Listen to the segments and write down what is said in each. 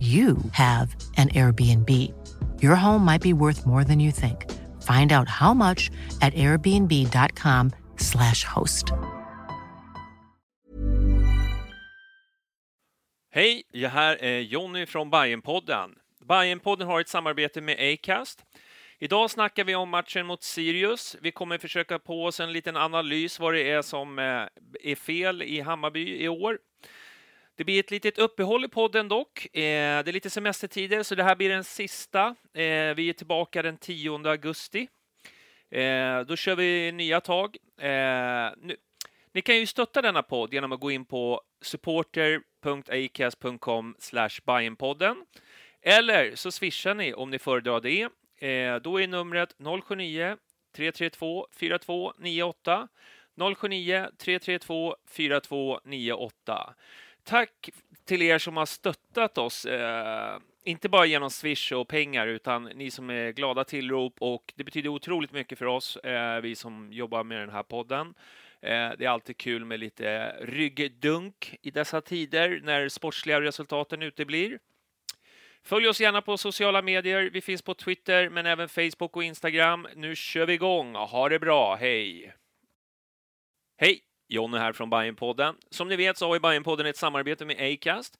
you have an Airbnb. Your home might be worth more than you think. Find out how much at airbnb.com/slash host. Hej, det här är Jonny från Bayernpodden. Bayernpodden har ett samarbete med Acast. Idag snackar vi om matchen mot Sirius. Vi kommer försöka på oss en liten analys vad det är som eh, är fel i Hammarby i år. Det blir ett litet uppehåll i podden dock. Eh, det är lite semestertider, så det här blir den sista. Eh, vi är tillbaka den 10 augusti. Eh, då kör vi nya tag. Eh, nu, ni kan ju stötta denna podd genom att gå in på supporter.acast.com Bajenpodden. Eller så swishar ni om ni föredrar det. Eh, då är numret 079 332 4298 079 332 4298. Tack till er som har stöttat oss, eh, inte bara genom Swish och pengar, utan ni som är glada tillrop och det betyder otroligt mycket för oss, eh, vi som jobbar med den här podden. Eh, det är alltid kul med lite ryggdunk i dessa tider när sportsliga resultaten uteblir. Följ oss gärna på sociala medier. Vi finns på Twitter, men även Facebook och Instagram. Nu kör vi igång. Ha det bra. Hej! Hej! Jonny här från Bayernpodden. Som ni vet så har ju Bayernpodden ett samarbete med Acast.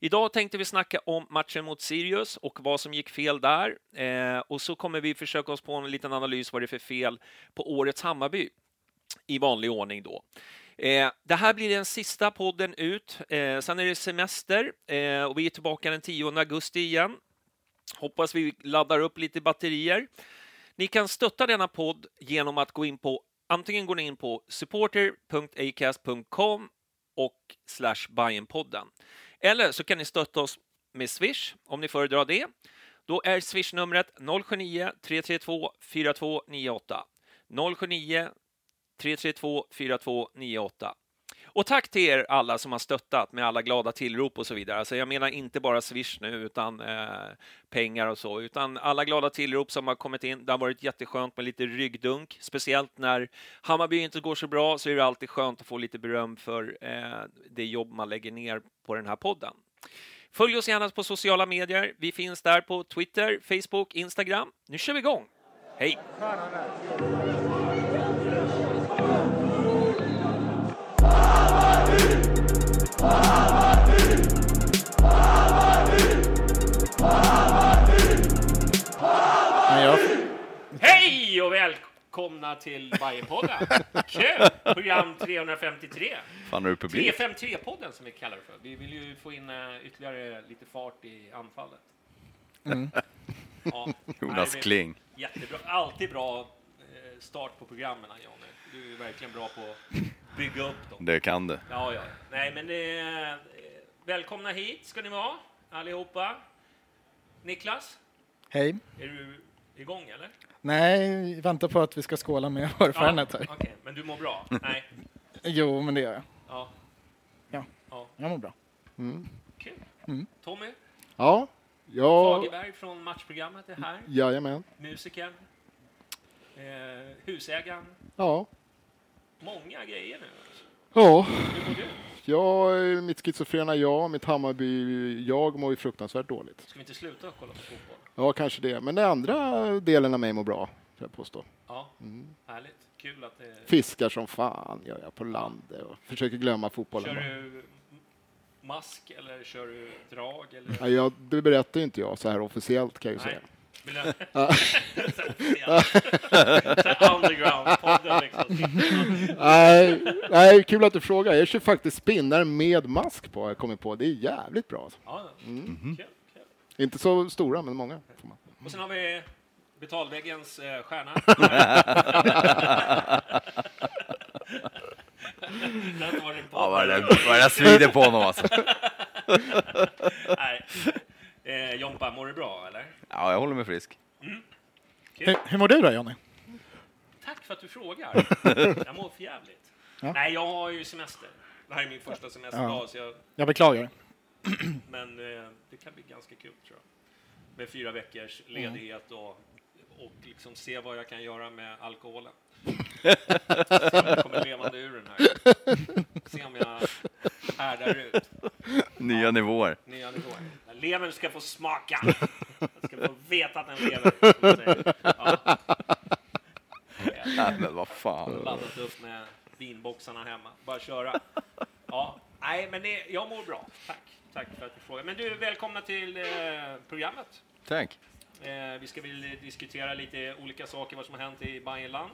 Idag tänkte vi snacka om matchen mot Sirius och vad som gick fel där. Eh, och så kommer vi försöka oss på en liten analys vad det är för fel på årets Hammarby i vanlig ordning då. Eh, det här blir den sista podden ut. Eh, sen är det semester eh, och vi är tillbaka den 10 augusti igen. Hoppas vi laddar upp lite batterier. Ni kan stötta denna podd genom att gå in på antingen går ni in på supporter.acast.com och slash Bajenpodden. Eller så kan ni stötta oss med Swish om ni föredrar det. Då är Swish-numret 079 332 4298. 079 332 4298. Och tack till er alla som har stöttat med alla glada tillrop och så vidare. Alltså jag menar inte bara Swish nu, utan eh, pengar och så, utan alla glada tillrop som har kommit in. Det har varit jätteskönt med lite ryggdunk, speciellt när Hammarby inte går så bra så är det alltid skönt att få lite beröm för eh, det jobb man lägger ner på den här podden. Följ oss gärna på sociala medier. Vi finns där på Twitter, Facebook, Instagram. Nu kör vi igång! Hej! Hej och välkomna till Bajenpodden! Kul! Program 353. Fan, är du publik? 353-podden som vi kallar det för. Vi vill ju få in uh, ytterligare lite fart i anfallet. Mm. Ja, Jonas nej, Kling. Jättebra. Alltid bra eh, start på programmen, Jonny. Du är verkligen bra på att bygga upp dem. Det kan det. Ja, ja. Nej, men eh, välkomna hit ska ni vara, allihopa. Niklas, Hej. är du igång eller? Nej, väntar på att vi ska skåla med vår Fernet här. Okej, men du mår bra? Nej. Jo, men det gör jag. Ja. Ja, ja. jag mår bra. Kul. Mm. Tommy Ja, ja, Fagerberg från matchprogrammet är här. jajamän. Musikern. Eh, husägaren. Ja, Många grejer nu. ja, Hur mår du? Jag, mitt schizofrena jag, mitt Hammarby-jag mår ju fruktansvärt dåligt. Ska vi inte sluta kolla på fotboll? Ja, kanske det. Men den andra delen av mig mår bra, får jag påstå. Ja, härligt. Kul att det... Fiskar som fan gör jag på landet och försöker glömma fotbollen. Kör du mask eller kör du drag? Eller? Ja, jag, det berättar ju inte jag så här officiellt kan jag ju Nej. säga. Vill Underground-podden liksom. Nej, nej, kul att du frågar. Jag kör faktiskt spinnare med mask på, jag kommit på. Det är jävligt bra. alltså. Ja, Mm. kul, kul. Inte så stora, men många. får man. Och sen har vi betalväggens eh, stjärna. Ja, vad det, vad det svider på honom alltså. Nej. Eh, Jompa, mår du bra eller? Ja, jag håller mig frisk. Hur, hur mår du då, Jonny? Tack för att du frågar. Jag mår för jävligt. Ja. Nej, jag har ju semester. Det här är min första semesterdag, så jag, Jag beklagar. men eh, det kan bli ganska kul tror jag. Med fyra veckors ledighet och, och liksom se vad jag kan göra med alkoholen. Se om jag kommer levande ur den här. Se om jag härdar ut Nya nivåer. nya nivåer. Levern ska få smaka. Jag ska få veta att den lever. Ja. Nej, men vad fan. laddat upp med vinboxarna hemma. Bara köra. Ja, nej, men det, jag mår bra. Tack. Tack för att du frågar. Men du, välkomna till eh, programmet. Tack. Eh, vi ska väl diskutera lite olika saker, vad som har hänt i Bayernland,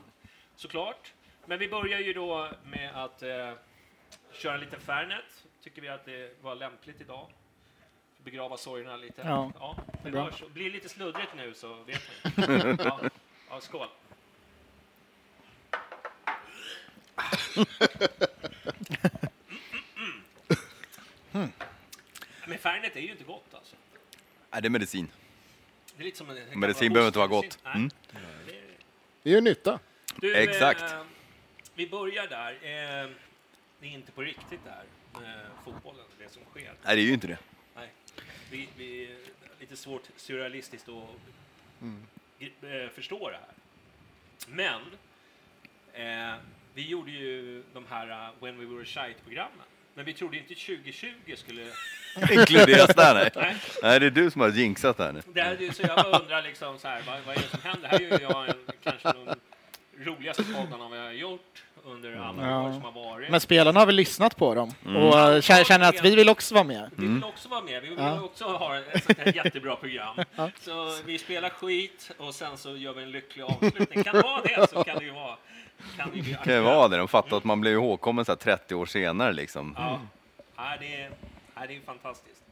såklart. Men vi börjar ju då med att eh, köra en liten Fernet. Tycker vi att det var lämpligt idag. Begrava sorgerna lite. Ja, ja det bra. hörs. Blir lite sluddrigt nu så vet ni. Ja, ja skål. Mm. Men Fernet är ju inte gott alltså. Nej, det är medicin. Det är lite som en, Medicin behöver inte vara gott. Mm. Nej. Det är- Det gör nytta. Du, Exakt. Eh, vi börjar där. Eh, det är inte på riktigt där med fotbollen, det som sker. Nej, det är ju inte det. Vi, vi, lite svårt surrealistiskt att eh, förstå det här. Men eh, vi gjorde ju de här eh, When We Were Shite-programmen. Men vi trodde inte 2020 skulle... Inkluderas där, nej. Nej. Nej, det är du som har jinxat här nu. Det här, så jag bara undrar liksom så här, vad, vad är det som händer? Det här är ju jag en, kanske de roligaste poddarna vi har gjort under alla Ja. år som har varit. Men spelarna har väl lyssnat på dem och eh, känner, att vi vill också vara med. Vi vill också vara med. Vi vill Ja. också ha ett sånt här jättebra program. Så vi spelar skit och sen så gör vi en lycklig avslutning. Kan det vara det så kan det ju vara. Kan det ju bli Det kan vara det. De fattar att man blir ihågkommen så här 30 år senare liksom. Ja, ja det, är, ja, det är fantastiskt.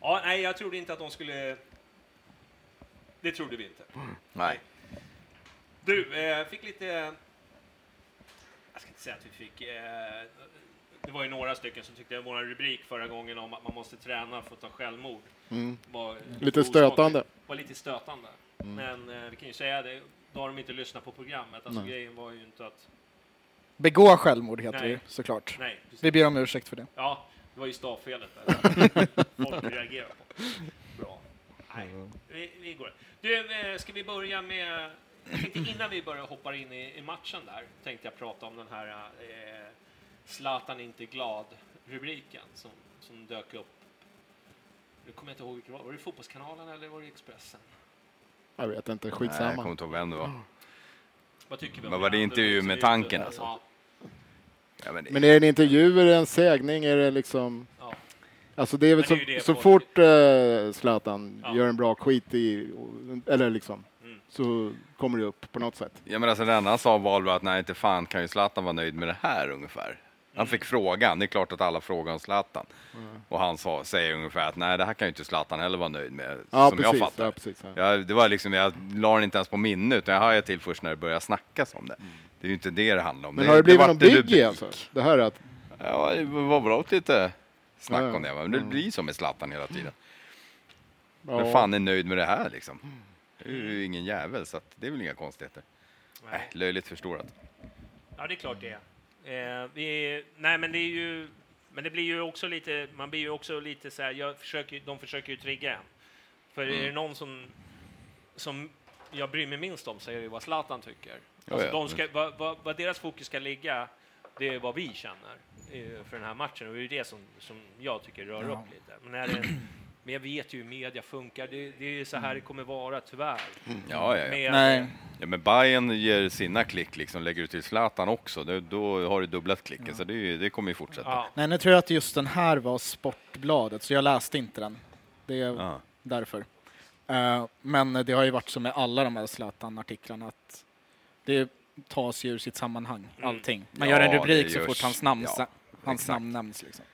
Ja, nej, jag trodde inte att de skulle... Det trodde vi inte. Nej. Du, eh, fick lite... Jag ska inte säga att vi fick... Eh, det var ju några stycken som tyckte att vår rubrik förra gången om att man måste träna för att ta självmord var Lite osmaklig. stötande. var lite stötande. Men eh, vi kan ju säga det, då har de inte lyssnat på programmet. Alltså grejen var ju inte att... Begå självmord heter Nej. det såklart. Nej, precis. Vi ber om ursäkt för det. Ja, det var ju stavfelet där. Folk reagerar på. Bra. Nej, vi, vi går. Du, eh, ska vi börja med... tänkte Innan vi börjar hoppa in i, i matchen där tänkte jag prata om den här eh, Zlatan inte glad-rubriken som, som dök upp. Nu kommer jag inte ihåg vilken det var. Var det Fotbollskanalen eller var det Expressen? Jag vet inte, Nej, jag skitsamma. kommer inte ihåg vem det var. Vad tycker vi om Men var det intervju med tanken, alltså? Ja, Ja, men det, Men är det en intervju, är det en sägning, är det liksom... ja. Alltså det är väl så, det är det så fort uh, Zlatan Ja. gör en bra skit i, eller liksom. Så kommer det upp på något sätt. ja, men alltså, det enda han sa var väl att nej, inte fan kan ju Zlatan vara nöjd med det här ungefär. Han fick frågan, det är klart att alla frågar om Zlatan. Och han sa, säger ungefär att nej, det här kan ju inte Zlatan heller vara nöjd med, Ja, som jag precis. fattar. Ja, precis ja. Ja, det var liksom, jag la den inte ens på minne, utan jag hajade till först när det började snackas om det. Det är ju inte det det handlar om. Men har det blivit någon biggie alltså? Det här att, Ja, det var bra lite snack Ja, om det, men det blir som med Zlatan hela tiden. ja, fan är nöjd med det här liksom? Det är ju ingen jävel, så att det är väl inga konstigheter. Nej, Nej. löjligt förstorat. Ja, det är klart det är. Eh, vi, nej, men det är ju... Men det blir ju också lite... Man blir ju också lite så här... Jag försöker, de försöker ju trigga en. För är Mm. det någon som, som jag bryr mig minst om så är det ju vad Zlatan tycker. Alltså, ja. de ska, vad, vad, vad deras fokus ska ligga Det är vad vi känner eh, för den här matchen och det är det som, som jag tycker rör Ja. upp lite. Men, är det, men jag vet ju hur media funkar. Det, det är så här det kommer vara, tyvärr. Ja, ja, ja. Med, Nej, ja men Bayern ger sina klick liksom, lägger du till Zlatan också, då, då har du dubblat klicken, så det, det kommer ju fortsätta. Ja, Nej, nu tror jag att just den här var Sportbladet, så jag läste inte den. Det är Ja. därför. Eh, men det har ju varit så med alla de här Zlatan-artiklarna att det tas ju ur sitt sammanhang, Mm. allting. Man Ja, gör en det rubrik så fort hans namn, Ja, hans namn nämns. Liksom.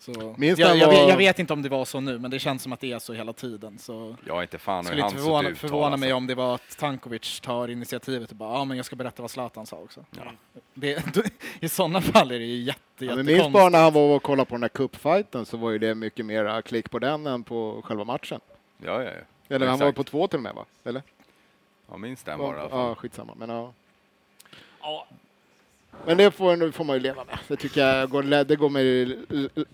Så, jag, jag, var- vet, jag vet inte om det var så nu, men det känns som att det är så hela tiden. Så Jag är inte fan skulle han inte förvåna, förvåna mig alltså. om det var att Tankovic tar initiativet och bara ja, men jag ska berätta vad Zlatan sa också. Ja. Det, I sådana fall är det ju jätte, Ja, men jättekonstigt. minns bara när han var och kollade på den där cupfighten så var ju det mycket mera klick på den än på själva matchen. Ja, ja, ja. Eller han var på två till och med va? Eller? Ja, minst den fall. Ja, skitsamma. Men, ja. ja, men det får, får man ju leva med. Det tycker jag går, det går mig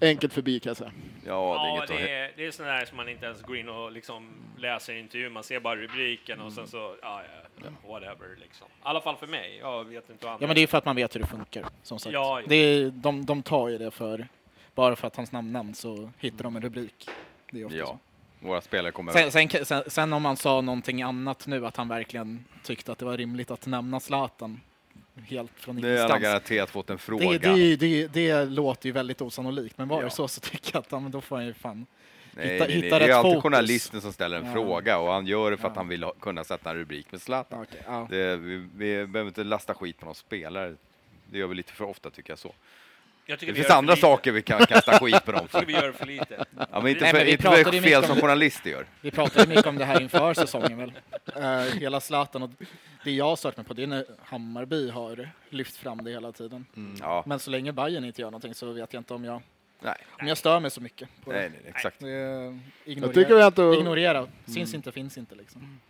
enkelt förbi kan jag säga. Ja, det är ja, inget det är, det är sådana där som man inte ens går in och liksom läser intervjun. Man ser bara rubriken och sen så, ja, ja, whatever liksom. I alla fall för mig. Jag vet inte andra... Ja, men det är för att man vet hur det funkar, som sagt. Ja, ja. Det är, de, de tar ju det för, bara för att hans namn nämns så hittar de en rubrik. Det är ofta Ja, så. våra spelare kommer... Sen, sen, sen, sen om man sa någonting annat nu, att han verkligen tyckte att det var rimligt att nämna Zlatan helt från det är alla ingenstans. garanterat fått en fråga. Det, det, det, det låter ju väldigt osannolikt, men var Ja. det så så tycker jag att ja, men då får han ju fan... Nej, hitta- nej, nej. hitta Det är alltid fokus. journalisten som ställer en Ja. fråga och han gör det för att Ja. han vill ha, kunna sätta en rubrik med Zlatan. Okej, ja. Det, vi, vi behöver inte lasta skit på någon spelare. Det gör vi lite för ofta tycker jag så. Det vi finns andra saker vi kan kasta skit på dem för. vi gör för lite. Ja, men inte Nej, för, men vi inte för fel som om- journalister gör. Vi pratade mycket om det här inför säsongen väl. Eh, hela Zlatan och det jag har stört mig på det är när Hammarby har lyft fram det hela tiden. Ja, Men så länge Bayern inte gör någonting så vet jag inte om jag, nej, om jag stör mig så mycket på nej, nej, exakt. det är, Jag ignorera, tycker att det, ignorera. Syns inte, finns inte liksom.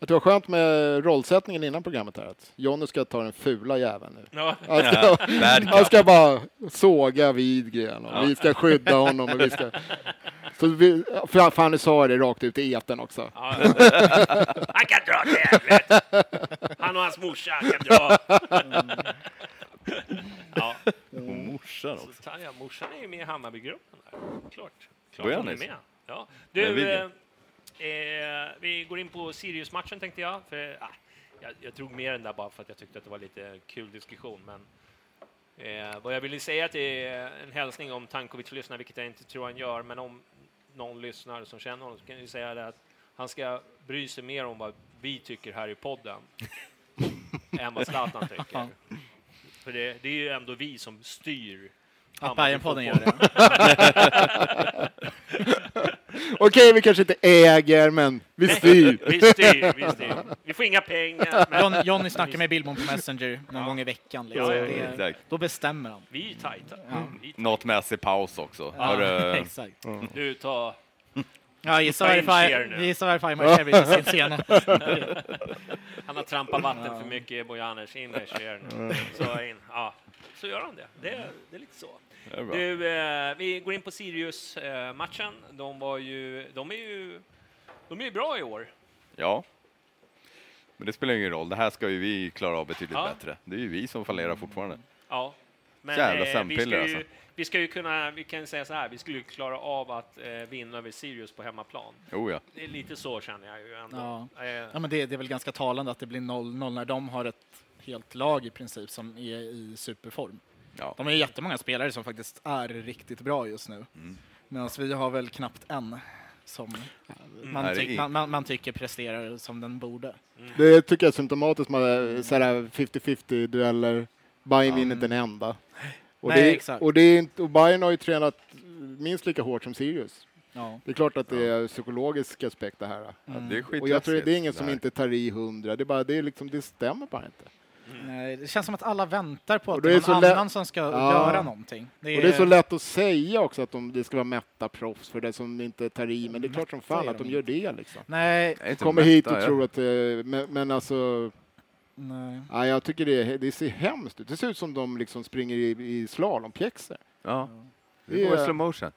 Att det var skönt med rollsättningen innan programmet här. Att Jonny ska ta den fula jäveln nu. Ja. Han ska, han ska bara såga Widgren och vi ska skydda honom. Och vi ska, så vi, för Fanny sa det rakt ut i etern också. Ja. Han kan dra till helvete! Han och hans morsa kan dra. Ja, Morsan så tar jag- morsan är ju med i Hammarbygruppen. Klart. Klart Börjar hon är med. Ja. Du? Eh, eh, vi går in på Sirius-matchen tänkte jag. För, ah, jag. Jag drog med den där bara för att jag tyckte att det var lite kul diskussion. Men eh, vad jag ville säga till en hälsning om Tankovic lyssnar, vilket jag inte tror han gör, men om någon lyssnar som känner honom så kan jag säga det att han ska bry sig mer om vad vi tycker här i podden än vad Zlatan tycker. För det, det är ju ändå vi som styr Att Bajenpodden gör det. Okej, vi kanske inte äger, men vi styr. vi styr, vi styr. Vi får inga pengar, men John, Johnny snackar med Billborn på Messenger någon gång i veckan. Liksom. Ja, ja, Det är- exakt. Då bestämmer han. vi är tajta. Ja. Tajta. Något Messi paus också. Ja, Hörru, exakt. Du, ta... Ja, gissa varför varför Aymar Cevich är sin sena. Han har trampat vatten för mycket i Bojanic. In med Cher nu. Så in. Ja, så gör han det. Det, är- det är lite så. Du, eh, vi går in på Sirius-matchen. De var ju... De är ju... De är ju bra i år. Ja. Men det spelar ingen roll. Det här ska ju vi klara av betydligt Ja. bättre. Det är ju vi som fallerar fortfarande. Ja. Men Jävla eh, vi, ska sömnpiller, ju, alltså. vi ska ju kunna, vi kan säga så här, vi skulle ju klara av att eh, vinna över Sirius på hemmaplan. Jo ja. Det är lite så känner jag ju ändå. Ja. Eh, Ja, men det, det är väl ganska talande att det blir 0-0 när de har ett helt lag i princip som är i superform. Ja. De ju jättemånga spelare som faktiskt är riktigt bra just nu. Mm. Medan vi har väl knappt en som man, Nej, det tyck, är- man, man, man tycker presterar som den borde. Det tycker jag är symptomatiskt med så här 50-50 dueller. Bayern vinner inte en enda. Och, Nej, det, är- exakt. och, det är inte, och Bayern har ju tränat minst lika hårt som Sirius. Ja. Det är klart att det är psykologisk aspekt det här. det är Och jag tror det är ingen som inte tar i hundra. Det, är bara, det, är liksom, det stämmer bara inte. Nej, det känns som att alla väntar på att det det är är någon lätt- annan som ska Ja. göra någonting. Det Och det är så lätt att säga också att de, det ska vara mätta proffs för det som inte tar i. Men det är klart som fan är att de de gör det liksom. Nej, är inte Kommer mätta, hit och jag. tror att... eh, Men, men alltså... nej. Ja, jag tycker det, det ser hemskt ut. Det ser ut som de liksom springer i, i slalompjäxor. Ja. Det Det går i är- slow motion.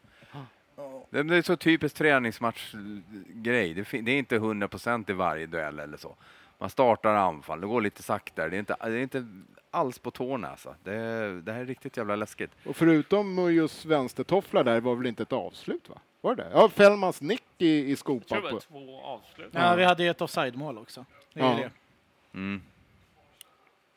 Det det är så typiskt träningsmatchgrej. Det, det är inte 100% i varje duell eller så. Man startar anfall, det går lite saktare. Det är inte, det är inte alls på tårna alltså. Det, det här är riktigt jävla läskigt. Och förutom Mujos vänstertoffla där var väl inte ett avslut va? Var det Ja, Fällmans nick i, i Jag tror skopan. det var två avslut. Ja, vi hade ju ett offside-mål också. Det är Ja. det. Mm.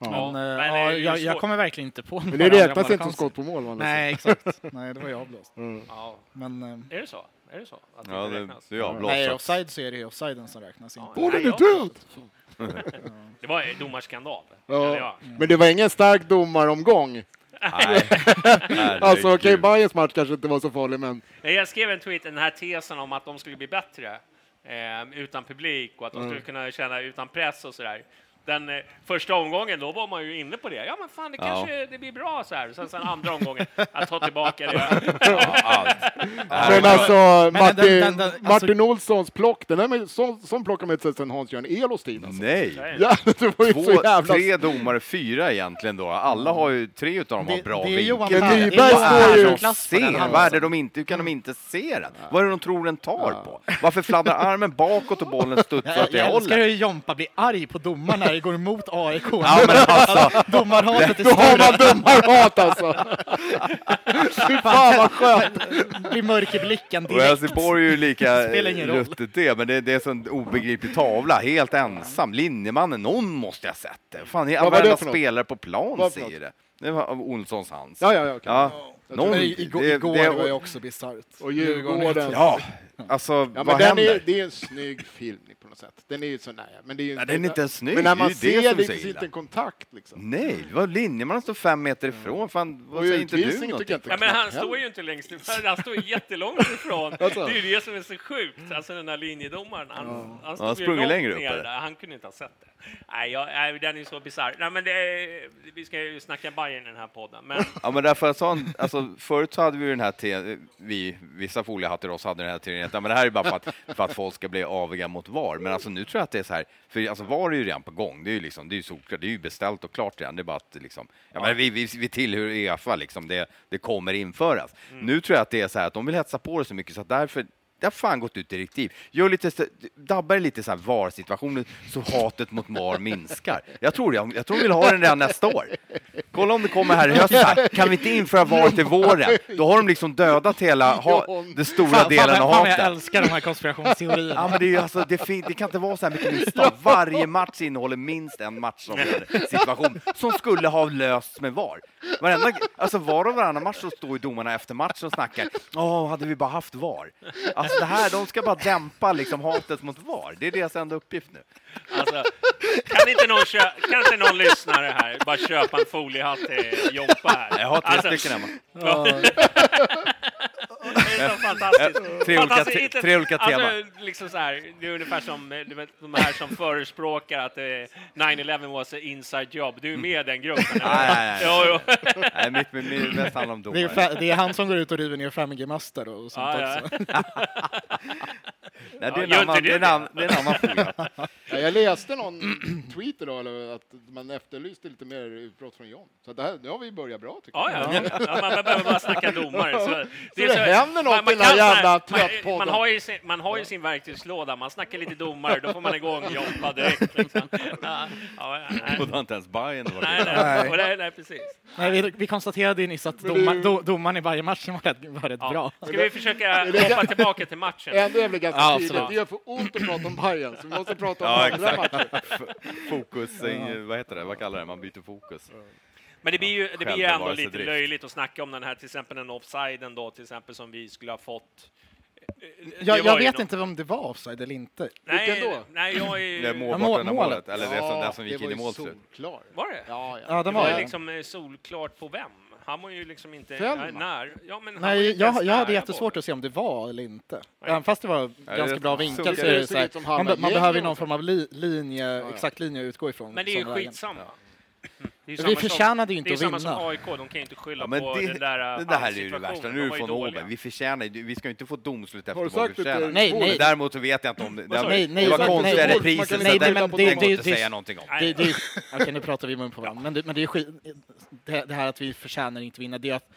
Ja. Men, men eh, det är ja, ju jag, jag kommer verkligen inte på Men det räknas inte som skott på mål. va? Nej, exakt. Nej, det var ju avblåst. Mm. Ja. Men eh, Är det så? Är det så? Att det Ja, det, räknas? det är avblåst. nej, så. offside så är det ju offsiden som räknas. Ja, Inte. Bollen är död! Det var ju domarskandal. Ja. Ja. Men det var ingen stark domaromgång. Nej. Alltså okej, Herregud. Bayerns match kanske inte var så farlig, men Jag skrev en tweet, den här tesen om att de skulle bli bättre eh, utan publik och att de Mm. skulle kunna känna utan press och sådär. Den eh, första omgången, då var man ju inne på det. Ja, men fan, det Ja. kanske det blir bra så här. Sen, sen andra omgången, att ta tillbaka det. Ja, Men alltså, den- Martin, den- den- den- alltså- Martin Olssons plock, den är med, så, som plockar med sig sen Hans-Göran Elos tid. Alltså. Nej! Ja, det var ju Två, så jävla... tre domare, fyra egentligen då. Alla har ju, tre utav dem har bra vinkel. Nyberg det är Johan står ju- Persson klass på den Se, halsen. vad är det de inte, hur kan de inte se den? Vad är det de tror den tar på? Varför fladdrar armen bakåt och bollen studsar Jag, åt det jag älskar hållet? hur Jompa blir arg på domaren det går emot AIK. Ja men alltså, Domarhatet är Då har man större. domarhat alltså! Fy fan vad skönt! Blir mörk i blicken och direkt. Helsingborg är ju lika ruttet det, men det, det är en sån obegriplig tavla, helt ensam. Linjemannen, någon måste jag ha sett det. Fan, var det varenda spelare på plan säger det. Det var av Olssons hands. Ja, ja, ja. okej. Ja, någon, Men igår, det- igår det- var ju också bisarrt. Och Djurgården. Ja, alltså Ja, vad händer? är, det är en snygg film på något sätt. Den är ju så nära. Men det är ju Nej, den är inte ens snygg. Men när Det är man det ser som det, så det illa. sitter en kontakt liksom. Nej, det var linjemannen står fem meter ifrån. Fan, vad Och säger inte du utvisning någonting? jag inte Ja, men han knappt står heller. ju inte längst ifrån, han står ju jättelångt ifrån. Alltså. Det är ju det som är så sjukt, alltså den där linjedomaren. Han, han han stod ju sprungit långt längre upp, ner eller? där. Han kunde inte ha sett det. Nej, jag, nej den är så bisarr. Nej, men är, vi ska ju snacka Bayern i den här podden, men Ja, men därför jag sa, alltså, förut så hade vi den här te- vi, vissa foliehattar oss hade den här teorin att ja, men det här är bara för att, för att folk ska bli aviga mot VAR. Men alltså nu tror jag att det är så här, för alltså VAR är ju redan på gång. Det är ju liksom, det är ju solklart, det är ju beställt och klart redan. Det är bara att liksom, ja, men vi, vi, vi tillhör Uefa liksom, det, det kommer införas. Nu tror jag att det är så här att de vill hetsa på det så mycket så att därför det har fan gått ut direktiv. Gör lite, dabbar lite så här VAR-situationer så hatet mot VAR minskar. Jag tror, jag, jag tror vi vill ha den redan nästa år. Kolla om det kommer här i höst. Kan vi inte införa VAR till våren? Då har de liksom dödat hela, ha, den stora Fan, delen fan, av fan, jag hatet. älskar de här konspirationsteorierna. Ja, men det, är, alltså, det, det kan inte vara så här mycket misstag. Varje match innehåller minst en matchsituation som skulle ha lösts med VAR. Varenda, alltså var och varannan match så står ju domarna efter matchen och snackar. Åh, hade vi bara haft VAR? Alltså det här, de ska bara dämpa liksom hatet mot VAR. Det är deras enda uppgift nu. alltså, kan, inte någon kö- kan inte någon lyssnare här bara köpa en foliehatt till Jompa här? Jag har tre Alltså, stycken hemma. Det är så fantastiskt. Tre olika, inte- tre olika teman. Alltså, liksom så här, det är ungefär som eh, vet, de här som förespråkar att eh, 9-11 was an inside job. Du är med i den gruppen? Nej, nej, nej. Nej, mitt, mitt, mitt mest handlar om Det är, domare. det är han som går ut och river ner 5G-master och sånt Ja, ja. också. Nej, det, är en Ja, annan, det, är en annan, det är en annan folie. Ja, jag läste någon tweet idag eller, att man efterlyste lite mer utbrott från John. Så det här, nu har vi börjat bra tycker Ja, jag. ja. ja. man behöver bara snacka domare. Så, det händer något i den här jävla man, tröttpodden. man, har ju sin, man har ju sin verktygslåda, man snackar lite domare, då får man igång Jompa direkt. Liksom. Ja, ja, nej. Och då har inte ens Bajen Nej, nej, det, nej, precis. Nej, vi, vi konstaterade ju nyss att domar, do, domaren i varje match var rätt, var rätt Ja. bra. Ska vi försöka hoppa tillbaka till matchen? Ändå är det ganska Ja, absolut. Det gör för ont att prata om Bayern så vi måste prata om Ja, andra exakt. matcher. F- Fokus, vad heter det? Vad kallar det? Man byter fokus. Men det blir ju, det blir ju ändå lite löjligt att snacka om den här, till exempel den offsiden då, till exempel som vi skulle ha fått. Det Jag, jag vet inte om det var offside eller inte. Nej, Vilken då? nej, jag Det är är... mål målet. målet, eller det som, det som gick det in i målslut. solklar. Var det? Ja, ja. Ja, Det den var det. liksom eh, solklart på vem. Han var ju liksom inte Fällman. när. Ja, men han var ju Nej, jag, jag hade jättesvårt att se om det var eller inte. Även fast det var det är ganska bra vinkel så så- det det så som man, man behöver någon form av li, linje, exakt linje att utgå ifrån. Men det är ju skitsamma. Det Vi förtjänade ju inte Det är att samma vinna. som AIK, de kan ju inte skylla Ja, men på det, den där det där är ju det värsta. De Nu är var du ju från. Vi förtjänar vi ska ju inte få domslut efter vad vi att det förtjänar. Nej, nej. Däremot så vet jag inte om det, det, Nej, nej, det var konstiga repriser. Nej, det, men det, det, går det, inte att det, säga någonting om. Nej. det, det, Okej, nu pratar vi mun på varandra. Men det, men det är skit, det, det här att vi förtjänar inte vinna, det är att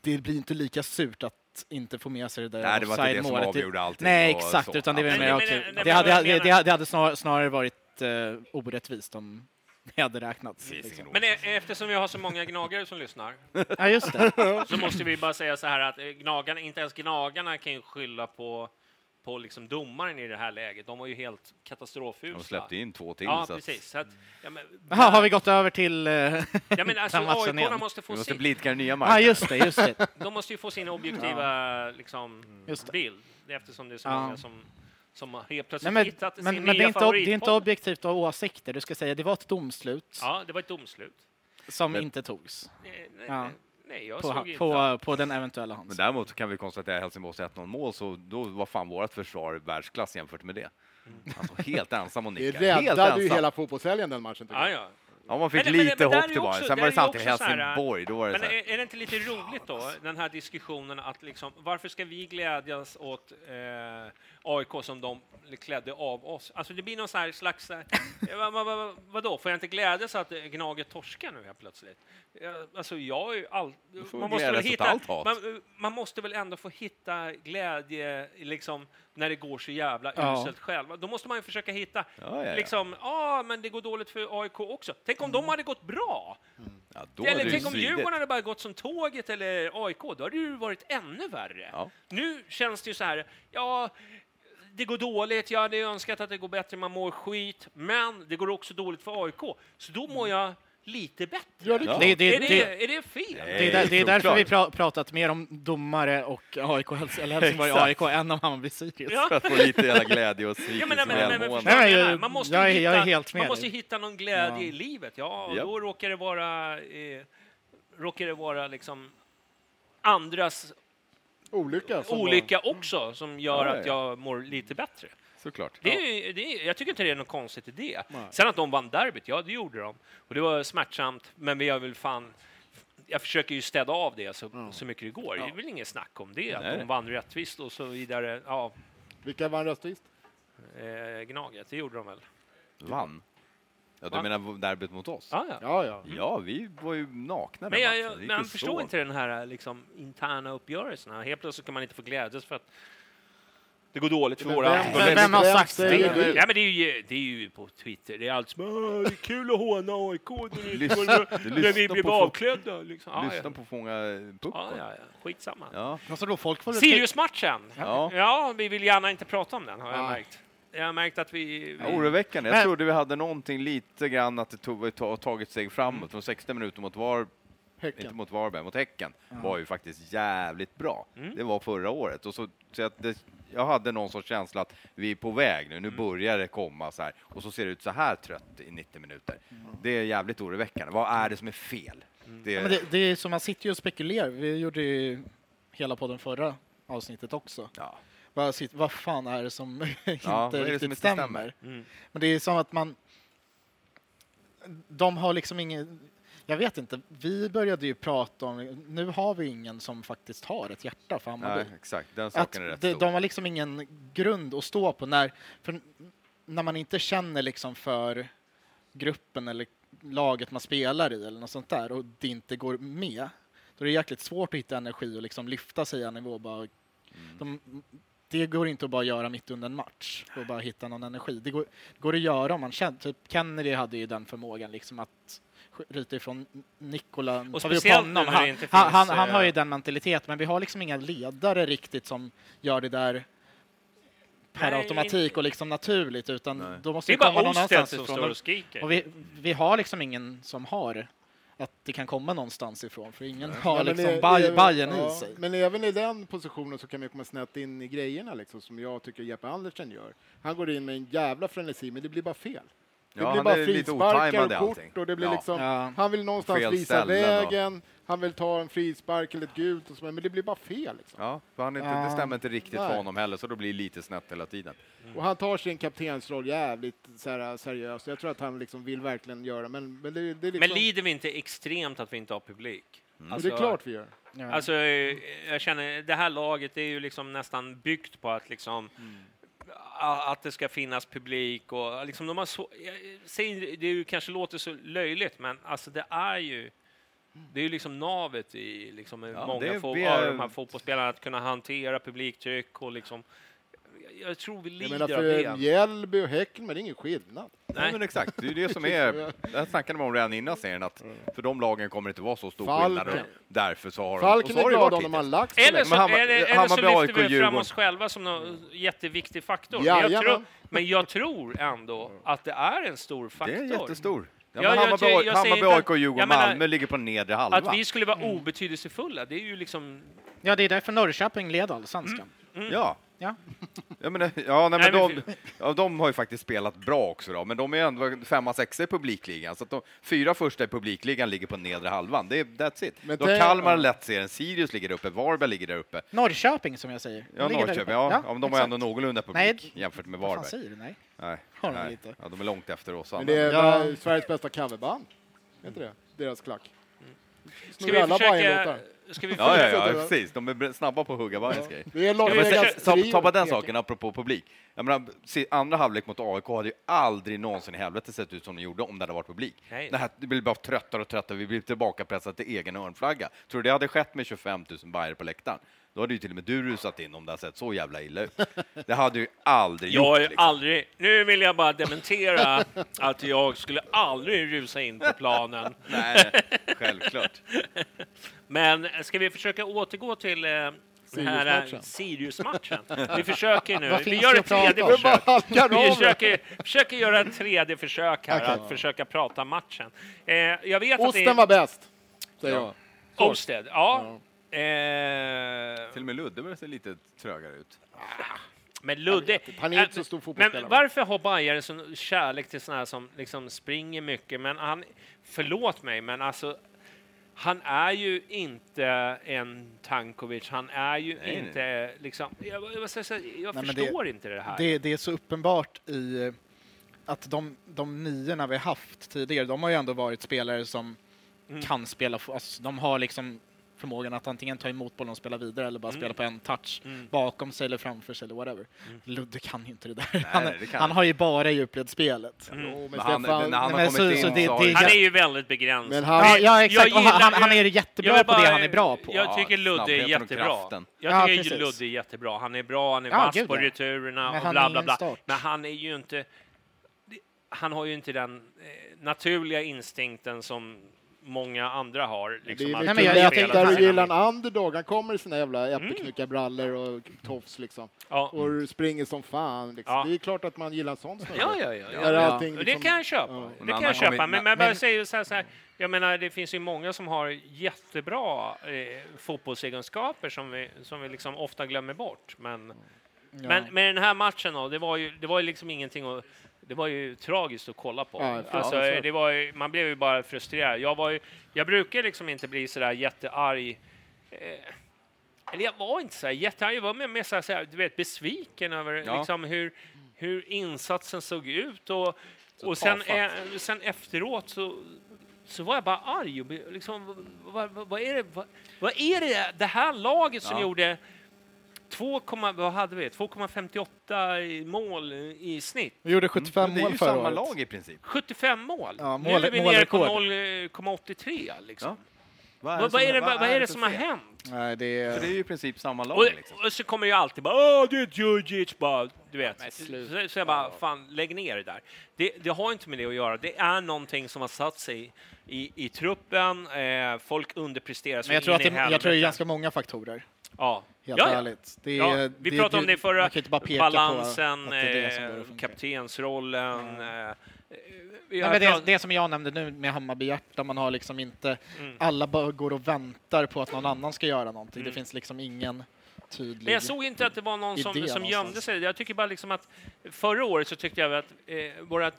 det blir inte lika surt att inte få med sig det där Nej, det var inte det som avgjorde allting Nej, exakt, utan det, var mer det, hade, det, det, det snarare varit uh, orättvist om det hade räknats. finns Liksom. Men e- eftersom vi har så många gnagare som lyssnar Ja, just det. så måste vi bara säga så här att eh, gnagarna, inte ens gnagarna kan ju skylla på, på liksom domaren i det här läget. De var ju helt katastrofusla. De släppte in två till. Ja, så precis. Så att, ja, men, Jaha, har vi gått över till... eh, ja, men alltså, matchen igen? måste få vi måste sin, blidka den nya Ja, marken. just det, just det. de måste ju få sin objektiva liksom, Just det. bild eftersom det är så Ja. många som, som har helt Nej, plötsligt men hittat men, sin men det, är nya inte, det är inte objektivt att ha åsikter. Du ska säga det var ett domslut Ja, det var ett domslut. som Men- inte togs Eh, Nej, Ja. nej, nej jag på, såg inte. på, på den eventuella Men hands. däremot kan vi konstatera att Helsingborgs 1-0 mål, så då var fan vårt försvar världsklass jämfört med det. Alltså helt ensam och Det nicka. Helt räddade ju ensam. hela fotbollshelgen den matchen. tycker Ja, ja. Ja, man fick Men- men- lite men hopp tillbaka. Sen var det ju samtidigt Helsingborg. Då var det Men så här. är, är det inte lite roligt då, den här diskussionen att liksom, varför ska vi glädjas åt eh, AIK som de klädde av oss? Alltså det blir någon sån här slags, vad, vad, vad, vadå, får jag inte glädjas att Gnaget torskar nu helt plötsligt? Ja, Alltså jag är ju all, man, måste väl hitta, man, man måste väl ändå få hitta glädje liksom, när det går så jävla Ja. uselt själv. Då måste man ju försöka hitta, Ja, ja, ja. liksom, ja men det går dåligt för AIK också. Tänk om de hade gått bra! Ja, då hade Eller det tänk om. Djurgården hade bara gått som tåget eller AIK, då hade det ju varit ännu värre. Ja. Nu känns det ju så här, ja, det går dåligt, jag hade önskat att det går bättre, man mår skit, men det går också dåligt för AIK, så då mår jag lite bättre. Ja, det är. Det, det, är, det, det, är det fel? Nej. det, är där, det är därför vi pra, pratat mer om domare och AIK, eller Helsingborg. AIK än om Hammarby Sirius. Ja. För att få lite jävla glädje och psykiskt Ja, men, jag- man måste hitta, helt med man måste hitta någon glädje Ja. i livet. Ja, och då råkar det vara, eh, råkar det vara liksom andras Olycka. var- olycka också som gör Ja, att ja. jag mår lite bättre. Såklart. Det är, det är, jag tycker inte det är något konstigt i det. Nej. Sen att de vann derbyt, ja det gjorde de. Och det var smärtsamt, men vi har väl fan... Jag försöker ju städa av det så, så mycket det går. Det är väl inget snack om det, att Nej. de vann rättvist och så vidare. Ja, Vilka vann rättvist? eh, Gnaget, det gjorde de väl? Vann. Ja, du menar derbyt mot oss? Ja, ja. Ja, ja. Ja, vi var ju nakna Men jag, jag, men jag förstår inte den här liksom, interna uppgörelserna. Helt plötsligt kan man inte få glädjas för att det går dåligt för Men våra... vem- Men vem har vem sagt det? det? Ja, men det är ju, det är ju på Twitter. Det är allt som "Ah, det är kul att håna AIK när vi- blev folk. avklädda. Liksom. Ja, Lyssna ja. på Fånga puck. Ja, ja, ja. Skitsamma. Ja. Alltså då, folk får Sirius-matchen. Ja. Ja, vi vill gärna inte prata om den, har jag Nej. märkt. Jag har märkt att vi... vi Ja, Oroväckande. Jag Men- trodde vi hade någonting lite grann att det tog, ta- tagit steg framåt. Från 60 minuter mot var, inte Häcken. mot Varberg, mot Häcken var ju faktiskt jävligt bra. Mm. Det var förra året. Och så, så att det, jag hade någon sorts känsla att vi är på väg nu. Nu Mm. börjar det komma så här. Och så ser det ut så här trött i 90 minuter. Det är jävligt oroväckande. Vad är det som är fel? Det, Ja, men det, det är som man sitter ju och spekulerar. Vi gjorde ju hela podden förra avsnittet också. ja. Sit- vad fan är det som inte är det riktigt som inte stämmer? stämmer? Mm. Men det är som att man... De har liksom ingen... Jag vet inte, vi började ju prata om... Nu har vi ingen som faktiskt har ett hjärta för Hammarby. Nej, exakt. Den att saken är rätt de, stor. de har liksom ingen grund att stå på när, när man inte känner liksom för gruppen eller laget man spelar i eller något sånt där och det inte går med, då är det jäkligt svårt att hitta energi och liksom lyfta sig en nivå. Bara, Mm. de, det går inte att bara göra mitt under en match och bara hitta någon energi. Det går, går att göra om man känner, typ Kennedy hade ju den förmågan liksom att ryta ifrån Nikola. Och speciellt nu när det han, inte han, finns, han, han har ju eh, den mentaliteten, men vi har liksom inga ledare riktigt som gör det där per Nej, automatik och liksom naturligt, utan Nej. då måste Det komma någon annanstans ifrån. Och, och vi, vi har liksom ingen som har att det kan komma någonstans ifrån, för ingen har Ja, men liksom det- Baj- är- Bajen ja, i sig. Men även i den positionen så kan vi komma snett in i grejerna liksom, som jag tycker Jeppe Andersen gör. Han går in med en jävla frenesi, men det blir bara fel. Det Ja, blir bara frisparkar och kort och det blir Ja. liksom, Ja. han vill någonstans Fel visa vägen, han vill ta en frispark eller ett gult och så, men det blir bara fel. Liksom. Ja, för han inte, Ja. det stämmer inte riktigt för Nej. honom heller, så då blir det lite snett hela tiden. Och han tar sin kaptensroll jävligt så här, seriöst. Jag tror att han liksom vill verkligen göra, men, men det, det liksom... Men lider vi inte extremt att vi inte har publik? Men det är klart vi gör. Alltså, jag känner, det här laget är ju liksom nästan byggt på att liksom a- att det ska finnas publik och liksom de har så, säger, det kanske låter så löjligt, men alltså det är ju det är ju liksom navet i liksom Ja, många är- av de här fotbollsspelarna att kunna hantera publiktryck och liksom jag tror vi lider menar av för det. Mjällby och Häcken, men det är ingen skillnad. Nej, men exakt. Det är det som är... Det här snackade man om redan innan serien, att för de lagen kommer det inte vara så stor Falken. skillnad. Därför så har de... och Falken så är varit om de har lagt så Eller så, Men Hammar- eller, eller så Hammarby, lyfter vi fram oss själva som någon jätteviktig faktor. Men jag, tror, men jag tror ändå att det är en stor faktor. Det är jättestor. Ja, Ja, Hammarby, jag- jag säger Hammarby, inte- AIK, Djurgården, menar- Malmö ligger på nedre halva. Att vi skulle vara obetydelsefulla, det är ju liksom... Ja, det är därför Norrköping led allsvenskan. Ja. Ja. Ja, men, ja, nej, Nej, men de, ja, de har ju faktiskt spelat bra också, då, men de är ändå femma, sexa i publikligan. Så att de fyra första i publikligan ligger på nedre halvan. Det är, that's it. Men då det- Kalmar har ja. lätt serien, Sirius ligger där uppe, Varberg ligger där uppe. Norrköping som jag säger. Ja, Norrköping, ja, ja, men de har ändå någorlunda Nej, publik jämfört med Varberg. säger du? Nej. Nej, Har de nej. Ja, de är långt efter oss Men det är Ja. Sveriges bästa coverband. Det? Deras klack. Ska Snor vi alla försöka... Ska vi Ja, ja, ja, precis. De är snabba på att hugga. Det är Las Ja, men ta, bara den saken, apropå publik. Jag menar, andra halvlek mot AIK hade ju aldrig någonsin i helvete sett ut som de gjorde om det hade varit publik. Nej. Det, här, det blir bara tröttare och tröttare, vi blir tillbaka pressade till egen hörnflagga. Tror du det hade skett med 25 000 bajare på läktaren? Då hade ju till och med du rusat in om det hade sett så jävla illa ut. Det hade ju aldrig Jag har gjort. ju Liksom. aldrig... Nu vill jag bara dementera att jag skulle aldrig rusa in på planen. Nej, självklart. Men ska vi försöka återgå till eh, den här Sirius-matchen. Vi försöker nu. Vi gör ett att tredje försök. Vi försöker, försöker göra ett tredje försök här, att försöka prata matchen. Eh, jag vet att Osten det var bäst, säger Ja. jag. Olsted, ja. Eh, Till och med Ludde börjar se lite trögare ut. men Ludde... Han är inte så stor fotbollsspelare. Men varför har Bajare sån kärlek till såna här som liksom springer mycket? Men han... Förlåt mig, men alltså... Han är ju inte en Tankovic, han är ju Nej, inte liksom... Jag, jag, jag, jag, Nej, förstår inte det här. Det, det är så uppenbart i eh, att de, de niorna vi haft tidigare, de har ju ändå varit spelare som Mm. kan spela, alltså, de har liksom förmågan att antingen ta emot bollen och spela vidare eller bara Mm. spela på en touch Mm. bakom sig eller framför sig eller whatever. Mm. Ludde kan ju inte det där. han, nej, det kan han han. har ju bara djupledsspelet. Mm. Jo, men han, han nej, har men kommit så- in så det- det- Han är ju väldigt begränsad. Men han- Ja, ja exakt, han, gillar- han, han är jag jättebra vill på det bara- han är bra på. Jag tycker Ludde är jättebra. Jag Ja, tycker precis. Ludde är jättebra. Han är bra, han är Ja, vass på ja. returerna Men och han bla bla bla. start. Men han är ju inte... det- Han har ju inte den eh, naturliga instinkten som många andra har. det Liksom, är att Nej, men mycket jag- jag lättare tänkte- att gilla en underdog. Han kommer i sina jävla Mm. äppelknyckarbrallor och tofs liksom. Ja. Och springer som fan. Liksom. Ja. Det är klart att man gillar en sån snubbe. Ja, ja, ja. Ja. allting Och liksom- Det kan jag köpa. Ja. Det kan jag köpa. Men, men- men- säger så här, så här, jag menar, det finns ju många som har jättebra eh, fotbollsegenskaper som vi, som vi liksom ofta glömmer bort. Men, Ja. men med den här matchen då, det var ju, det var ju liksom ingenting att det var ju tragiskt att kolla på. Ja, alltså, fruktansvärt. det var ju, man blev ju bara frustrerad. Jag, var ju, jag brukar liksom inte bli sådär jättearg. Eh, eller jag var inte så jättearg, jag var mer, mer så här, så du vet, besviken över Ja. liksom, hur, hur insatsen såg ut. Och, Så och sen, eh, sen efteråt så, så var jag bara arg. Och liksom, vad, vad, vad, är det, vad, vad är det det här laget som Ja. gjorde 2, vad hade vi? 2,58 i mål i snitt? Vi gjorde 75 Men det är mål ju förra samma året. lag i princip. 75 mål. Ja, nu mål- är vi nere på målrekord. 0,83 liksom. Ja. Vad Vad, vad är det, vad, vad är det som har hänt? Nej, det För det är är... ju i princip samma lag Och, liksom. och så kommer ju alltid bara Åh, det är Djurdjic bara, du vet. men Så, jag bara, fan, lägg ner det där. Det, det har inte med det att göra. Det är någonting som har satt sig i, i truppen. Eh, folk underpresterar Men jag tror, att det, jag tror det är ganska många faktorer. Ja. Helt Ja, ja. ärligt. Det är, Ja, vi det, pratade om det förra. Man kan inte bara peka Balansen, på att det är det som eh, bör funka. kaptensrollen. Eh, Nej, har men det, det som jag nämnde nu med Hammarby hjärta, man har liksom inte, Mm. alla bara går och väntar på att någon annan ska göra någonting. Mm. Det finns liksom ingen tydlig... Men jag såg inte att det var någon som, som någonstans. gömde sig. Jag tycker bara liksom att förra året så tyckte jag att eh, våra,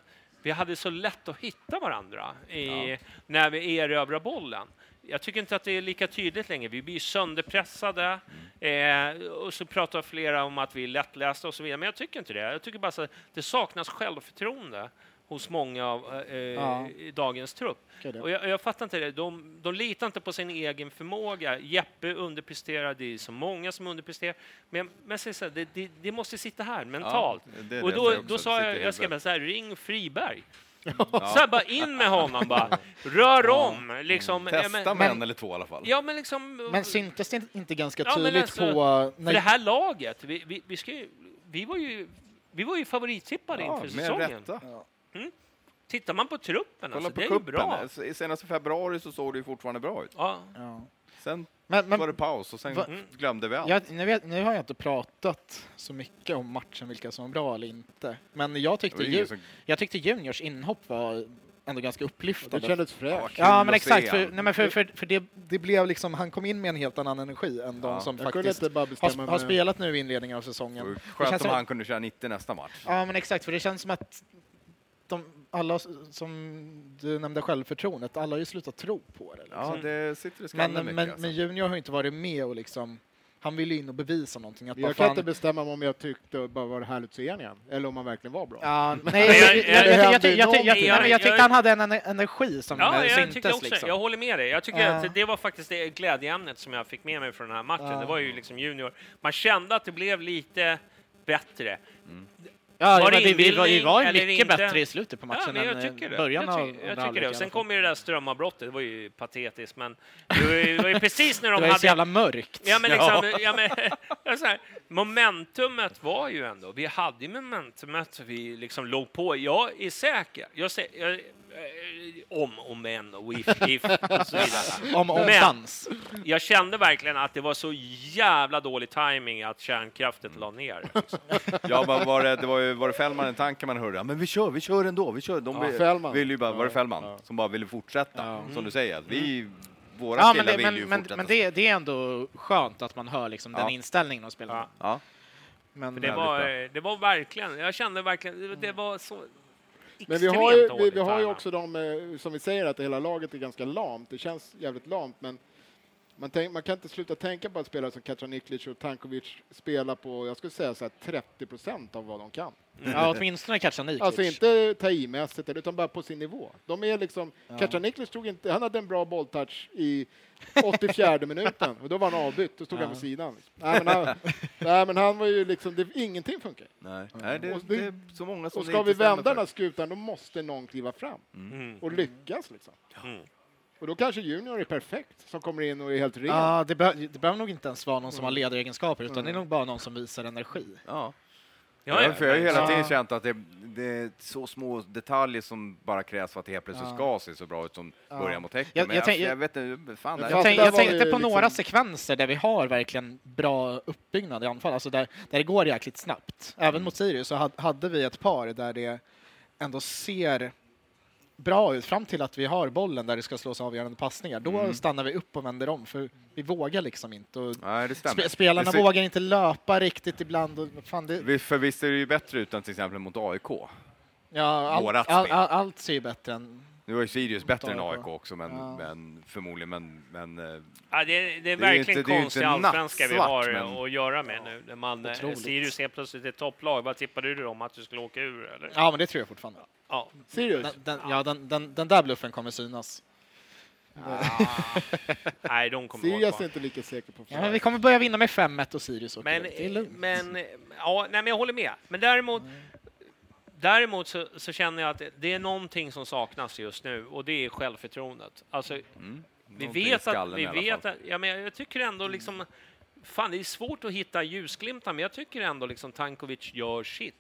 vi hade så lätt att hitta varandra i, när vi erövrar bollen. Jag tycker inte att det är lika tydligt längre. Vi blir sönderpressade eh, och så pratar flera om att vi är lättlästa och så vidare. Men jag tycker inte det. Jag tycker bara att det saknas självförtroende hos många av eh, Ja. i dagens trupp. Det- Och jag, jag fattar inte det. De, de litar inte på sin egen förmåga. Jeppe underpresterar, det är så många som underpresterar. Men, men så det, det, det måste sitta här mentalt. det är och det då, då sa det jag, jag skrev så här, ring Friberg. Ja. Så här, bara in med honom bara. Rör om. Liksom. Ja, Testa men, med en eller två i alla fall. ja, men liksom... Men syntes det inte ganska Ja, tydligt alltså, på... för det här laget, vi, vi, vi ska ju vi var ju, vi var ju favorittippade Ja, inför säsongen. rätta. Tittar man på truppen, Kolla alltså, på det är ju bra. I senaste februari så såg det ju fortfarande bra ut. Ja. Sen Men, men var det paus och sen Va- glömde vi allt. jag, nu, vet, nu har jag inte pratat så mycket om matchen, vilka som var bra eller inte. Men jag Det tyckte, ju som- jag tyckte Juniors inhopp var ändå ganska Det upplyftande. kändes fräscht. Ja, men exakt. För, han. nej, men för, för, för det, det blev liksom, han kom in med en helt annan energi än de Ja. som Jag faktiskt har, har spelat nu i inledningen av Det säsongen. Det Skönt känns om som- han kunde köra 90 nästa match. Ja, men exakt. För det känns som att de, alla som du nämnde självförtroendet, alla har ju slutat tro på det. Liksom. Ja, det sitter i skallen men, mycket. men, alltså. men Junior har inte varit med och liksom, han ville in och bevisa någonting. Att bara Jag kan fan- inte bestämma om jag tyckte det bara var härligt att se igen, eller om han verkligen var bra. Ja, nej, jag, det tyckte han hade en ener- energi som Ja, eh, jag syntes. tycker också liksom. Jag håller med dig. Jag tycker Ja. att det var faktiskt det glädjeämnet som jag fick med mig från den här matchen. Ja. Det var ju liksom Junior. Man kände att det blev lite bättre. Ja, Var det men vi, var, vi var ju mycket inte? bättre i slutet på matchen Ja, men jag än tycker det. början jag, av ty- andra jag tycker det. Och sen kom ju det där strömavbrottet. Det var ju patetiskt, men det var ju, det var ju precis när Det de var ju så hade... jävla mörkt. Ja, men liksom, ja. men, ja, så här, momentumet var ju ändå, vi hade ju momentumet, vi liksom låg på. Jag är säker, jag, om och men och if, if och så vidare. Om, om Men- dans. Jag kände verkligen att det var så jävla dålig timing att kärnkraften la ner. Ja, men var det, det var ju var det Fällman en tanke man hörde? Men vi kör, vi kör ändå, vi kör. De Ja, vill, Fällman. vill ju bara, var det Fällman ja. som bara ville fortsätta? Ja. Som du säger, att vi, våra Ja, men, killar det, vill ju men, men, fortsätta. men det, det är ändå skönt att man hör liksom den Ja. inställningen av spelarna. Ja. Ja. Men, Det var, bra. eh, det var verkligen, jag kände verkligen, det var så Men vi har ju, vi, vi har ju också de, eh, som vi säger, att hela laget är ganska lamt. Det känns jävligt lamt, men man, tänk, man kan inte sluta tänka på att spelare som Kacaniklic och Tankovic spelar på, jag skulle säga så här, 30 procent av vad de kan. ja, åtminstone Kacaniklic. Alltså inte ta i-mässigt, utan bara på sin nivå. De är liksom, Ja. Kacaniklic tog inte, han hade en bra bolltouch i 84 minuten och då var han avbytt, då stod han Ja. vid sidan. Nej men, han, nej men han var ju liksom, det, ingenting funkar. Nej, Nej det, Och det, det- är så många som Och ska vi vända den här skutan, då måste någon kliva fram Mm. och lyckas liksom. Mm. Och då kanske Junior är perfekt, som kommer in och är helt ren. Ja, det, be det behöver nog inte ens vara någon som har ledaregenskaper, utan det är nog bara någon som visar energi. Ja. Ja, Ja, för jag har ju hela tiden känt att det, det är så små detaljer som bara krävs för att det helt plötsligt Ja. ska se så bra ut som Ja. början mot Häcken. Jag- jag jag, tänk- jag, vet inte, fan. Jag tänk, jag tänkte på liksom- några sekvenser där vi har verkligen bra uppbyggnad i anfall, alltså där, där det går jäkligt snabbt. Även mot Sirius så had- hade vi ett par där det ändå ser bra ut fram till att vi har bollen där det ska slås avgörande passningar. Då Mm. stannar vi upp och vänder om, för vi vågar liksom inte. Och Nej, spe, spelarna ser- vågar inte löpa riktigt ibland. Och, fan, det, Vi- För visst är det ju bättre ut än till exempel mot AIK. ja, allt, all, allt ser ju bättre än... Nu var ju Sirius bättre än AIK. Också, men, Ja. men förmodligen, men, men eh, Ja, det, är, det är Det är verkligen inte- det är konstig inte allsvenska vi har men- att göra med nu. När man, eh, Otroligt. Sirius helt plötsligt är ett topplag. Vad tippade du om att du skulle åka ur? Eller? Ja, men det tror jag fortfarande. Ja. Sirius? Den, den, ja, den, den, den där bluffen kommer synas. Nej, de kommer Sirius är inte lika säker på Ja, men vi kommer börja vinna med 5-1 och Sirius åker Men, ut. Det är lugnt. men, ja, nej, men jag håller med. Men däremot, däremot så, så känner jag att det- det är någonting som saknas just nu och det är självförtroendet. Alltså, vi mm, någonting i vet att, vi vet att, ja, men jag tycker ändå liksom, fan det är svårt att hitta ljusglimtar, men jag tycker ändå liksom Tankovic gör sitt.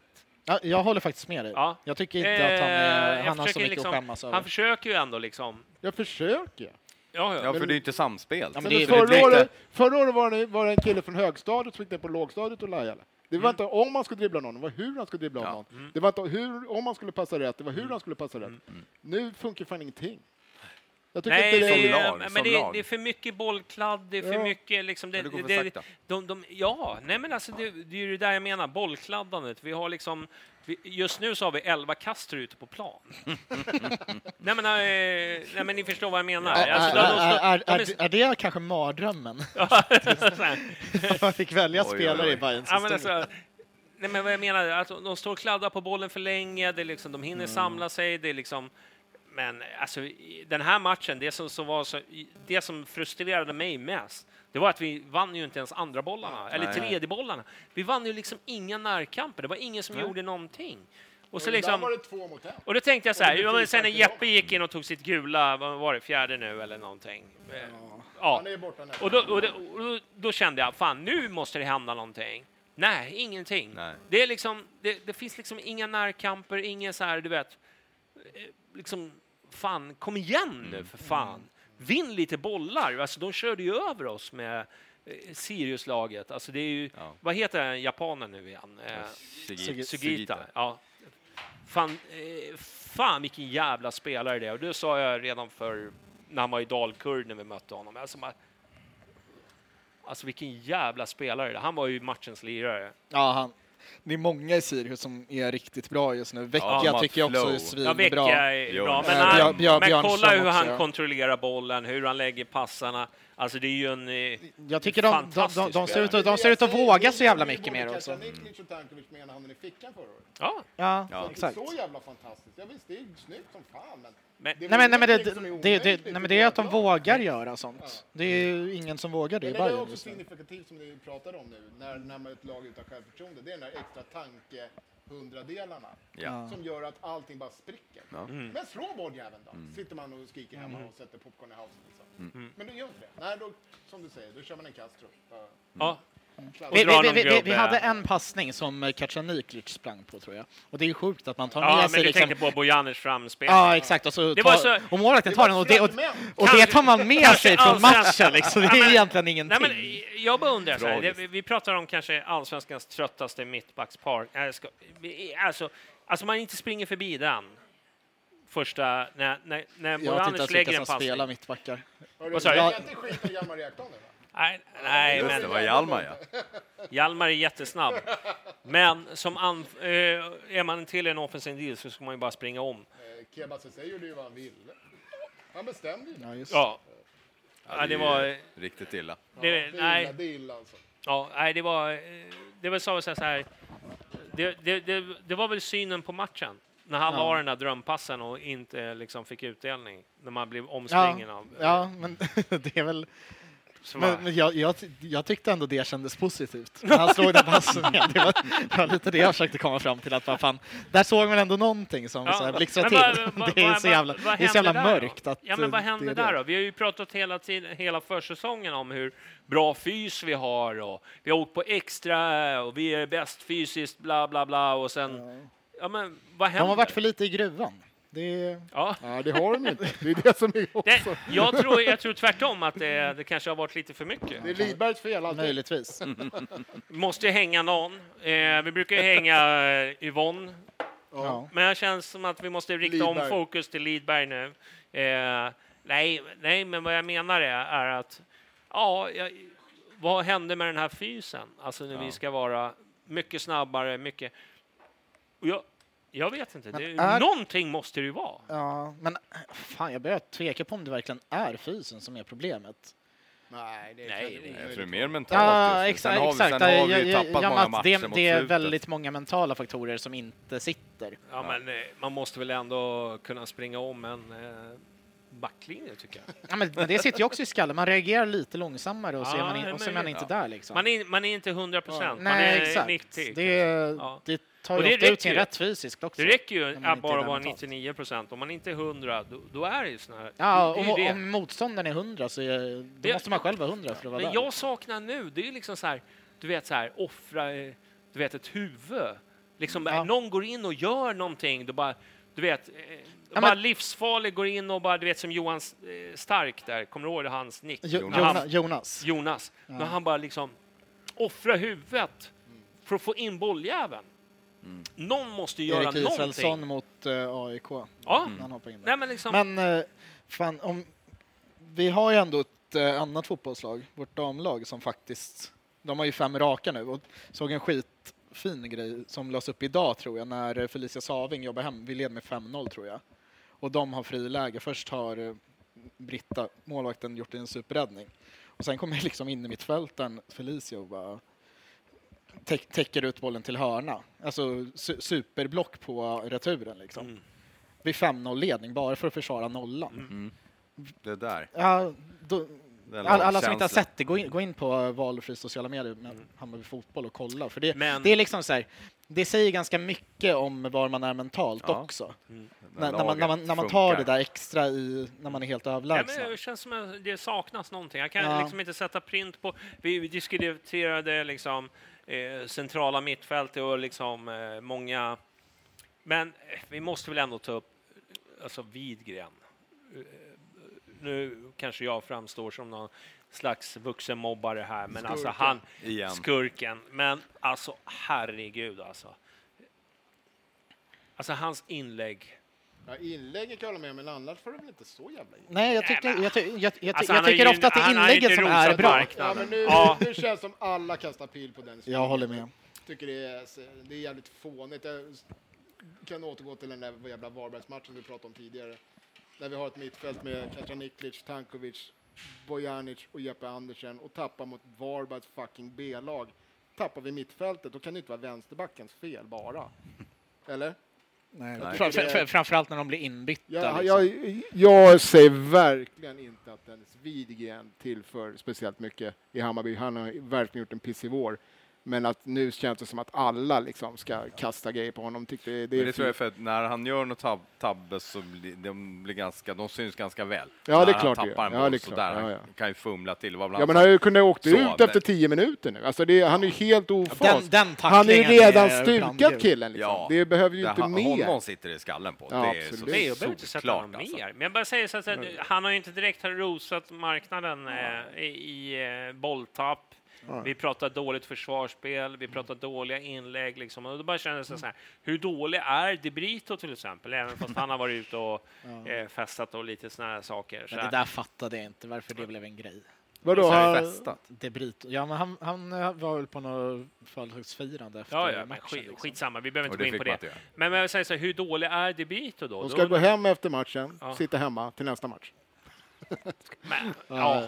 Ja, jag håller faktiskt med dig. Ja. Jag tycker inte att han, Eh, är, jag han har så mycket liksom- att skämmas över. Han försöker ju ändå liksom, Jag försöker. ja, ja. ja, för det är ju inte samspel. Ja, men Men det är- förra, det är året, förra året var det, var det en kille från högstadiet som gick ner på lågstadiet och lajade. Det Mm. var inte om man skulle dribbla någon, det var hur han skulle dribbla Ja. någon. Det var inte hur, om man skulle passa rätt, det var Mm. hur han skulle passa rätt. Nu funkar fan ingenting. Jag tycker Nej, inte det Som det, lag, men som det, lag. det är för mycket bollkladd, det är för Ja. mycket liksom... Det, Ja, det går för det, sakta. de, de, ja, nej men alltså det, det är ju det där jag menar, bollkladdandet. Vi har liksom... Just nu så har vi 11 kaster ute på plan. nej, men, eh, nej men ni förstår vad jag menar. Är, Alltså, är, de- de- är, de- är, de är- är, är det kanske mardrömmen? man fick välja Oj, oj, spelare oj. i Bayerns Ja, men alltså, nej, men vad jag menar, alltså, de står och kladdar på bollen för länge, det är liksom, de hinner samla sig, det är liksom... Men alltså, den här matchen, det som, som var så, det som frustrerade mig mest, det var att vi vann ju inte ens andra bollarna, eller Nej. tredje bollarna. Vi vann ju liksom inga närkamper, det var ingen som gjorde någonting. Och så liksom... var det två mot en. Och då tänkte jag så här, sen när Jeppe gick in och tog sitt gula, vad var det, fjärde nu eller någonting? Ja. Han är borta nu. Och då, och, då, och då, kände jag, fan nu måste det hända någonting. Nej, ingenting. Nej. Det, är liksom, det, det finns liksom inga närkamper, ingen så här, du vet, eh, liksom, fan, kom igen nu för fan. Vinn lite bollar. Alltså, de körde ju över oss med eh, Sirius-laget. Alltså, det är ju, Ja. vad heter den japanen nu igen? Eh, Sugi- Sugita. Ja. Fan, eh, fan vilken jävla spelare det är. Och det sa jag redan för när han var i Dalkurd när vi mötte honom. Alltså, man, alltså vilken jävla spelare det är. Han var ju matchens lirare. Ja, han, det är många i Sirius som är riktigt bra just nu. Vecchia Ja, tycker jag också är Ja, svinbra. Vecchia är Jo. bra, men, Björ- han, men kolla hur han kontrollerar bollen, hur han lägger passarna. Alltså det är ju en... eh, Jag tycker de, de, de, de, ser ut att, de ser ut att våga så jävla mycket mer också. Niklic och Tankovic med ena handen i fickan förra året. Ja, Ja, Ja. exakt. Så jävla fantastiskt. Ja, visst, det är snyggt som fan, men... men, det är Nej men, nej, men det, det, är det, nej, men det är att de vågar göra sånt. Det är ju ingen som vågar det i Men det är Bayern också signifikativt som ni pratar om nu, när, när man är ett lag utan självförtroende. Det är den där extra tanke hundradelarna Ja. som gör att allting bara spricker. Ja. Mm. Men slå boardjäveln då, sitter man och skriker hemma och sätter popcorn i halsen. Liksom. Mm. Men du gör inte det. Nej, då, som du säger, då kör man en Castro. Ja. Vi, dra vi, vi, vi, vi hade en passning som eh, Kacaniklic sprang på tror jag. Och det är ju sjukt att man tar med ja men sig du liksom... tänkte på Bojanic framspel. Ja, exakt. Och, så Det tar, så- och målvakten tar den och det, och, och det tar man med sig från matchen liksom. Det Ja, är men- egentligen ingenting. Nej, men jag bara undrar, så här, vi pratar om kanske allsvenskans tröttaste mittbackspar. Jag ska, vi- alltså, alltså man inte springer förbi den första, när, när, när Jag ens lägger vilka som passning. spelar mittbackar. Sa du? Inte skita i Hjalmar Ekdal nu va? Nej, nej Just men det, var Hjalmar ja. Hjalmar är jättesnabb. Men som an, eh, är man till en offensiv deal så ska man ju bara springa om. Eh, Keba Ceesay gjorde ju vad han ville. Han bestämde ju. Ja, just. Ja, ja Ja, det var- Riktigt illa. det, det är nej. illa, det är illa alltså. Ja, nej, det var... eh, Det var så, så här... Det, det, det, det var väl synen på matchen. När han Ja. la den där drömpassen och inte liksom fick utdelning. När man blev omspringen av... Ja, men det är väl... Men, men jag, jag, jag tyckte ändå det kändes positivt. När han slog den passen. Det var, det var lite det jag försökte komma fram till. Att vad fan, där såg man ändå någonting som Ja, blixtrade till. vad- vad- det är så jävla, det är så jävla mörkt. Att, Ja, men vad hände det är där då? Vi har ju pratat hela, tiden, hela försäsongen om hur bra fys vi har och vi har åkt på extra och vi är bäst fysiskt, bla bla bla och sen... Ja, men vad händer? De har varit för lite i gruvan. Det Ja. Ja, det har de inte. Det är det som är också. Det, jag, tror, jag tror tvärtom att det, det kanske har varit lite för mycket. Det är Lidbergs fel alltid. möjligtvis. Måste ju hänga någon. Eh, vi brukar ju hänga eh, Yvonne, Ja. men det känns som att vi måste rikta om Lidberg. fokus till Lidberg nu. Eh, nej, nej, men vad jag menar är, är att ja, jag, vad hände med den här fysen? Alltså när vi ska vara mycket snabbare, mycket... Och jag, jag vet inte, det, Men är- någonting måste det ju vara. Ja, men fan, jag börjar tveka på om det verkligen är fysen som är problemet. Nej, det är Nej, det- Jag omöjligt. tror det är mer mentalt Ja, just nu. Sen exakt. har vi, exakt. sen har vi Jag- jag- tappat ja, många att det, matcher mot det är slutet. väldigt många mentala faktorer som inte sitter. Ja, men eh, man måste väl ändå kunna springa om en eh, backlinje, tycker jag. Ja, men, men det sitter ju också i skallen. Man reagerar lite långsammare och så är Ja, man, det in, är och så är man möjligt. inte där liksom. Man är, man är inte 100 procent, man Nej, är exakt. 90. det, är- Ja. det tar Och det ofta ut räcker sin ju. rätt fysiskt också. Det räcker ju att bara vara mentalt. 99 procent. Om man inte är 100, då, då är det ju såna här... Ja, det, är om, ju det. om motståndaren är 100 så är, Det- måste man själv vara 100 för att vara Men där. jag saknar nu, det är ju liksom så här, du vet så här, offra, eh, du vet ett huvud. Liksom, Ja. någon går in och gör någonting, då bara, du vet, eh, Ja, bara men- livsfarlig går in och bara, du vet som Johan eh, Stark där, kommer du ihåg hans nick? Jo, När han- Jonas. Jonas. Jonas, när han bara liksom offrar huvudet för att få in bolljäveln. Någon måste ju göra Erik någonting. Israelsson mot eh, AIK. Ja, Han hoppar in där. nej men liksom, Men eh, fan, om, vi har ju ändå ett eh, annat fotbollslag, vårt damlag, som faktiskt... De har ju fem raka nu och såg en skitfin grej som lades upp idag tror jag, när Felicia Saving jobbar hem. Vi led med 5-0 tror jag. Och de har friläge. Först har Britta, målvakten, gjort en superräddning. Och sen kommer liksom in i mittfältaren Felicia och bara täck, täcker ut bollen till hörna. Alltså su- superblock på returen liksom. Mm. Vid 5-0 ledning bara för att försvara nollan. Mm. Det där. Ja, då, Den all, alla som inte har sett det, gå in, gå in på valfri sociala medier med Hammarby Fotboll och kolla. För det, Men- det är liksom så här, det säger ganska mycket om var man är mentalt Ja. också. Mm. När, när, man, när, man, när man tar det där extra i, när man är helt Ja, överlägsna. men det känns som att det saknas någonting. Jag kan Ja. liksom inte sätta print på... Vi, vi diskuterade liksom eh, centrala mittfältet och liksom eh, många... Men eh, vi måste väl ändå ta upp alltså Widgren. Eh, Nu kanske jag framstår som någon slags vuxenmobbare här, men alltså Skurken. han... Igen. Skurken. Men alltså, herregud alltså. Alltså hans inlägg. Ja, inlägget kan jag hålla med om, men annars får det väl inte så jävla illa. Nej, jag tycker, jag, ty, jag, jag, Alltså, jag tycker ju- ofta att det är inte som är bra. Ja, men nu, Ja. nu känns som alla kastar pil på den. Jag håller med. tycker det är, det är jävligt fånigt. Jag kan återgå till den där jävla Varbergsmatchen vi pratade om tidigare. Där vi har ett mittfält med Kacaniklic, Tankovic, Bojanic och Jeppe Andersen och tappar mot Varbergs fucking B-lag. Tappar vi mittfältet, då kan det inte vara vänsterbackens fel bara. Eller? Nej. Är- framförallt när de blir inbytta. Jag, liksom. jag, jag säger verkligen inte att Dennis Widgren tillför speciellt mycket i Hammarby. Han har verkligen gjort en pissig vår. Men att nu känns det som att alla liksom ska kasta grejer på honom. Tyckte det, det Men är det tror jag för att när han gör något tab tabbe så blir de, blir ganska, de syns ganska väl. Ja, det är klart han det tappar en. Ja, boll så klart. där, Ja, ja. han kan ju fumla till. Ja, men han har ju kunnat åkt Så, ut efter tio minuter nu. Alltså det, han är ju helt ofas. Den, den han är ju redan är stukad killen. Liksom. Ja, det behöver ju det inte han- mer. Honom sitter i skallen på. Ja, det är absolut. så Nej, jag behöver inte sätta solklart, honom alltså. mer. Men jag bara säger så att han har ju inte direkt rosat marknaden eh, i, i eh, bolltapp. Vi pratar dåligt försvarsspel, vi pratar dåliga inlägg. Liksom. Och då bara kändes det så här, hur dålig är De Brito till exempel? Även fast han har varit ute och eh, festat och lite såna här saker. Så Men det där fattade jag inte, varför det blev en grej. Vadå? Han, festat. Det Brito. Ja, men han, han eh, var väl på något födelsedagsfirande efter Ja, ja, men matchen. skit, liksom. skitsamma, vi behöver inte gå in på det. göra. Men jag säger så här, hur dålig är De Brito då? de Då- ska gå hem efter matchen, Ja. sitta hemma till nästa match. Men, ja.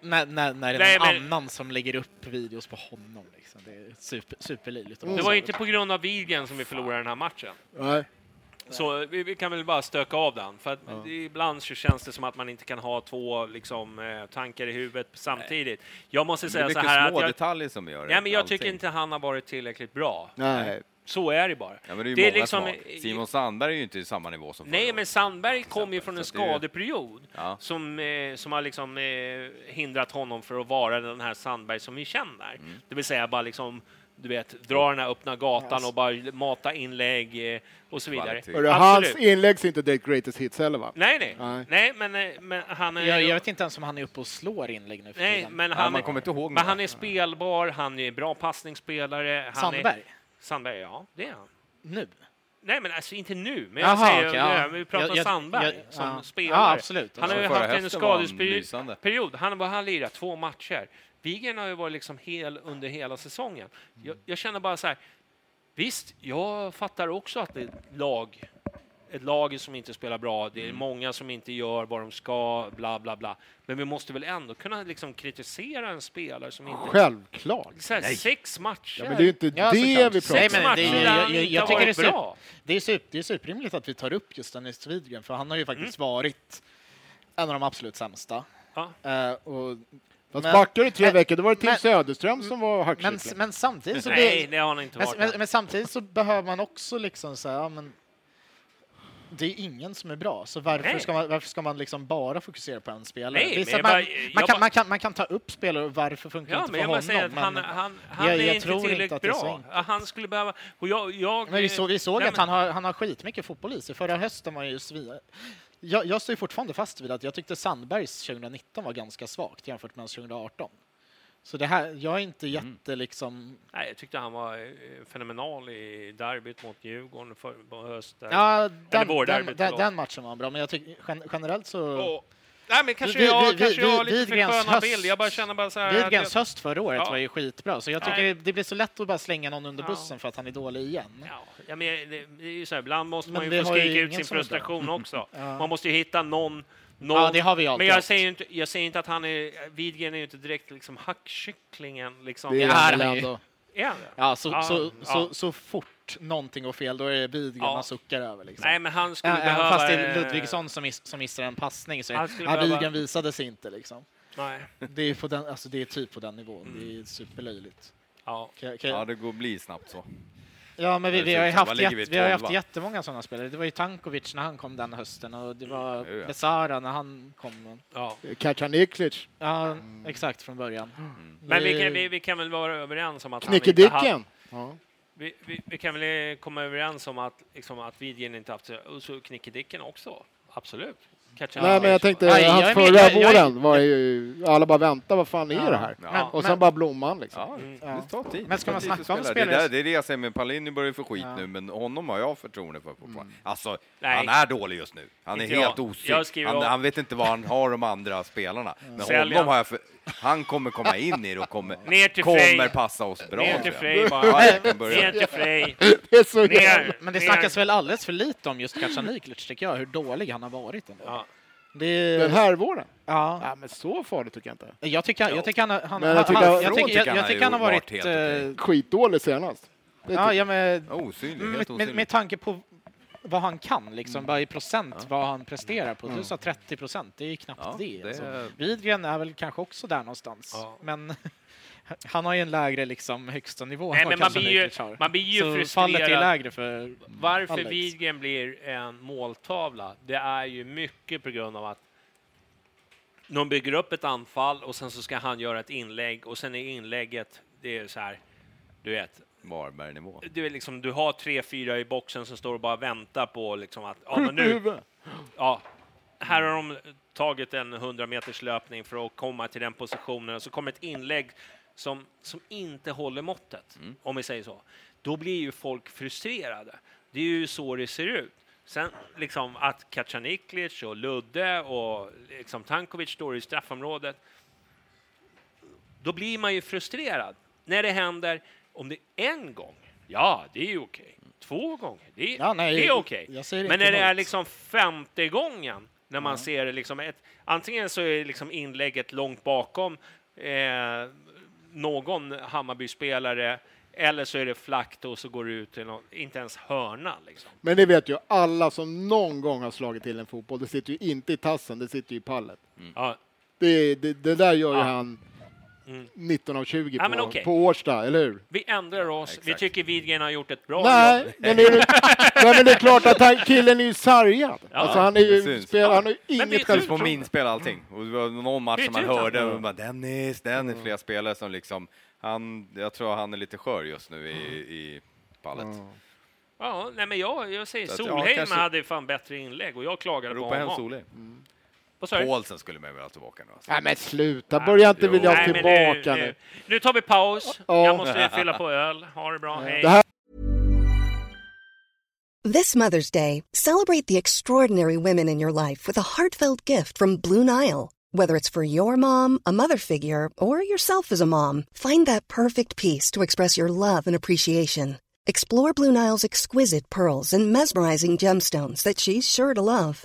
När, när, när det är Nej, någon men- annan som lägger upp videos på honom. Liksom. Det är super, superlöjligt. Det var inte på grund av Widgren som vi förlorade den här matchen. Nej. Så vi, vi kan väl bara stöka av den. För att det, ibland så känns det som att man inte kan ha två liksom, eh, tankar i huvudet samtidigt. Jag måste Det är säga så mycket här små att jag, detaljer som gör det. ja, men jag allting. tycker inte han har varit tillräckligt bra. Nej. Så är det bara. Ja, men det är Det är liksom-. Simon Sandberg är ju inte i samma nivå som Nej, men Sandberg kom ju från en det skadeperiod Ja. som, eh, som har liksom, eh, hindrat honom för att vara den här Sandberg som vi känner. Mm. Det vill säga bara liksom, du vet, dra den här öppna gatan och bara mata inlägg eh, och så vidare. Hörru, hans inlägg ser inte direkt greatest hits heller va? Nej, nej. Nej. Nej, men, eh, men han är... Jag, jag vet inte ens om han är uppe och slår inlägg nu för Nej, tiden. men Ja, han, man kommer inte ihåg men han är spelbar, han är bra passningsspelare. Han Sandberg? Är, Sandberg, ja, det är han. Nu? Nej, men alltså inte nu. Men jag säger, okej, ja. vi pratar Jag- jag- Sandberg jag- som ja. spelare. Ja, absolut. Han har ju Alltså, förra haft en skadesperiod. Han har bara lirat två matcher. Wiggen har ju varit liksom hel under hela säsongen. Jag, jag känner bara så här. Visst, jag fattar också att det är lag, ett lag som inte spelar bra. Det är Mm. många som inte gör vad de ska, bla bla bla. Men vi måste väl ändå kunna liksom kritisera en spelare som inte... Självklart. Så här, sex matcher. Ja, men det är ju inte Ja, det såklart. vi pratar Nej, om. men det är- jag- jag- jag tycker det är bra. Det är, super, det är superrimligt att vi tar upp just Dennis Widgren, för han har ju faktiskt Mm. varit en av de absolut sämsta. Ja. Eh, och, Fast men- backar du tre men- veckor, då var det Tim men- Söderström som var men, hackkyckling. men samtidigt så Nej, det har han inte men, varit. men, men samtidigt så behöver man också liksom säga, ja, men det är ingen som är bra, så varför Nej. ska man, varför ska man liksom bara fokusera på en spelare? Nej, man, bara- man, kan, bara- man, kan, man kan ta upp spelare och varför funkar Ja, inte för honom? att han, han, han Jag- är jag inte tror inte tillräckligt är så bra. Han skulle behöva... Och jag, jag, Men vi, så, vi såg Nej, att han har, han har skitmycket fotboll i sig. Förra hösten var ju svi... jag, jag står fortfarande fast vid att jag tyckte Sandbergs 2019 var ganska svagt jämfört med hans 2018. Så det här, jag är inte Mm. jätte liksom... Nej, jag tyckte han var eh, fenomenal i derbyt mot Djurgården för, på hösten. Ja, den, den, den, den matchen var bra, men jag tycker gen- generellt så... Och, nej, men kanske Vi- jag, vi- kanske vi- jag har lite för sköna höst- bild. Jag bara känner bara så här... Widgrens jag, höst förra året Ja. var ju skitbra, så jag tycker Nej. det, blir så lätt att bara slänga någon under Ja. bussen för att han är dålig igen. ja, ja, men det, det är ju så här, ibland måste man Men ju vi få ju skrika ut sin frustration också. Ja. Man måste ju hitta någon... någon Ja, det har vi alltid men jag säger, inte, jag säger inte att han är... Widgren är ju inte direkt liksom hackkycklingen. Liksom. Det är han ändå. Ja, så, Ja, så, ja. Så, så fort någonting går fel, då är det Widgren Ja. man suckar över. Liksom. Nej, men han skulle Ja, behöva... fast det är Ludvigsson som, miss, som missar en passning så behöva- Widgren visade sig inte. Liksom. Nej. Det, är på den, alltså, det är typ på den nivån. Det är superlöjligt. Ja. Kan, kan, Ja, det går bli snabbt så. Ja, men vi, vi har ju haft, ligger vi? har haft 12? jättemånga sådana spelare. Det var ju Tankovic när han kom den hösten och det var ja. Besara när han kom. Ja. Kacaniklic, Ja, exakt från början. Men vi kan, vi, vi kan väl vara överens om att han inte. Ja. Vi, vi, vi kan väl komma överens om att, liksom, att Widgren inte haft och så Knickedicken också. Absolut. Catcha Nej, men jag tänkte Nej, jag hans är förra med. Jag- jag våren var ju, alla bara vänta, vad fan är Ja. det här? Ja. Och Men- sen bara blommade han liksom. Ja, Ja. det tar tid. Men ska man snacka om spela. spelare- Det, där, det är det jag säger med Palini börjar få skit Ja. nu, men honom har jag förtroende för fortfarande. Alltså, Nej. han är dålig just nu. Han är Inte helt jag. osynlig. Jag skriver Han, han vet inte vad han har de andra spelarna. Men Sälja. honom har jag för, han kommer komma in i det och kommer, Ner till Frej. kommer passa oss bra. Ner tror till jag. Frej bara. Ner till Frej. Det är så. Ner. Men det ner. snackas väl alldeles för lite om just Kacaniklic tycker jag, hur dålig han har varit. Ändå. Ja. Det, Den här våren? ja. Ja, men så farligt tycker jag inte. Jag tycker, jag tycker han, har- han, Men jag tycker- han, jag tycker, jag, jag tycker han har varit varit... helt eh, Skitdålig senast. Det Ja, tycker- ja, men Osynlig, helt med, med, osynlig. med tanke på vad han kan, liksom, bara i procent vad han presterar på. Du sa 30 procent, det är ju knappt Ja, det. det Alltså. är- Widgren är väl kanske också där någonstans, Ja. men han har ju en lägre liksom, högsta nivå Nej, men man blir ju, man blir ju Så fallet är frustrerad. lägre för Varför Alex. Widgren blir en måltavla, det är ju mycket på grund av att de bygger upp ett anfall och sen så ska han göra ett inlägg och sen är inlägget, det är så här, du vet, Varberg-nivå. du, är liksom, du har tre, fyra i boxen som står och bara väntar på liksom att, ja, men nu, ja, här har de tagit en 100 meters löpning för att komma till den positionen och så kommer ett inlägg som, som inte håller måttet, om vi säger så. Då blir ju folk frustrerade. Det är ju så det ser ut. Sen liksom att Kacaniklic och Ludde och liksom Tankovic står i straffområdet. Då blir man ju frustrerad när det händer. Om det är en gång, ja, det är ju okej. Två gånger, det är, Ja, nej, det är okej. Men när det är liksom femte gången när man ser det liksom ett, antingen så är liksom inlägget långt bakom eh, någon Hammarby-spelare eller så är det flackt och så går det ut till någon, inte ens hörna. Liksom. Men det vet ju alla som någon gång har slagit till en fotboll. Det sitter ju inte i tassen, det sitter ju i pallet. Ja, Det, det, det där gör ju Ja. han Mm. 19 av 20 Ja, men på, okej. på Årsta, eller hur? vi ändrar oss. Vi exakt. tycker Widgren har gjort ett bra jobb. Nej, men det, är, nej, men det är klart att han, killen är ju sargad. Ja, alltså han är det ju, spelar, han har ju Men inget det På självförtroende. min spel allting. Och det var någon match som man hörde honom. och bara Dennis, Dennis, flera spelare som liksom, han, jag tror han är lite skör just nu i, i pallet. Ja, nej, men jag, jag säger ja, Solheim kanske- hade fan bättre inlägg och jag klagade på Ropa hem honom. Solheim. Du? Paulsen skulle man vilja ha tillbaka nu. Alltså. Nej men sluta, börja inte Jo. vilja ha tillbaka nu, nu. nu. nu tar vi paus. Ja. Jag måste fylla på öl. Ha det bra. Hej. Det här This Mother's Day, celebrate the extraordinary women in your life with a heartfelt gift from Blue Nile. Whether it's for your mom, a mother figure, or yourself as a mom, find that perfect piece to express your love and appreciation. Explore Blue Nile's exquisite pearls and mesmerizing gemstones that she's sure to love.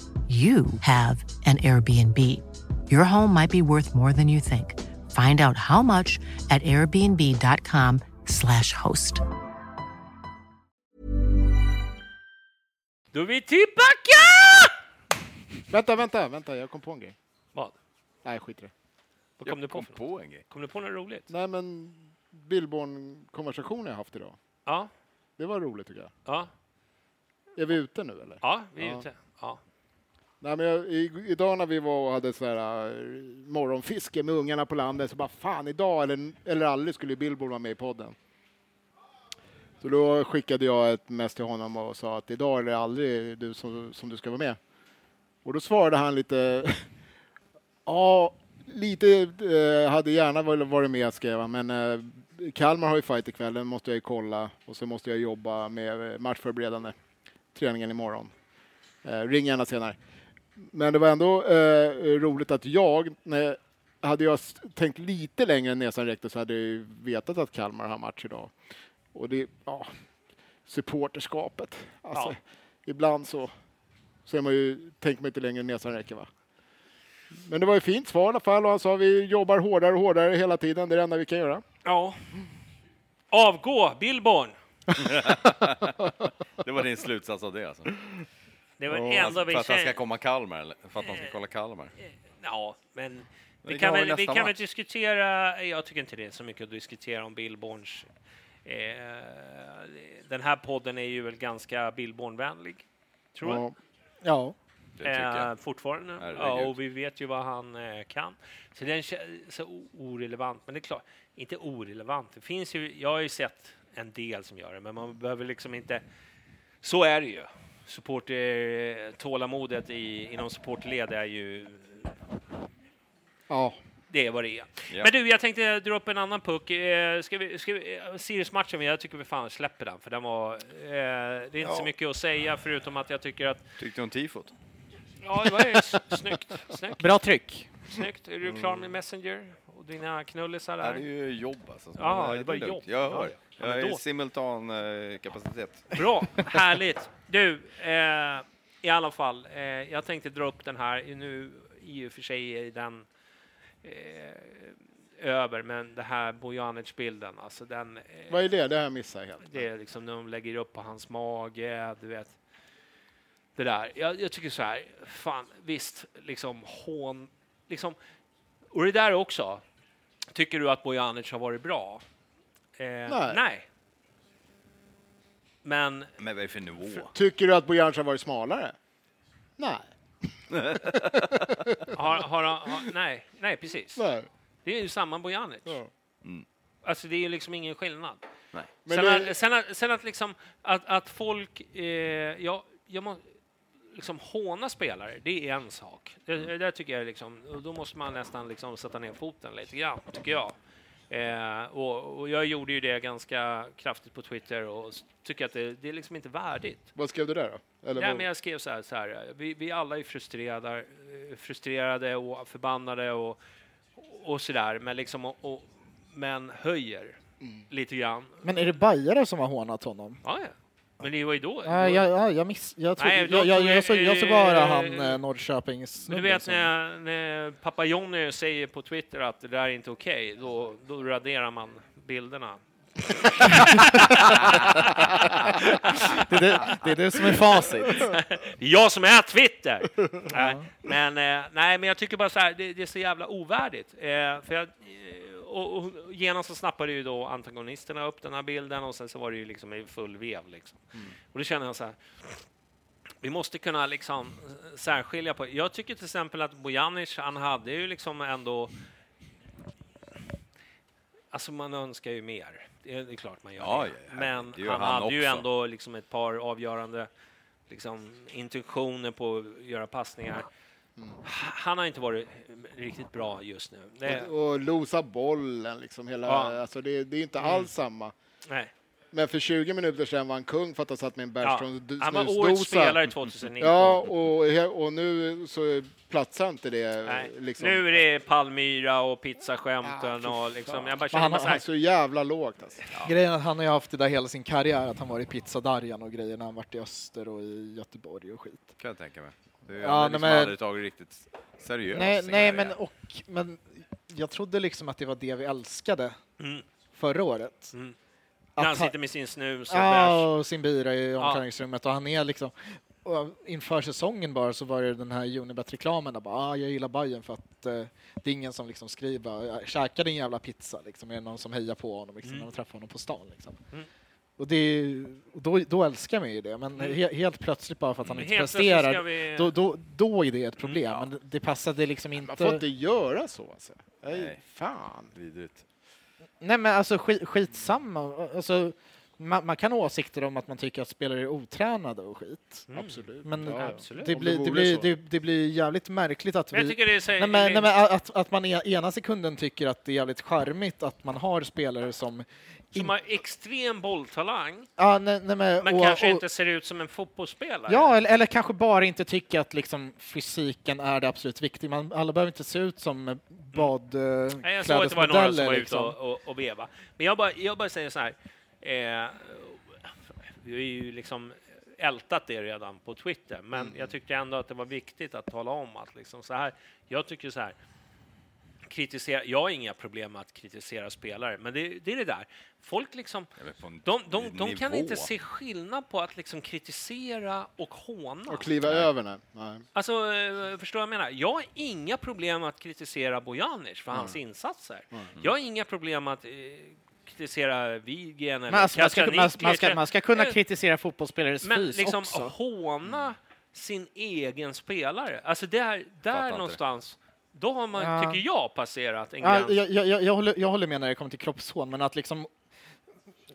you have an Airbnb. Your home might be worth more than you think. Find out how much at airbnb.com/slash host. Då är vi tillbaka! Vänta, vänta, vänta, jag kom på en grej. Vad? Nej, skit i det. Vad kom du på? kom för på en grej. Kom du på något roligt? Nej men, Billborn-konversationen jag haft idag. Ja. Det var roligt tycker jag. ja. Är vi ute nu eller? Ja, vi är Ja. ute. Ja. Nej, men jag, i, idag när vi var och hade så här, eh, morgonfiske med ungarna på landet så bara fan idag eller, eller aldrig skulle Billboard vara med i podden. Så då skickade jag ett mess till honom och sa att idag är det aldrig du som, som du ska vara med. Och då svarade han lite ja, lite eh, hade gärna varit- med skrev han, men eh, Kalmar har ju fight ikväll, den måste jag ju kolla och så måste jag jobba med matchförberedande träningen imorgon. Eh, ring gärna senare. Men det var ändå eh, roligt att jag, när, hade jag tänkt lite längre än näsan räckte så hade jag ju vetat att Kalmar har match idag. Och det, ja, supporterskapet. Alltså, Ja. Ibland så, så är man ju, tänker man inte längre än näsan räcker va. Men det var ju fint svar i alla fall och han sa vi jobbar hårdare och hårdare hela tiden, det är det enda vi kan göra. ja. Avgå, Billborn! Det var din slutsats av det alltså? Det var Alltså, enda vi för att han ska komma Kalmar, eller? För att han ska kolla Kalmar? Ja, men vi kan, väl, vi kan väl diskutera, jag tycker inte det är så mycket att diskutera om Billborns. Eh, den här podden är ju väl ganska Billborn-vänlig, tror jag. Ja, Eh, fortfarande. Herregud. Ja, och vi vet ju vad han eh, kan. Så den känns så orelevant. Men det är klart, inte orelevant. Det finns ju, jag har ju sett en del som gör det, men man behöver liksom inte... Så är det ju. Supporter, tålamodet i, inom supportled är ju... ja. Det är vad det är. Ja. Men du, jag tänkte dra upp en annan puck. Eh, ska vi, ska vi, eh, Sirius-matchen, jag tycker vi fan släpper den, för den var... Eh, det är inte så mycket att säga, förutom att jag tycker att... Tyckte du om tifot? Ja, det var snyggt. snyggt. Bra tryck. Snyggt. Är du klar med Messenger och dina knullisar Det här är där? ju jobb alltså. Ja, Men det var jobb. Jag Ja, hör. ja. Jag är då- simultan eh, kapacitet. Bra, härligt. Du, eh, i alla fall, eh, jag tänkte dra upp den här. Nu i och för sig är den eh, över, men det här Bojanic-bilden, alltså den... Eh, Vad är det? Det har jag missat helt. det är liksom när de lägger upp på hans mage, du vet. Det där. Jag, jag tycker så här, fan visst, liksom hån, liksom. Och det där också. Tycker du att Bojanic har varit bra? Eh, Nej. nej. Men Men vad är det för nivå? Tycker du att Bojanic har varit smalare? Nej. har, har, har nej, nej, precis. Nej. Det är ju samma Bojanic. Ja. Alltså det är liksom ingen skillnad. Nej. Sen, det- att, sen, att, sen att liksom att, att folk, eh, jag, jag må, liksom håna spelare, det är en sak. Det, det där tycker jag liksom, då måste man nästan liksom sätta ner foten lite grann, tycker jag. Eh, och, och jag gjorde ju det ganska kraftigt på Twitter och tycker att det, det är liksom inte värdigt. Vad skrev du där då? Eller Nej, vad- men jag skrev så här, så här vi, vi alla är frustrerade, eh, frustrerade och förbannade och, och så där, men liksom och, och, men höjer Mm. lite grann. Men är det bajare som har hånat honom? Ja, ja. Men det var ju då. Ja, jag, ja, jag, miss, jag, trodde, Nej, jag, jag, jag, såg, jag såg bara eh, han eh, Men Norrköpingssnubben du vet när, när pappa Jonny säger på Twitter att det där är inte okej, då, då raderar man bilderna. det, är det, det är det som är facit. jag som är Twitter! nej, men, eh, nej, men jag tycker bara så här, det, det är så jävla ovärdigt. Eh, för jag, eh, och, och genast så snappade ju då antagonisterna upp den här bilden och sen så var det ju liksom i full vev. Liksom. Och då känner jag så här, vi måste kunna liksom särskilja på... Jag tycker till exempel att Bojanic, han hade ju liksom ändå... Alltså man önskar ju mer. Det är, det är klart man gör Ja, ja, Men han, han hade ju också. ändå liksom ett par avgörande liksom, intentioner på att göra passningar. Han har inte varit riktigt bra just nu. Det, Och, och losa bollen liksom hela, Ja. alltså det, det är inte Mm. alls samma. nej. Men för 20 minuter sedan var han kung för att ha satt med en Ja. Bergström Han var årets spelare 2019. Ja, och, och nu så platsar inte det. Nej. Liksom. Nu är det Palmyra och pizzaskämten Ja, och liksom, jag bara Men känner han är så jävla lågt alltså. Grejen är att han har ju haft det där hela sin karriär, att han varit i pizzadarjan och grejer när han varit i Öster och i Göteborg och skit. Kan jag tänka mig. Det Ja, har liksom men- aldrig tagit riktigt seriöst. Nej, nej men, och, men jag trodde liksom att det var det vi älskade Mm. förra året. Mm. Att när han sitter med sin snus och. Ja, och sin bira i omklädningsrummet och han är liksom och inför säsongen bara så var det den här Unibet-reklamen där bara ah, jag gillar Bayern för att eh, det är ingen som liksom skriver "Jag käka din jävla pizza liksom, är det någon som hejar på honom liksom, Mm. när de träffar honom på stan liksom. Mm. Och det och då, då älskar man ju det, men Mm. he, helt plötsligt bara för att han inte Helt presterar, vi- då, då, då är det ett problem. Mm, Men det passade liksom Man får inte... inte göra så alltså. Nej, fan. Vidrigt. Nej men alltså skit, skitsamma. Alltså, man, man kan ha åsikter om att man tycker att spelare är otränade och skit. Mm. Absolut. Men Ja, ja. absolut. det blir, det, blir, det, det blir jävligt märkligt att Men vi... Nej, men, nej, men att, att man i ena sekunden tycker att det är jävligt charmigt att man har spelare som... som har extrem bolltalang, Ja, nej, nej, men, men och- kanske och- inte ser ut som en fotbollsspelare. Ja, eller, eller kanske bara inte tycker att liksom, fysiken är det absolut viktiga. Man, alla behöver inte se ut som Nej, badklädesmodeller. jag såg att det var några som var ute liksom. och, och, och veva. Men jag bara, jag bara säger så här. Eh, vi har ju liksom ältat det redan på Twitter, men Mm. jag tyckte ändå att det var viktigt att tala om att liksom så här. Jag tycker så här. Kritisera, jag har inga problem med att kritisera spelare, men det, det är det där. Folk liksom, men de, de, de kan inte se skillnad på att liksom kritisera och håna. Och kliva över. Nej. Alltså, eh, förstår vad jag menar? Jag har inga problem att kritisera Bojanic för hans insatser. Jag har inga problem att eh, kritisera Wiggen eller Men man, ska, man, man, ska, man ska kunna Eh, kritisera fotbollsspelares Men fys liksom också. håna sin egen spelare. Alltså där, där någonstans, då har man, Ja. tycker jag, passerat en gräns. jag, jag, jag, håller, jag håller med när det kommer till kroppshån, men att liksom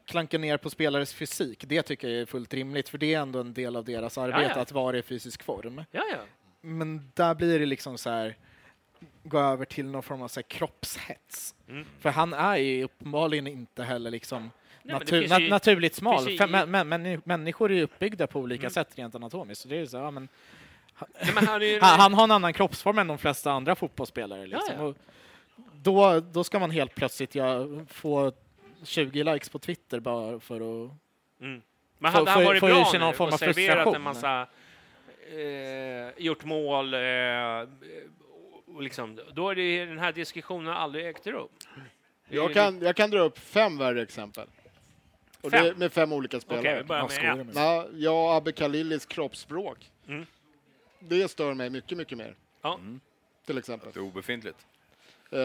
klanka ner på spelares fysik, det tycker jag är fullt rimligt, för det är ändå en del av deras arbete ja. att vara i fysisk form. Ja, ja. Men där blir det liksom så här, gå över till någon form av så här kroppshets. Mm. För han är ju uppenbarligen inte heller liksom Nej, natur, finns na, ju- naturligt smal. ju- men, men, människor är ju uppbyggda på Mm. olika sätt rent anatomiskt. Så det är så, ja, men, Nej, men han är ju- han, han har en annan kroppsform än de flesta andra fotbollsspelare. Liksom. ja. Och då, då ska man helt plötsligt ja, få 20 likes på Twitter bara för att... Mm. Men hade han får- varit ur bra någon nu form och av serverat en massa, eh, gjort mål, eh, liksom, då är det den här diskussionen aldrig ägt rum. Jag kan, jag kan dra upp fem värre exempel. Och det är Fem? med fem olika spelare. vi börjar Ja, med. Ja, jag och Abbe Khalilis kroppsspråk. Mm. Det stör mig mycket, mycket mer. Ja. Till exempel. Det är obefintligt. Eh,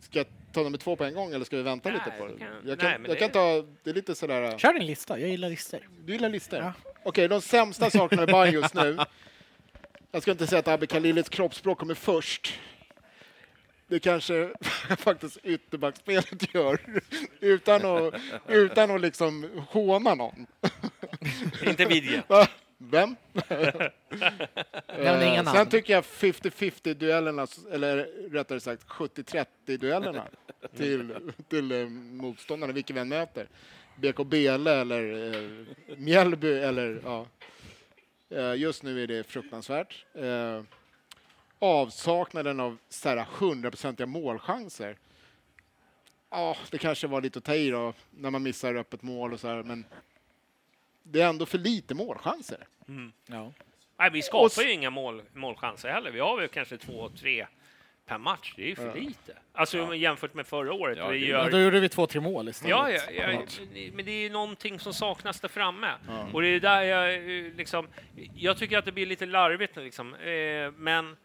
ska jag ta nummer två på en gång eller ska vi vänta Nej, lite på det? kan- jag kan, nej, jag det- kan ta, det är lite sådär... Kör din lista, jag gillar listor. Du gillar listor? Ja. Okej, de sämsta sakerna med Bayern just nu. Jag ska inte säga att Abbe Khalilis kroppsspråk kommer först. Det kanske faktiskt ytterbackspelet gör, utan att, utan att liksom håna någon. Inte Widje. Vem? Inga Eh, namn. Sen tycker jag 50-50 duellerna, eller rättare sagt 70-30 duellerna till, till eh, motståndarna, vilka vi än möter. BK Bele eller eh, Mjällby eller ja. Eh, just nu är det fruktansvärt. Eh, avsaknaden av så här, hundraprocentiga målchanser. Ja, det kanske var lite att ta i då, när man missar öppet mål och så här, men det är ändå för lite målchanser. Ja. Nej, vi Och skapar s- ju inga mål, målchanser heller. Vi har väl kanske två, tre per match. Det är ju för lite. Alltså jämfört med förra året. Ja, vi det- Ja, gör då gjorde vi två, tre mål istället. Ja, ja, ja, men det är ju någonting som saknas där framme. Och det är där jag liksom, jag tycker att det blir lite larvigt nu liksom. Eh, men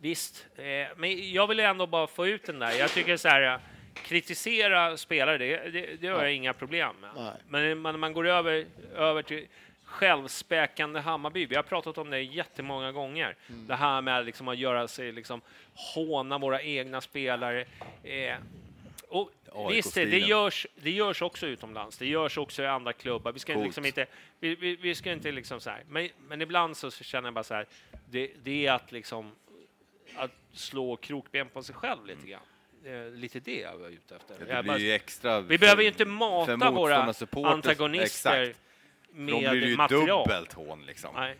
visst, eh, men jag vill ändå bara få ut den där. Jag tycker så här, kritisera spelare, det, det, det har jag inga problem med. Nej. Men man- när man går över, över till självspäkande Hammarby, vi har pratat om det jättemånga gånger. Det här med liksom att göra sig, liksom, håna våra egna spelare. Eh, och visst, det, görs, det görs också utomlands. Det görs också i andra klubbar. Vi ska Coolt. liksom inte, vi, vi, vi ska inte liksom så här. Men, men ibland så känner jag bara så här. Det, det är att liksom att slå krokben på sig själv lite grann. Eh, lite det jag var ute efter. Det Jag blir ju extra vi för- behöver ju inte mata våra antagonister Exakt. Då med blir ju material. dubbelt hån liksom. Nej.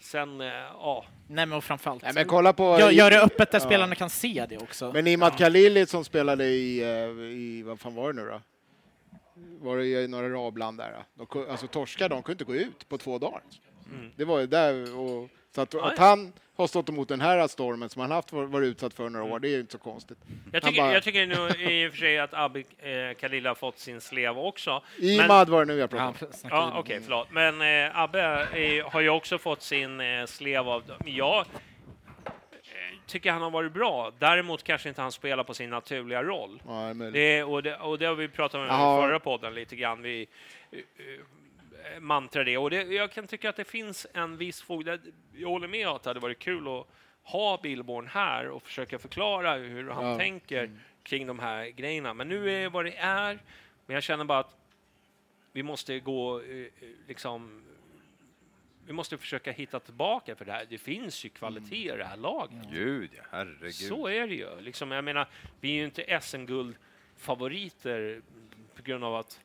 Sen, eh, ja. Nej, men och framförallt. Nej, men kolla på... Gör, gör det öppet där Ja. spelarna kan se det också. Men Imad Khalili som spelade i, eh, i, vad fan var det nu då? Var det i några arabland där? då? De, ku- alltså torskar, de kunde inte gå ut på två dagar. Det var ju där och, så att, att han har stått emot den här stormen som han haft varit utsatt för några år, det är ju inte så konstigt. Jag tycker, bara- jag tycker nu i och för sig att Abbe eh, Khalil har fått sin slev också. Men- Imad var det nu jag Ja, pratade om. Ja, vidare. okej, förlåt. Men eh, Abbe eh, har ju också fått sin eh, slev av... Ja, eh, tycker han har varit bra. Däremot kanske inte han spelar på sin naturliga roll. Ja, men, Det, och, det, och det har vi pratat om i Ja. förra podden lite grann. Vi uh, mantrar det. Och det, jag kan tycka att det finns en viss fog. Jag håller med att det hade varit kul att ha Billborn här och försöka förklara hur han Ja. Mm. tänker kring de här grejerna. Men nu är det vad det är. Men jag känner bara att vi måste gå eh, eh, liksom vi måste försöka hitta tillbaka för det här. Det finns ju kvalitet i det här laget. Gud, ja, herregud. Så är det ju. Liksom, jag menar, vi är ju inte SM-guldfavoriter på grund av att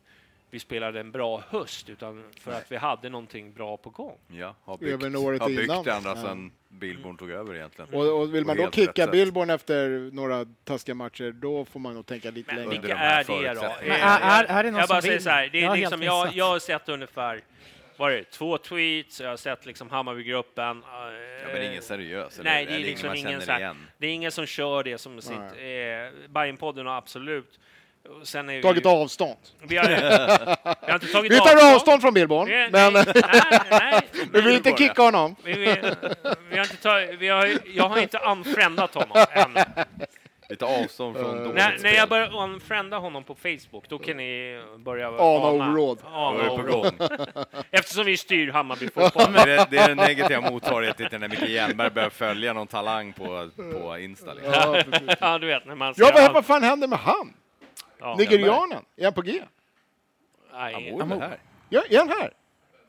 vi spelade en bra höst, utan för att vi hade någonting bra på gång. Ja, har byggt, Även året har byggt innan. det andra Ja. sedan Billborn tog över egentligen. och, och vill man då kicka. Billborn efter några taskiga matcher, då får man nog tänka lite Men längre. Under vilka är det då? Men är- är- är det någon jag som bara säger vill? så här, det Jag är har liksom, jag, jag har sett ungefär vad är det, två tweets, jag har sett liksom Hammarbygruppen. Ja, men ingen seriös, Nej, det är liksom man ingen så här. Det är ingen som kör det som sitt... Eh, Bajenpodden har absolut... och Sen är Tagit vi, avstånd. vi, har, vi har inte tagit Vi tar avstånd från Billborn, Vi- men nej, nej, nej, vi vill inte kicka honom. vi, vi, vi har inte tagit, vi har, jag har inte unfriendat honom än. Lite avstånd från dåligt När, när jag börjar unfrienda honom på Facebook, då kan ni börja Ana oråd. Eftersom vi styr Hammarby fotboll. Det är, det är den negativa motsvarigheten till när Micke Hjelmberg börjar följa någon talang på, på Insta. Liksom. Ja, du vet när man ser ja, vad fan händer med han? Ja. Nigerianen? Är han på G? Han Nej. bor väl här? Ja, är han här?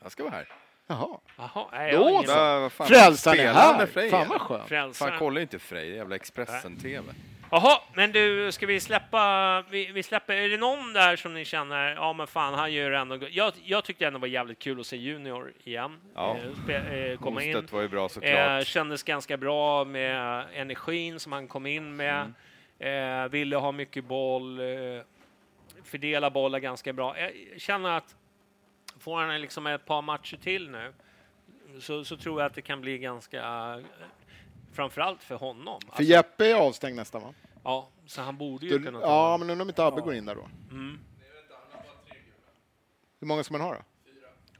Han ska vara här. Jaha. Jaha, nej, jag har Då ingen- så. Va- vad fan, Frälsaren är spelar han här. med Frej, Fan vad skönt. Fan, Frälsaren. kollar inte Frej, det är jävla Expressen-TV. Jaha, men du, ska vi släppa, vi, vi släpper, är det någon där som ni känner, ja men fan, han gör ändå, go- jag, jag tyckte ändå var jävligt kul att se Junior igen, Ja. eh, spe, eh, komma in. Var ju bra Eh, såklart. kändes ganska bra med energin som han kom in med. Eh, ville ha mycket boll, eh, fördela bollar ganska bra. Jag känner att får han liksom ett par matcher till nu så, så tror jag att det kan bli ganska, framförallt för honom. För Alltså, Jeppe är avstängd nästa va? ja, så han borde ju Du, kunna ta ja, men undrar om inte Abbe går in där då? mm, Hur många ska man ha då?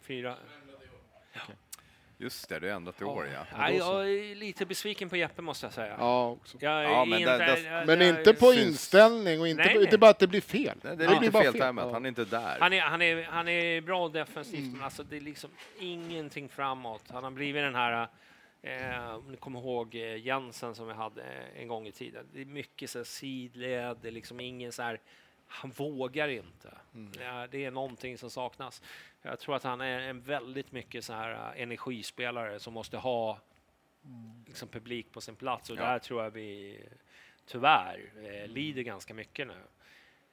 fyra. Just det, det är ändrat i år ja. Nej, jag är lite besviken på Jeppe måste jag säga. Ja, också. Jag är Ja, men inte, det- det- jag- Men jag- inte på syns- inställning och inte, Nej, på, nej. inte bara att det blir fel. Det är blir lite bara feltajmat, Ja. han är inte där. Han är, han, är, han är bra defensivt, men alltså det är liksom ingenting framåt. Han har blivit den här, eh, om ni kommer ihåg eh, Jensen som vi hade en gång i tiden. Det är mycket så här sidled, det är liksom ingen så här, han vågar inte. Ja, det är någonting som saknas. Jag tror att han är en väldigt mycket så här eh, energispelare som måste ha liksom, publik på sin plats och Ja. där tror jag vi tyvärr eh, lider ganska mycket nu.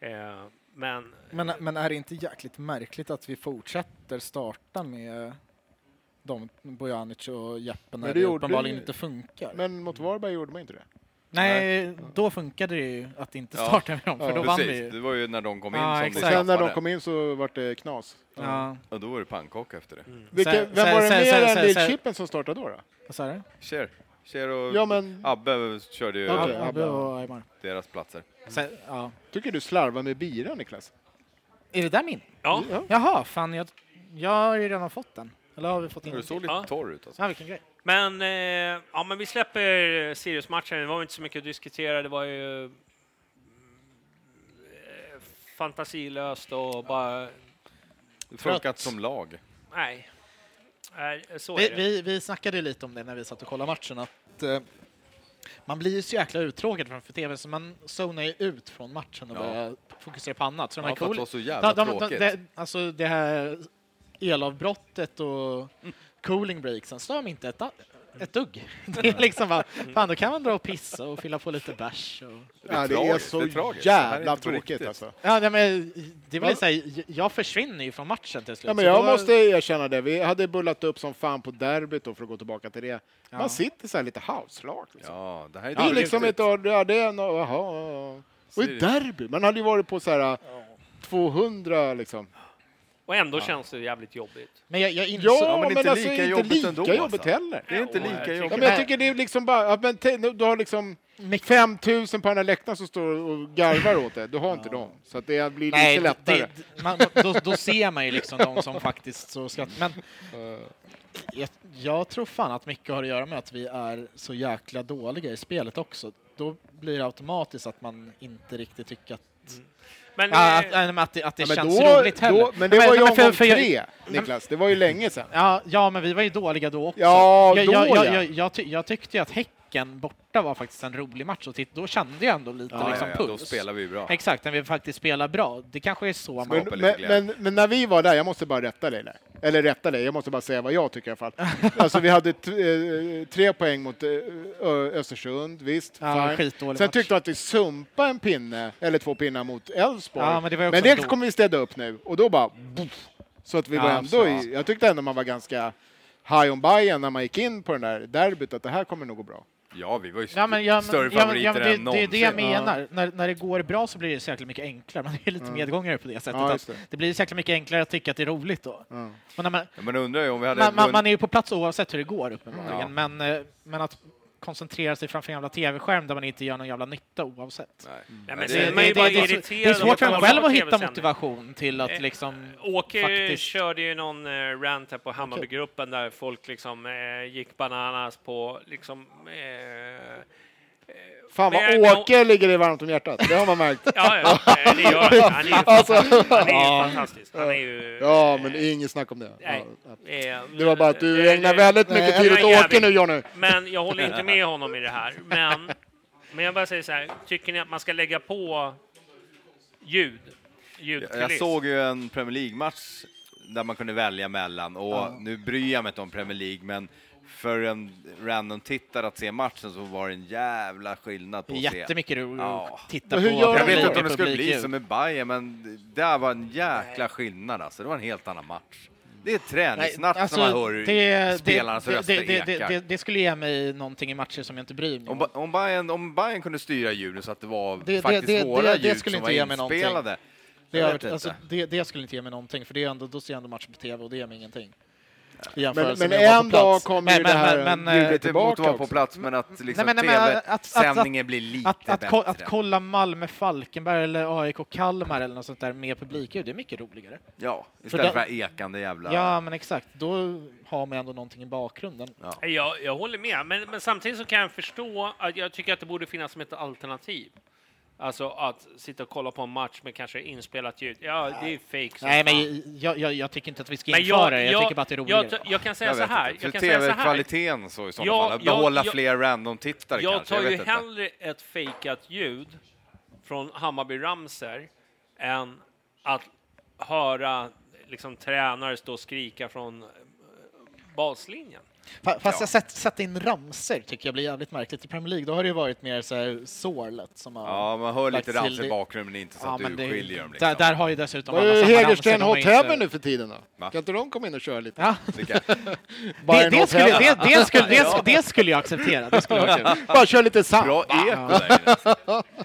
Eh, men Men, men är det inte jäkligt märkligt att vi fortsätter starta med de, Bojanic och Jeppe när det det, uppenbarligen inte funkar? Men mot Varberg gjorde man inte det. Nej, då funkade det ju att inte Ja. starta med dem, för Ja, då vann vi ju. det var ju när de kom in Ja, som exakt. sen när de kom in så var det knas. Ja. Och då var det pannkaka efter det. Vilka, Sen- vem sen- var det sen- mer sen- än sen- Lill-Chippen som startade då? då? Vad sa du? Cher, Cher och Ja, men Abbe körde ju Okej. Abbe och Aymar. deras platser. Sen, ja. tycker du slarvar med bira, Niklas? Är det där min? ja, Ja. Jaha, fan jag, jag har ju redan fått den. Eller har vi fått in Du den? såg lite Ja. torr ut alltså. Ja, vilken grej. Men, eh, ja, men vi släpper Sirius-matchen. Det var ju inte så mycket att diskutera. Det var ju mm, eh, fantasilöst och bara... Det funkat som lag. Nej. Nej, så Vi, är det. vi, vi snackade lite om det när vi satt och kollade matchen, att eh, man blir ju så jäkla uttråkad framför tv så man zonar ju ut från matchen och Ja. börjar fokusera på annat. Så de Ja, här för att cool- det var så jävla de, de, de, tråkigt. det, alltså det här elavbrottet och cooling breaksen stör mig inte ett, ett dugg. Det är liksom bara, fan då kan man dra och pissa och fylla på lite bärs. Och... Ja, det är så det är tragiskt. Det är jävla tråkigt alltså. Ja, nej, men det vill säga, jag försvinner ju från matchen till slut. Ja, men så jag då- måste erkänna det. Vi hade bullat upp som fan på derbyt då för att gå tillbaka till det. Man Ja. sitter så här lite house-lag. Liksom. Ja, det här är det är liksom ett... Ja, det är no, jaha, ja. Och ett derby. Man hade ju varit på så här 200 liksom. Och ändå känns det jävligt jobbigt. Men jag, jag insåg... Ja, men men, inte alltså lika inte jobbigt lika ändå, jobbigt alltså. heller. Det är inte Ja, jag lika Ja, jobbigt. men jag tycker det är liksom bara... Ja, men du har liksom... 5000 på den här läktaren som står och garvar åt det. Du har inte dem. Så att det blir Nej, lite lättare. det, man, då, då ser man ju liksom de som faktiskt så skrattar. Men jag, jag tror fan att mycket har att göra med att vi är så jäkla dåliga i spelet också. Då blir det automatiskt att man inte riktigt tycker att Men, Ja, eh, att, men att det, att det Ja, men känns då- roligt heller. då- men det var nej, ju men för- omgång tre, Niklas. Det var ju länge sedan. Ja, ja, men vi var ju dåliga då också. Ja, jag, då jag, jag, ja. jag, jag, ty, jag tyckte ju att Häcken borta var faktiskt en rolig match och då kände jag ändå lite Ja, liksom ja, ja, puls. då spelar vi bra. Exakt, när vi faktiskt spelar bra. Det kanske är så man... Men, men, men, men när vi var där, jag måste bara rätta dig där. Eller rätta dig, jag måste bara säga vad jag tycker i alla fall. Alltså vi hade t- eh, tre poäng mot eh, Ö- Östersund, visst. Ja, Sen match. tyckte jag att vi sumpade en pinne, eller två pinnar mot Elfsborg. Ja, men det men det kommer vi städa upp nu, och då bara... Buff, så att vi Ja, var ändå i, Jag tyckte ändå man var ganska high on Bayern när man gick in på den där derbyt, att det här kommer nog gå bra. Ja, vi var ju Ja, men, ja, men, större ja, men, favoriter ja, men det, än det är det jag någonsin. menar. När, när det går bra så blir det så jäkla mycket enklare. Man är lite Mm. medgångare på det sättet. Ja, att det. det. blir så jäkla mycket enklare att tycka att det är roligt då. När man, Ja, men undrar ju om vi hade... man, man, man är ju på plats oavsett hur det går uppenbarligen. Ja. Men, eh, men att koncentrera sig framför en jävla tv-skärm där man inte gör någon jävla nytta oavsett. Nej. Det- det, det- man är det, svårt för en själv att hitta motivation till att Eh, liksom Åke faktiskt... körde ju någon eh, rant här på Hammarbygruppen där folk liksom eh, gick bananas på liksom... Eh, Fan vad Men- Åke ligger dig varmt om hjärtat, det har man märkt. ja, ja, det gör han. Han är ju Alltså, fantastisk. Han är ju ja. fantastisk. Han är ju... Ja, men inget snack om det. Nej. Ja. Det var bara att du ägnar väldigt mycket eh, tid åt. Åke nu, Johnny. Men jag håller inte med honom i det här. Men, men jag bara säger så här, tycker ni att man ska lägga på ljud? Jag, Ljudkuliss? jag såg ju en Premier League-match där man kunde välja mellan och Ja. nu bryr jag mig inte om Premier League, men för en random tittare att se matchen så var det en jävla skillnad på att se. jättemycket roligt Ja. att titta på. Jag vet inte om det skulle bli som med Bayern, men det där var en jäkla skillnad alltså. Det var en helt annan match. Det är träningsnatt alltså, när man hör det, spelarnas det, röster det, det, det, det, det skulle ge mig någonting i matcher som jag inte bryr mig Om, om. Om, Bayern, om Bayern kunde styra ljudet så att det var Det- faktiskt det- våra det- det ljud skulle som inte var ge mig någonting. inspelade. Det, Jag är, vet alltså, det, det skulle inte ge mig någonting, för det är ändå, då ser jag ändå matchen på tv och det ger mig ingenting. Men, men en dag kommer Men- ju det men- här men- men, ljudet eh, tillbaka vara på plats, men att liksom tv-sändningen blir lite Att, att, bättre. att kolla Malmö, Falkenberg eller AIK Kalmar eller något sånt där med publikljud, det är mycket roligare. ja, För istället för, det här ekande jävla... Ja, men exakt. Då har man ändå någonting i bakgrunden. Ja. Jag, jag håller med, men, men samtidigt så kan jag förstå att jag tycker att det borde finnas som ett alternativ. Alltså att sitta och kolla på en match med kanske inspelat ljud. Ja, det är fake som Nej, men jag, jag, jag tycker inte att vi ska införa det. Jag tycker bara att det är roligare. Jag, jag kan säga Jag så här. Jag För kan säga så här. tv-kvaliteten så i sådana fall. Jag- behålla jag- fler random-tittare Jag kanske. tar Jag ju inte. hellre ett fejkat ljud från Hammarby Ramser än att höra liksom, tränare stå och skrika från eh, baslinjen. Fa- Fast Ja. jag sätt, sätta in ramser tycker jag blir jävligt märkligt. I Premier League då har det ju varit mer så här sorlet som har Ja, man hör lite till ramsor i bakgrunden, men inte så Ja, att du det- skiljer dem. Liksom. Där, där har ju dessutom Vad alla är samma Hägersten har Hot inte- Heaven nu för tiden då? Va? Kan inte de komma in och köra lite? Ja, det, det, skulle, det, det, skulle, det, skulle, det skulle jag acceptera. Det skulle jag acceptera. Bara kör lite samba. Bra eko där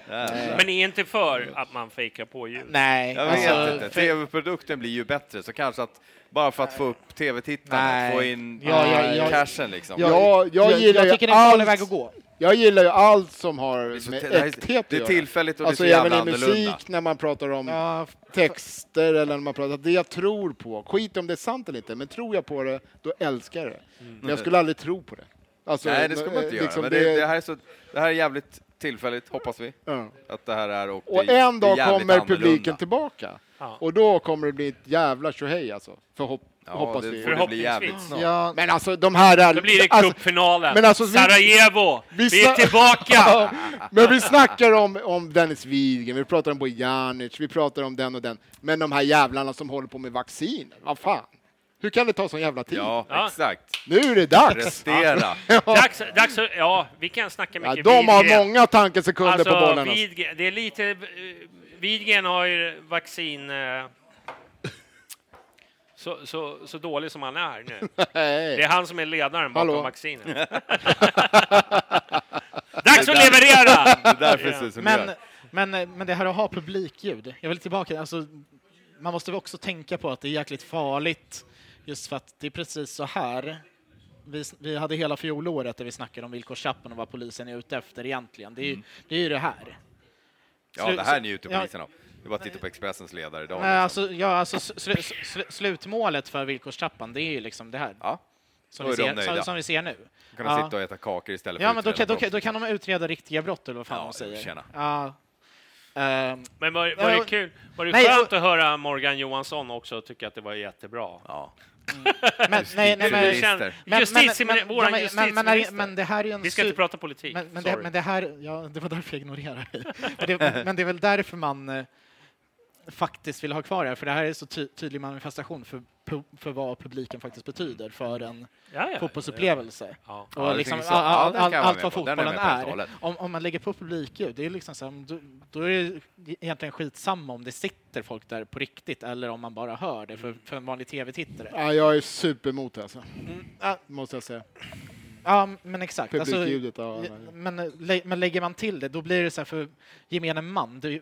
inne. Men är inte för att man fejkar på ljud? Nej, Jag vet alltså, inte. TV-produkten blir ju bättre, så kanske att bara för att få upp TV-tittarna, Nej. få in Ja, ja, ja. cashen liksom. Ja, jag, jag, gillar jag tycker ju det är väg att gå. jag gillar ju allt som har så- med det här är- äkthet att Det är tillfälligt och Alltså det är så även jävla i annorlunda. musik när man pratar om Ja, texter eller när man pratar, det jag tror på, skit om det är sant eller inte, men tror jag på det, då älskar jag det. Men jag skulle aldrig tro på det. Alltså, Nej, det ska man inte göra. liksom men det, det, här är så, det här är jävligt tillfälligt, hoppas vi. ja. Att det här är och, Och det, en det är dag kommer annorlunda. publiken tillbaka. Ja. Och då kommer det bli ett jävla tjohej alltså. Förhopp, Ja, hoppas det vi. får det bli jävligt snart. ja, Men alltså de här... Är, Då blir det alltså, cupfinalen. men alltså, vi- Sarajevo! vi Vi, är tillbaka! Men vi snackar om, om Dennis Widgren, vi pratar om Bojanic, vi pratar om den och den. Men de här jävlarna som håller på med vaccin, vad fan? Hur kan det ta sån jävla tid? Ja, Ja. exakt. Nu är det dags! Prestera. dags, dags att, ja, vi kan snacka Ja, mycket de har många tankesekunder Alltså, på bollen. Alltså. Det är lite... Widgren har ju vaccin... eh, Så, så, så dålig som han är nu. Det är han som är ledaren bakom Hallå? vaccinet. Dags att leverera! Det är som det men, men, men det här att ha publikljud, jag vill tillbaka, alltså, man måste också tänka på att det är jäkligt farligt just för att det är precis så här vi, vi hade hela fjolåret där vi snackade om villkorstrappan och vad polisen är ute efter egentligen. Det är Mm. det, är ju det här. Ja, det här njuter ja, polisen av. Det är bara att titta på Expressens ledare idag. Nej, liksom. alltså, ja, alltså sl, sl, sl, slutmålet för villkorstrappan, det är ju liksom det här. Ja. Som, vi ser, som, som vi ser nu. Då kan de sitta och äta kakor istället Ja, för men då kan, utreda då, kan, brott. då kan de utreda riktiga brott, eller vad fan Ja, de säger. tjena. Ja. Ehm, Men var, var Ja, det kul? Var det nej, skönt att höra Morgan Johansson också tycka att det var jättebra? Ja. Men, nej, nej, Justitieminister, det här är ju en Vi ska inte prata politik. Men, men, det, men det här, ja, det var därför jag ignorerade dig. Men det, men det är väl därför man eh, faktiskt vill ha kvar det här, för det här är så ty tydlig manifestation för, pu- för vad publiken faktiskt betyder för en Ja, ja. fotbollsupplevelse. Ja. Ja, Och liksom, så. all, all, jag allt vad är jag fotbollen är. hållet. Om, om man lägger på publikljud, det är liksom så här, då, då är det egentligen skitsamma om det sitter folk där på riktigt eller om man bara hör det för, för en vanlig tv-tittare. Ja, jag är superemot det alltså, Ja, måste jag säga. Ja, men exakt. Alltså, men, lä- men lägger man till det, då blir det så här för gemene man. Det,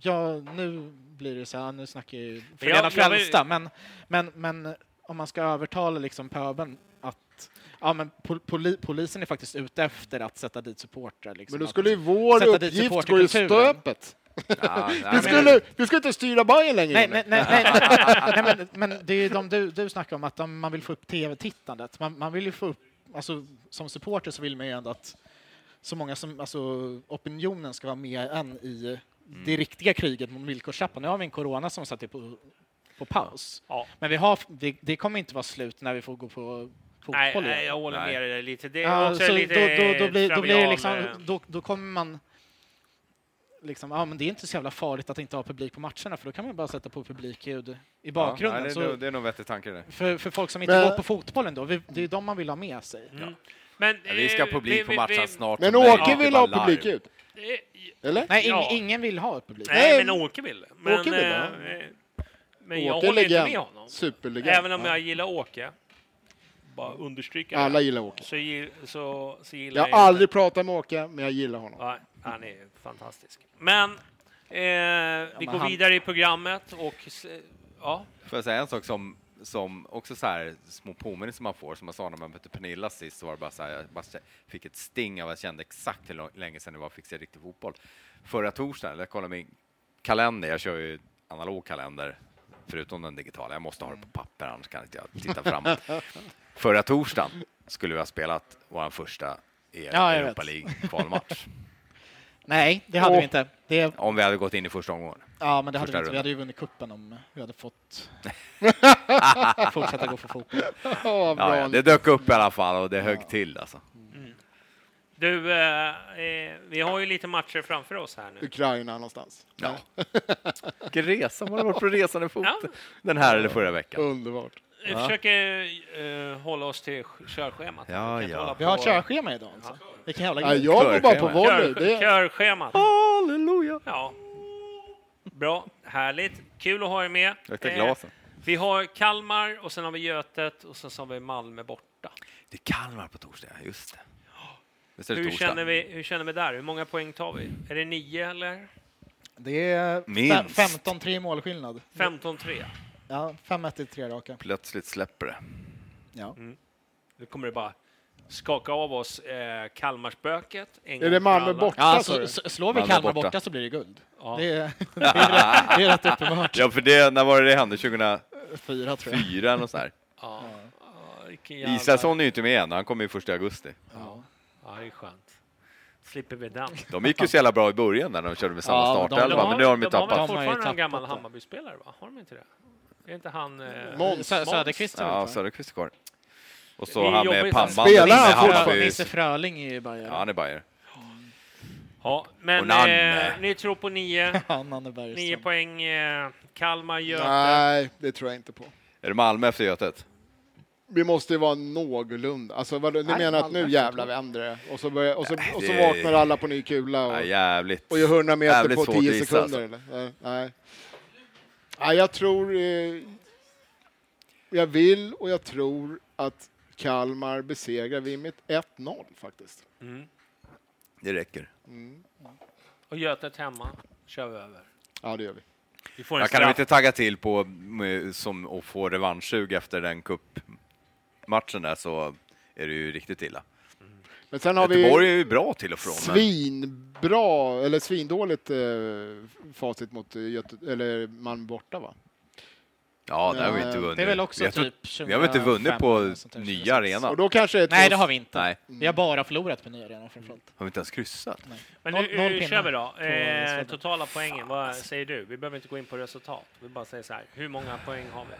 ja, nu blir det så här, nu snackar jag ju för Jag- frälsta, vill- men, men, men om man ska övertala liksom pöbeln att ja, men pol, poli, polisen är faktiskt ute efter att sätta dit supportrar. Liksom, Men då skulle ju vår uppgift gå i stöpet. Ja, nej, Vi men- skulle, vi ska inte styra Bajen längre. Nej, nej, nej, nej, nej men, men det är ju de du, du snackar om, att de, man vill få upp tv-tittandet. Man, man vill ju få upp, alltså, som supporter så vill man ju ändå att så många som, alltså opinionen ska vara med än i det riktiga kriget mot villkorstrappan. Nu har vi en corona som satt på, på paus. Ja. Men vi har, det, det kommer inte vara slut när vi får gå på fotboll Nej, jag håller med dig lite. Det Ja, så lite då, då, då, blir, då blir det liksom, eh, då, då kommer man liksom, ja men det är inte så jävla farligt att inte ha publik på matcherna för då kan man bara sätta på publikljud i bakgrunden. Ja, nej, så det, är nog- det är nog vettig tanke det. för, för folk som inte Men- går på fotbollen då, det är de man vill ha med sig. Mm. Men, Ja, vi ska ha eh, publik vi- på matchen vi- snart. Men. Åke vill ha live. Eller? Nej, ing, Ja. ingen vill ha publik. Nej, Nej, men Åke vill. Men, Åke vill det, eh, men jag Åke håller inte legend. med honom. Superlegend. Även om Ja. jag gillar Åke. Bara understryka Alla det. gillar Åke. Så, gi- så, så gillar Jag har aldrig pratat med Åke, men jag gillar honom. Ja, han är fantastisk. Men eh, vi men går han- vidare i programmet och s- ja, Får jag säga en sak som, som också så här små påminnelser man får, som jag sa när man mötte Pernilla sist, så var det bara så här, jag bara fick ett sting av att jag kände exakt hur länge sedan det var att fixa riktig fotboll. Förra torsdagen, jag kollade min kalender, jag kör ju analog kalender, förutom den digitala, jag måste ha det på papper annars kan inte jag titta framåt. Förra torsdagen skulle vi ha spelat vår första E- Ja, jag Europa. League-kvalmatch. Nej, det hade Åh. vi inte. Det, Om vi hade gått in i första omgången. Ja, men det hade vi inte. Vi hade ju vunnit kuppen om vi hade fått fortsätta gå för fotboll. Ja, bra. Ja, ja, det dök upp i alla fall och det högg till alltså. du, eh, eh, vi har ju lite matcher framför oss här nu. Ukraina någonstans. Ja. Vilken resa, man har varit på resande fot. Ja. Den här eller förra veckan. Underbart. Vi försöker eh, hålla oss till körschemat. Ja, Vi ja. Vi har ett körschema idag alltså. Vilken jävla Ja, grej. jag går bara på volley. Kör, körschemat. Halleluja! Ja. Bra, härligt. Kul att ha er med. Luktar Eh, glasen. vi har Kalmar och sen har vi Götet och sen så har vi Malmö borta. Det är Kalmar på torsdag, just det. Visst är det Hur torsdag? känner, vi, hur känner vi där? Hur många poäng tar vi? Är det nio eller? Det är Minst. 15-3 i målskillnad. 15-3? Ja, 5-1 i tre raka. Plötsligt släpper det. Ja. Nu kommer det bara skaka av oss eh, Kalmarspöket. en är det Malmö borta? Ja, sa så, du? så, slår vi Malmö Kalmar borta. borta. så blir det guld. Ja. Det, är, det, är, rätt- det är rätt uppenbart. Ja, för det, när var det det hände? 2004 Fyra tror jag. eller något sånt. Ja. Jävla- Israelsson är ju inte med än, han kommer ju första augusti. Ja. ja, det är skönt. Slipper vi den. De gick ju så jävla bra i början när de körde med samma Ja, startelva, men nu har de ju väl tappat. De har ju fortfarande en tappat gammal det. Hammarby-spelare, va? Har de inte det? Är inte han... Eh, Måns. Sö- Söderqvist Ja, vi Söderqvist är kvar. Och så han med pannbandet Spelar han. Hammarby. Nisse Fröling är ju bara... Ja, han är Bajer. ja, men eh, ni tror på nio, nio poäng. Eh, Kalmar, Göte. Nej, det tror jag inte på. Är det Malmö efter Götet? Vi måste ju vara någorlunda. Alltså, vad, ni Nej, menar att nu jävlar vänder det? Och så, börjar, och så, och så vaknar alla på ny kula och, Ja, jävligt. och gör 100 meter jävligt på svårt att 10 gissa, sekunder? alltså. Eller? Nej. Nej. Nej, jag tror... Eh, jag vill och jag tror att Kalmar besegrar vi med ett 1-0 faktiskt. Mm. Det räcker. Och Götet hemma kör vi över. Ja, det gör vi. Vi får en Jag kan straff. inte tagga till på som att få revanschsug efter den cupmatchen där så är det ju riktigt illa. Men sen har Göteborg vi är ju bra till och från. men- svinbra, eller svindåligt eh, facit mot Göte, eller Malmö borta va? Ja, där har vi inte Eh, vunnit. Det är väl också har, typ vi har väl inte 25 vunnit på nya 26. arena? Och då kanske det är Nej, det har vi inte. Nej, Vi har bara förlorat på nya arenan framförallt. har vi inte ens kryssat? Men Noll- nu, noll hur pinnar kör vi då? Eh, totala poängen, vad säger du? Vi behöver inte gå in på resultat. Vi bara säger så här, hur många poäng har vi?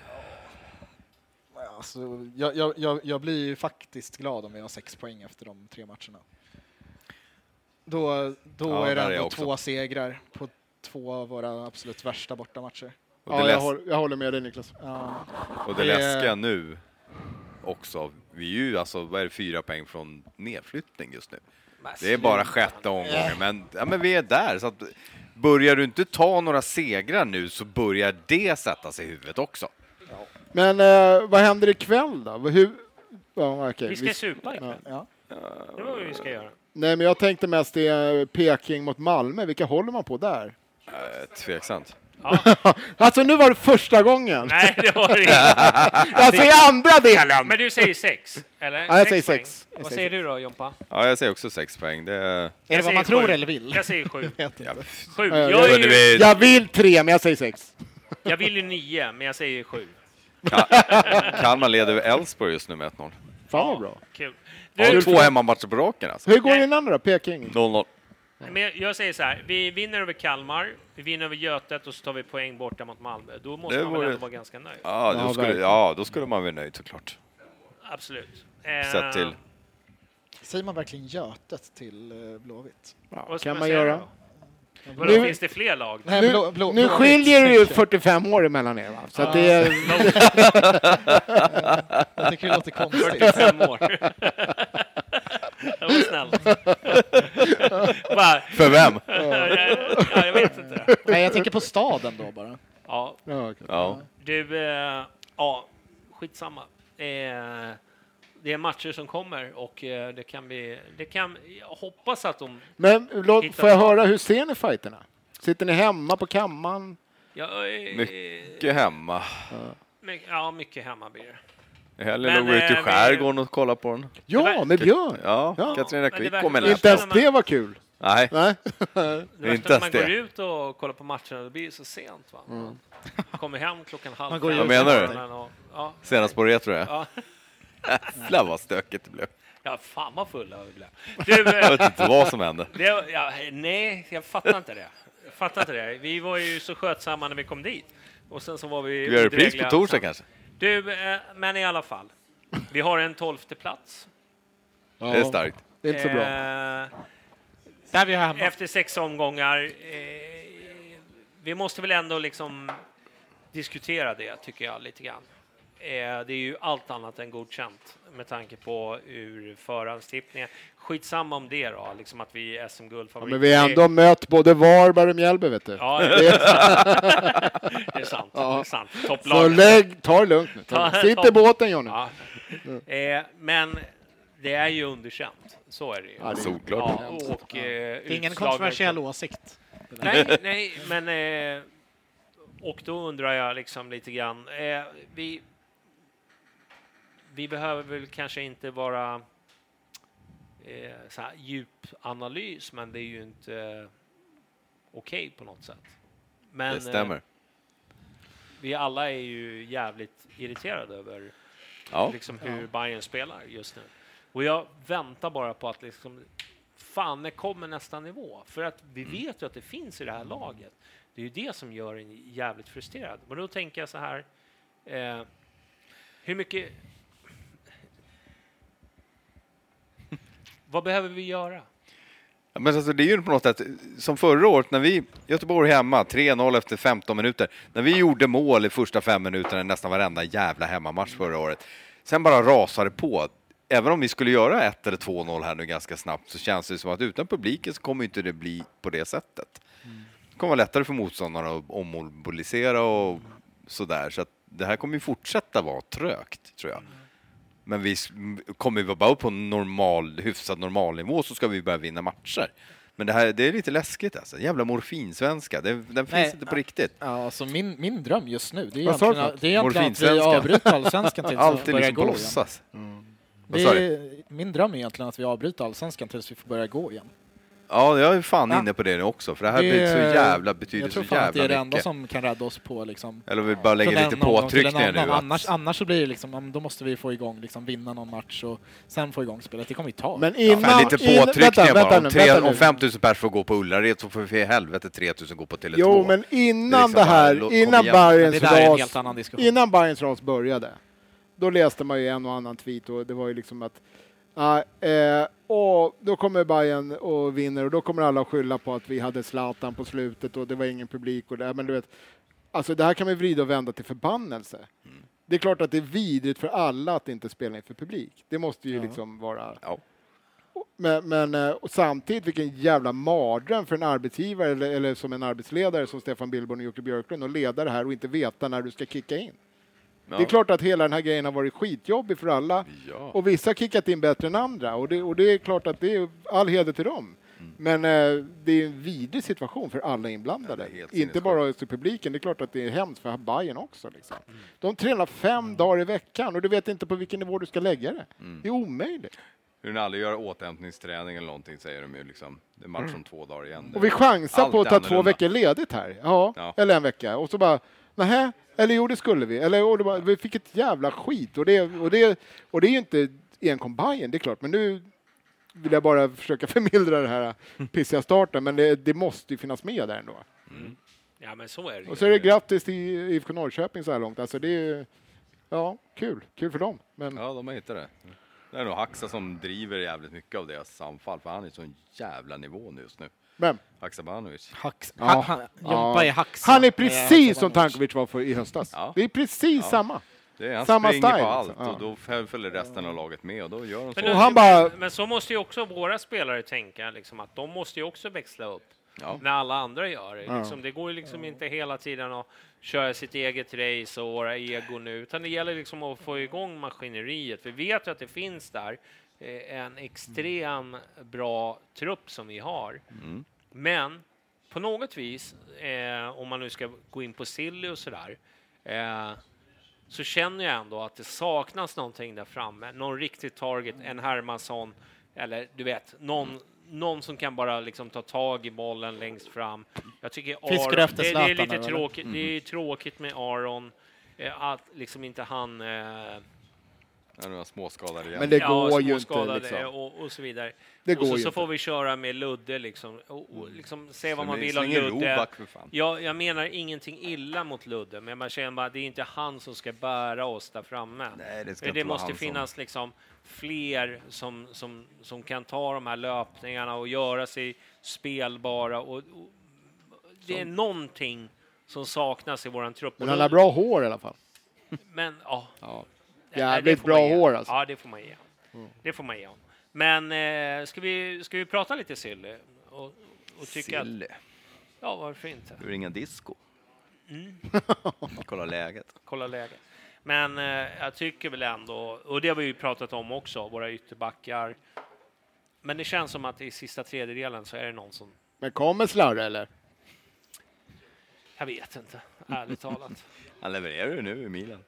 Alltså, jag, jag, jag, jag blir ju faktiskt glad om vi har sex poäng efter de tre matcherna. Då, då Ja, är det jag ändå två segrar på två av våra absolut värsta bortamatcher. Och det, Ja, jag, läs- håller, jag håller med dig Niklas. Ja. och det det- läskiga nu också, vi är ju alltså, vad är det, fyra poäng från nedflyttning just nu. Det är bara sjätte omgången, men, ja, men vi är där. Så att, börjar du inte ta några segrar nu så börjar det sätta sig i huvudet också. Men eh, vad händer ikväll då? Hur, ja, okej, Vi ska supa ikväll. Ja. Det är vad vi ska göra. Nej, men jag tänkte mest det är Peking mot Malmö. Vilka håller man på där? Eh, tveksamt. alltså nu var det första gången. Nej, det var det inte. alltså i andra delen. Men du säger sex, eller? Ja, jag säger poäng. sex. Jag Vad säger säger du då, Jompa? Ja, jag säger också sex poäng. Det är... Är det Jag vad man säger tror sju. eller vill? Jag säger sju. Ja, Sju. Ja, Jag, jag- är ju, Jag vill tre, men jag säger sex. jag vill ju nio, men jag säger sju. Kalmar leder över Elfsborg just nu med 1-0. Fan vad bra. Kul. Ja, Du, två hemmamatcher på raken alltså. Hur går den andra då? Peking? 0-0. men jag- jag säger så här, vi vinner över Kalmar, vi vinner över Götet och så tar vi poäng borta mot Malmö. Då måste Det man väl ändå vara ganska nöjd. Ja, Ja, då skulle, ja, då skulle man vara nöjd såklart. Absolut. Eh, Sett till. Säger man verkligen Götet till eh, Blåvitt? Ja, kan man göra. då? Vadå, Nu- finns det fler lag? Nej, Nu, blå, blå, nu Blåvitt, skiljer det ju tänker jag. 45 år emellan er va? Så att det är... Jag tycker det låter konstigt. 45 år. det var snällt. Bara, För vem? ja, jag vet inte. Nej, jag tänker på staden då bara. Ja, Ja, okej. Ja. du, eh, ja, skitsamma. Eh, det är matcher som kommer och eh, det kan bli, det kan, jag hoppas att de, Men låt, får jag höra, hur ser ni fighterna? Sitter ni hemma på kammaren? ja, eh, Mycket hemma. my- ja, mycket hemma blir det. Hellre Men, nog gå ut i eh, vi- skärgården och kolla på den. Ja, med Björn! Ja, Ja. Katarina Kvick verkar- kommer Inte ens det var kul. Nej, Nej. Det Inte när man går ut och kollar på matcherna, det blir ju så sent. Va? Man kommer hem klockan halv Man går Vad menar du? Och, ja, senast på retro ja. Jävlar vad stökigt det blev. ja, fan vad fulla vi blev. Du, Jag eh, vet inte vad som hände. det, ja, nej, jag fattar inte det. Jag fattar inte det. Vi var ju så skötsamma när vi kom dit. Och sen så var vi... Vi gör repris på torsdag sen. kanske? Du, eh, men i alla fall. Vi har en tolfte plats. Ja, Det är starkt. Det är inte så bra. Eh, Där vi har hemma. efter sex omgångar. Eh, vi måste väl ändå liksom diskutera det, tycker jag, lite grann. Eh, det är ju allt annat än godkänt med tanke på ur förhandstippningen. Skitsamma om det då, liksom att vi är Ja, SM-guldfavorit. men vi har ändå mött både Varberg och Mjällby, vet du. Ja, Det det är- sant. Ja. Det är sant. Så lägg, ta det lugnt nu. Ta. Sitt i båten Johnny. Ja. Eh, men det är ju underkänt. Så är det ju. Ja, det är-. Ja, och, eh, Det är ingen kontroversiell åsikt. Nej, nej, men... Eh, och då undrar jag liksom lite grann. Eh, vi, vi behöver väl kanske inte vara eh, så här djup analys, men det är ju inte eh, okej på något sätt. Men, Det stämmer. Eh, vi alla är ju jävligt irriterade över Ja. liksom hur Bayern spelar just nu. Och jag väntar bara på att liksom, fan, när kommer nästa nivå? För att vi Mm. vet ju att det finns i det här laget. Det är ju det som gör en jävligt frustrerad. Men då tänker jag så här, eh, hur mycket... Vad behöver vi göra? Ja, Men alltså, det är ju på något sätt som förra året när vi, Göteborg hemma, 3-0 efter 15 minuter. När vi gjorde mål i första fem minuterna i nästan varenda jävla hemmamatch förra året. Sen bara rasade på. Även om vi skulle göra 1 eller 2-0 här nu ganska snabbt så känns det som att utan publiken så kommer inte det bli på det sättet. Det kommer vara lättare för motståndarna att ommobilisera och sådär. Så att det här kommer ju fortsätta vara trögt, tror jag. Men vi kommer vi bara upp på en normal, hyfsad normalnivå så ska vi börja vinna matcher. Men det här det är lite läskigt alltså. Jävla morfinsvenska, det, den finns Nej. inte på riktigt. Ja, alltså min, min dröm just nu, det är egentligen, det är egentligen att vi avbryter allsvenskan tills Alltid börjar liksom gå igen. sa Vi, min dröm är egentligen att vi avbryter allsvenskan tills vi får börja gå igen. Ja, jag är fan Ja. inne på det nu också, för det här Det- blir så jävla, betyder Jag tror fan att det jävla är det enda mycket. som kan rädda oss på liksom Eller vi bara lägger från en lite omgång till en påtryckningar nu. annan. Att, Annars, annars så blir det liksom, ja, men då måste vi få igång, liksom vinna någon match och sen få igång spelet. Det kommer vi ta. Men innan... men lite påtryckningar bara. Om, tre, om 5000 pers får gå på Ullared så får vi för helvete 3000 gå på Tele2. Jo, men innan liksom det här, bara, låt- kom innan igen. Men Bayerns det där är en ras, helt annan diskussion. innan Bayerns ras började, då läste man ju en och annan tweet och det var ju liksom att ja, eh, och då kommer Bayern och vinner och då kommer alla skylla på att vi hade Zlatan på slutet och det var ingen publik och det, men du vet, alltså det här kan vi vrida och vända till förbannelse. Mm. Det är klart att det är vidrigt för alla att inte spela inför publik. Det måste ju Ja. liksom vara... Ja. Men, men eh, samtidigt vilken jävla mardröm för en arbetsgivare eller, eller som en arbetsledare som Stefan Billborn och Jocke Björklund att leda det här och inte veta när du ska kicka in. Ja. Det är klart att hela den här grejen har varit skitjobbig för alla Ja. och vissa har kickat in bättre än andra och det, och det är klart att det är all heder till dem. Mm. Men eh, det är en vidrig situation för alla inblandade. Ja, inte bara för publiken, det är klart att det är hemskt för Bayern också. Liksom. Mm. De tränar fem dagar i veckan och du vet inte på vilken nivå du ska lägga det. Mm. Det är omöjligt. Hur ni aldrig gör återhämtningsträning eller någonting säger de ju liksom. Det är match om två dagar igen. Mm. Och vi chansar Allt på att ta två veckor ledigt här. Ja, Ja. eller en vecka. Och så bara, nähä, eller jo det skulle vi. Eller och det bara, vi fick ett jävla skit. Och det, och det, och det är ju inte enkom Bayern, det är klart. Men nu vill jag bara försöka förmildra den här pissiga starten. Men det, det måste ju finnas med där ändå. Ja, men så är det Och så är det grattis till IFK Norrköping så här långt. Alltså det är ja, kul. Kul för dem. Men Ja, de har hittat det. Det är nog Haxa som driver jävligt mycket av deras anfall, för han är i sån jävla nivå nu just nu. Vem? Haksabanovic. Hax, Ja. ha, ha, Jompa är haxa. Han är precis som. Tankovic var för, i höstas. Ja. Det är precis Ja. samma. Det är, han Samma springer style, på allt. Ja. och då föl- följer resten av laget med och då gör de Men, så. Nu- han bara- men så måste ju också våra spelare tänka, liksom, att de måste ju också växla upp Ja. när alla andra gör det. Ja. Liksom, det går ju liksom inte hela tiden att köra sitt eget race och våra egon nu, utan det gäller liksom att få igång maskineriet. Vi vet ju att det finns där en extrem bra trupp som vi har. Mm. Men på något vis, eh, om man nu ska gå in på Silly och sådär, eh, så känner jag ändå att det saknas någonting där framme. Någon riktig target, en Hermansson, eller du vet, någon, någon som kan bara liksom ta tag i bollen längst fram. Jag tycker Aron, det, det är lite tråkigt, det är tråkigt med Aron, eh, att liksom inte han eh, Han är småskadad igen. Men det ja, går ju inte. småskadade Liksom. och, och så vidare. Det och går så, ju så inte. får vi köra med Ludde liksom, och, och liksom se vad man vill in Ludde. Roback, för fan. Jag, jag menar ingenting illa mot Ludde, men man känner bara att det är inte han som ska bära oss där framme. Nej, det ska det måste han som- finnas liksom fler som, som, som kan ta de här löpningarna och göra sig spelbara. Och, och det är någonting som saknas i våran trupp. Men Och han har bra hår i alla fall. Men, ja. Ja. Jävligt det får man bra ge. hår alltså. Ja, det får man ge. Det får man ge honom. Men eh, ska, vi, ska vi prata lite Silly? Och, och tycka att, Sille. ja, varför inte? Du ringer disco. Mm. Kolla läget. Kolla läget. Men eh, jag tycker väl ändå, och det har vi ju pratat om också, våra ytterbackar. Men det känns som att i sista tredjedelen så är det någon som, Men kommer Slarre eller? jag vet inte, ärligt talat. Han levererar ju nu i milen.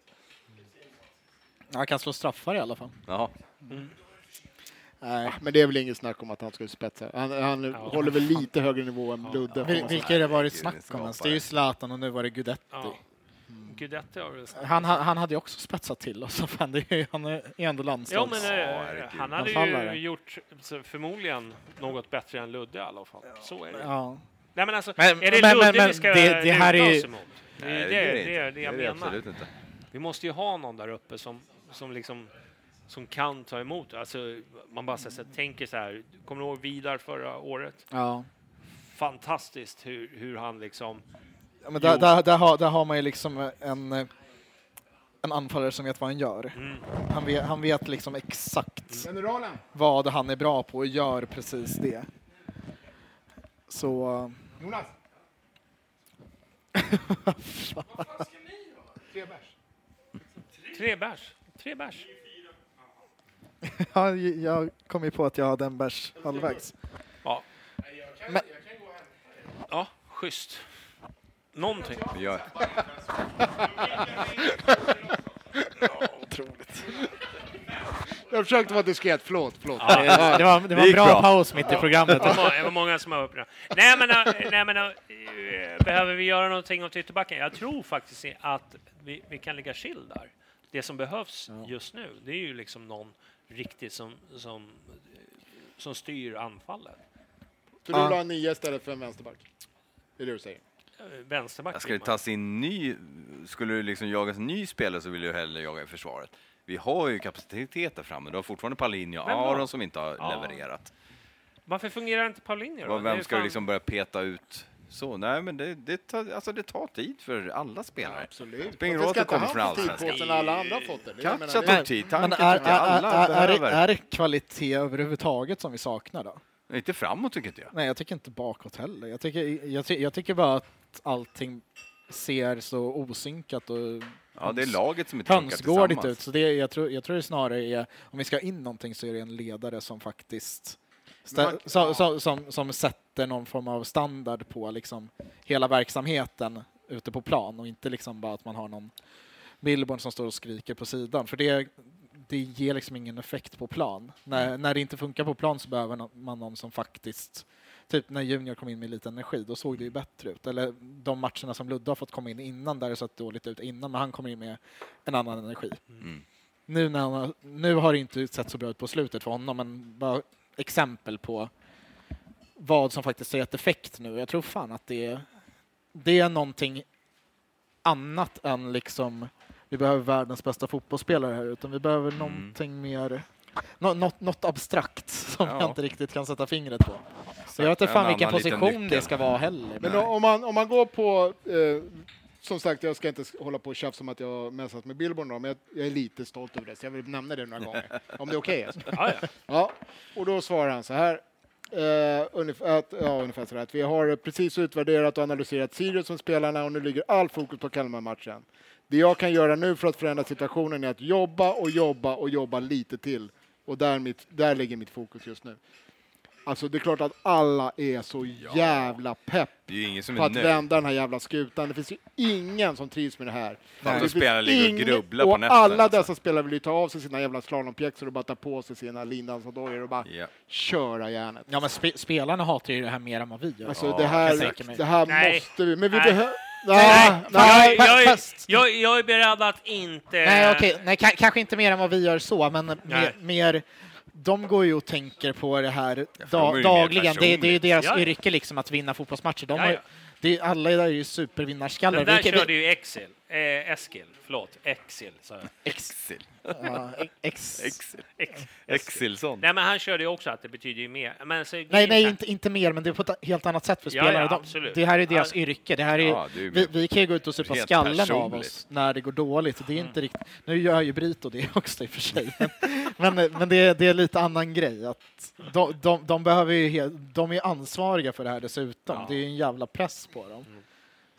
Han kan slå straffar i alla fall. Ja. Nej, men det är väl inget snack om att han skulle spetsa. Han, han Ja. håller väl lite högre nivå än Ludde. får Vil-. Vilka har det varit snack om ens? Det är ju. Zlatan och nu var det Guidetti. Ja. Guidetti har väl. Han, han, han hade ju också spetsat till oss. Fan, det är, ju- han är ändå Ja, landslags... men eh, herregud. han hade Anfallare. ju gjort förmodligen något bättre än Ludde i alla fall. Så är det. Ja. Nej, men alltså, Men- är det men- Ludde men- vi ska det- det här luta är- oss emot? Det är Nej, det, det är det, inte. är det jag är menar. absolut inte. Vi måste ju ha någon där uppe som, som liksom som kan ta emot. Alltså, man bara så här, tänker så här, kommer du ihåg Vidar förra året? ja. Fantastiskt hur, hur han liksom... Ja, men där, där, där, har, där har man ju liksom en, eh, en anfallare som vet vad han gör. Mm. Han vet, han vet liksom exakt Generalen! vad han är bra på och gör precis det. Så... Jonas! Tre bärs. Tre bärs. Ja, jag kom ju på att jag hade en bärs halvvägs. Ja. Men- Ja, schysst. Någonting. Vi gör. Jag försökte vara diskret, förlåt. förlåt. Det, det var, det var en bra paus mitt i programmet. Det var, må- det var många som var upprörda. Nej, men, äh, nej, men äh, behöver vi göra någonting åt ytterbacken? Jag tror faktiskt att vi, vi kan ligga chill där. Det som behövs just nu, det är ju liksom någon riktigt som, som, som styr anfallet. Så du vill ha en nia istället för en vänsterback? Det är det du säger? Äh, Vänsterback. Ska det vill man. tas in ny, skulle det liksom jagas en ny spelare så vill jag hellre jaga i försvaret. Vi har ju kapacitet där framme. Du har fortfarande Paulinho och? Aron som inte har Ja. levererat. Varför fungerar inte Paulinho då? Det Vem ska du liksom börja peta ut så? Nej, men det, det, tar, alltså det tar tid för alla spelare. Absolut. Det spelar ingen roll att kommer från få tid på allsvenskan. när alla andra fått det? menar, tog tid, Men tanken är, tid. Alla är, är, är, det, är kvalitet överhuvudtaget som vi saknar då? Inte framåt tycker inte jag. Nej, jag tycker inte bakåt heller. Jag tycker, jag, jag tycker bara att allting ser så osynkat och Ja, det är laget som inte funkar ut. Så det, jag, tror, jag tror det snarare är, om vi ska ha in någonting så är det en ledare som faktiskt stä, Man- som, som, som, som sätter någon form av standard på liksom hela verksamheten ute på plan och inte liksom bara att man har någon billboard som står och skriker på sidan. För det, det ger liksom ingen effekt på plan. När, när det inte funkar på plan så behöver man någon som faktiskt Typ när Junior kom in med lite energi, då såg det ju bättre ut. Eller de matcherna som Ludde har fått komma in innan, där det sett dåligt ut innan, men han kommer in med en annan energi. Mm. Nu, när han har, nu har det inte sett så bra ut på slutet för honom, men bara exempel på vad som faktiskt har gett effekt nu. Jag tror fan att det är, det är någonting annat än liksom vi behöver världens bästa fotbollsspelare här, utan vi behöver någonting mer nå, något, något abstrakt som Ja. jag inte riktigt kan sätta fingret på. Så jag vet inte fan vilken position det ska vara heller. Men om man, om man går på, eh, som sagt, jag ska inte hålla på och tjafsa om att jag har messat med Billborn, men jag, jag är lite stolt över det, så jag vill nämna det några gånger. Om det är okej? alltså. Ja, ja. Ja, och då svarar han så här. Uh, ungefär, att, ja, ungefär så här, att vi har precis utvärderat och analyserat Sirius som spelarna och nu ligger all fokus på Kalmar-matchen. Det jag kan göra nu för att förändra situationen är att jobba och jobba och jobba lite till. Och där, mitt, där ligger mitt fokus just nu. Alltså det är klart att alla är så jävla pepp Det är ju ingen som på är att nöjd. vända den här jävla skutan. Det finns ju ingen som trivs med det här. Fan, Det finns spelarna ligger och ingen- grubblar på och nätterna, Alla alltså. dessa spelare vill ju ta av sig sina jävla slalompjäxor och bara ta på sig sina lindansdojor och bara Ja. köra järnet. Ja, men spe, spelarna hatar ju det här mer än vad vi gör. Alltså Ja, det jag här, mig. det här Nej. måste vi, men vi Nej. behöver... Nej, Nej, nej, jag, jag, är- fast- jag, jag är beredd att inte... Nej, okej, nej, ka- kanske inte mer än vad vi gör så, men Nej. mer, mer de går ju och tänker på det här de da, mer dagligen. Det, det är ju deras Ja, yrke liksom att vinna fotbollsmatcher. De Ja, har, det, alla är ju supervinnarskallar. Den där Vi körde ju Exil. Eh, Eskil, förlåt. Exil, sa jag. Exil. ja, ex, Exil. Ex- Exilson. Nej, men han körde ju också att det betyder ju mer. Men så, Nej, nej, inte, inte mer, men det är på ett helt annat sätt för Ja, spelare. ja, De, det här är deras yrke. Det här är, Ja, det är vi, vi kan ju gå ut och supa skallen av personligt. oss när det går dåligt. Det är Mm. inte riktigt, nu gör ju Brito det också i och för sig, men, men, men det, är, det är lite annan grej. Att de, de, de, behöver ju he- de är ansvariga för det här dessutom. Ja. Det är ju en jävla press på dem.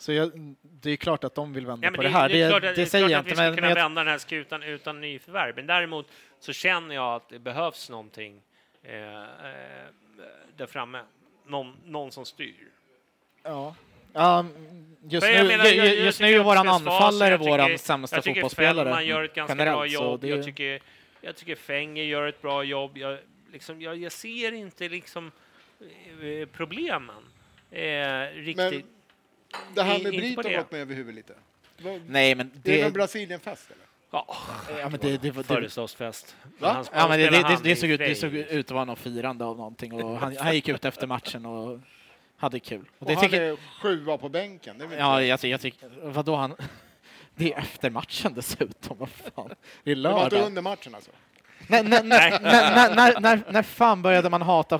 Så jag, det är klart att de vill vända Ja, på det, här. Det är Det, klart, det, att- det är säger klart jag att vi inte, ska men, kunna jag, vända den här skutan utan nyförvärv. Men däremot så känner jag att det behövs någonting eh, eh, där framme. Någon, någon som styr. ja. Ja, just jag nu, menar, jag- jag just tycker nu är våran anfallare jag våran sämsta Jag tycker fotbollsspelare. Fällman gör ett ganska generellt, bra jobb. det- Jag tycker, jag tycker Fenger gör ett bra jobb. Jag, liksom, jag, jag ser inte liksom eh, problemen eh, riktigt. Men det här med Brito har gått mig över huvudet lite. Vad- Nej, men Det är det, en Brasilienfest eller? Ja, ja, men det, det, det, födelsedagsfest. Ja, men det, det, det, såg ut, det såg ut att vara något firande av någonting och han, han gick ut efter matchen och hade kul. Och Och det är sjua på bänken. Det ja, jag, jag tycker, vadå han, det är efter matchen dessutom, vad fan. Det är det var inte lördag. under matchen alltså? När, när, när, när, när, när, när fan började man hata,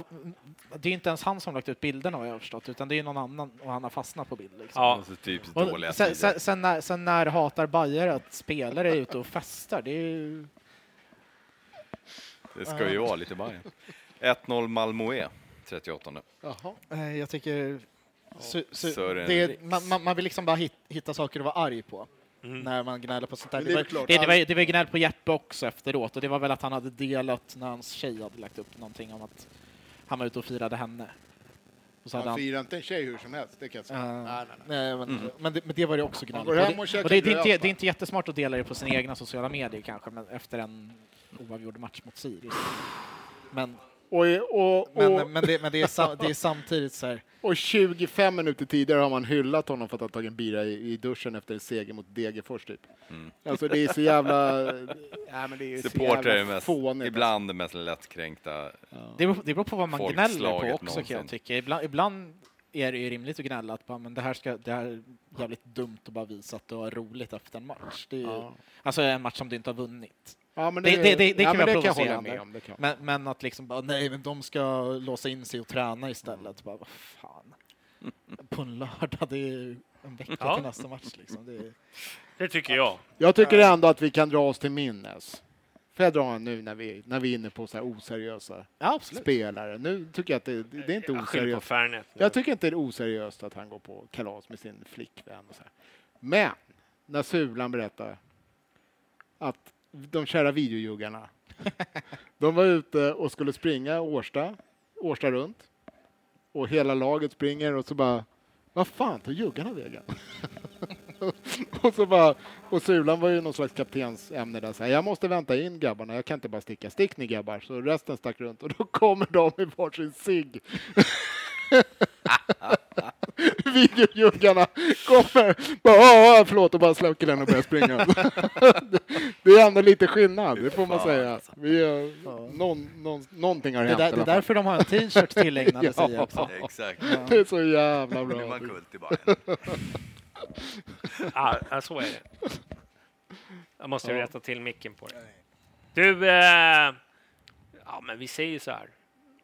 det är inte ens han som lagt ut bilderna vad jag har förstått, utan det är någon annan och han har fastnat på bild. Liksom. Ja, Alltså dåliga sen, sen, sen, när, sen när hatar Bajare att spelare är ute och festar, det är ju... Det ska ju vara lite Bajen. 1-0 Malmö 38. Jaha. Nej, jag tycker... Su, Sören det man, man, man vill liksom bara hit, hitta saker att vara arg på Mm. när man gnäller på sånt där. Det, det är var, klart, det, det, var, det var gnäll på Jeppe också efteråt och det var väl att han hade delat när hans tjej hade lagt upp någonting om att han var ute och firade henne. Och så Han han, firar inte en tjej hur som helst, det kan jag säga. Ja. nej, nej, nej. Men, men, det, men det var det också gnäll Han på. går hem Det, och det, det, är inte, det är inte jättesmart att dela det på sina egna sociala medier kanske, men efter en oavgjord match mot Sirius. Men, Och, och, och, men, men, det, men det, är sam, det är samtidigt så här, och 25 minuter tidigare har man hyllat honom för att ha tagit en bira i, i duschen efter en seger mot Degerfors typ. Alltså det är så jävla... Ja, men det är så Supportrar är mest, fånigt. ibland det mest lättkränkta. det, beror, det beror på vad man gnäller på också kan jag någonsin. tycka. Ibland, ibland är det ju rimligt att gnälla att bara, men det, här ska, det här är jävligt dumt att bara visa att du har roligt efter en match. Det är ju, Ja. Alltså en match som du inte har vunnit. Ja, men Det, det, det, det ja, kan men vara det kan jag hålla med om. Det kan. Men, men att liksom bara, nej men de ska låsa in sig och träna istället. Bara, vad fan. På en lördag, det är ju en vecka Ja. till nästa match liksom. Det är, Det tycker jag. Jag tycker ändå att vi kan dra oss till minnes. Får jag dra en nu när vi, när vi är inne på så här oseriösa ja, spelare? Nu tycker jag att det, det är inte Jag oseriöst. Fernet. Jag tycker inte det är oseriöst att han går på kalas med sin flickvän. Och så här. Men när Sulan berättar att de kära videojuggarna, de var ute och skulle springa Årsta, Årsta runt. Och hela laget springer och så bara, vad fan tar juggarna vägen? och så bara, och Sulan var ju någon slags kaptensämne där, så här, jag måste vänta in grabbarna, jag kan inte bara sticka, stick ni grabbar, så resten stack runt och då kommer de i varsin cigg videojuggarna kommer, bara, "Åh, förlåt, och bara släcker den och börjar springa. det är ändå lite skillnad, det får man säga. Vi, har- någon, någon, någonting har Det, är hänt där, i det är därför de har en t-shirt tillägnad Ja. Lucia också. Exakt. Det är så jävla Nu är bra. man kult i Bayern. Ja, ja, så är det. Jag måste ju rätta till micken på det. Du, eh, ja men vi säger så här.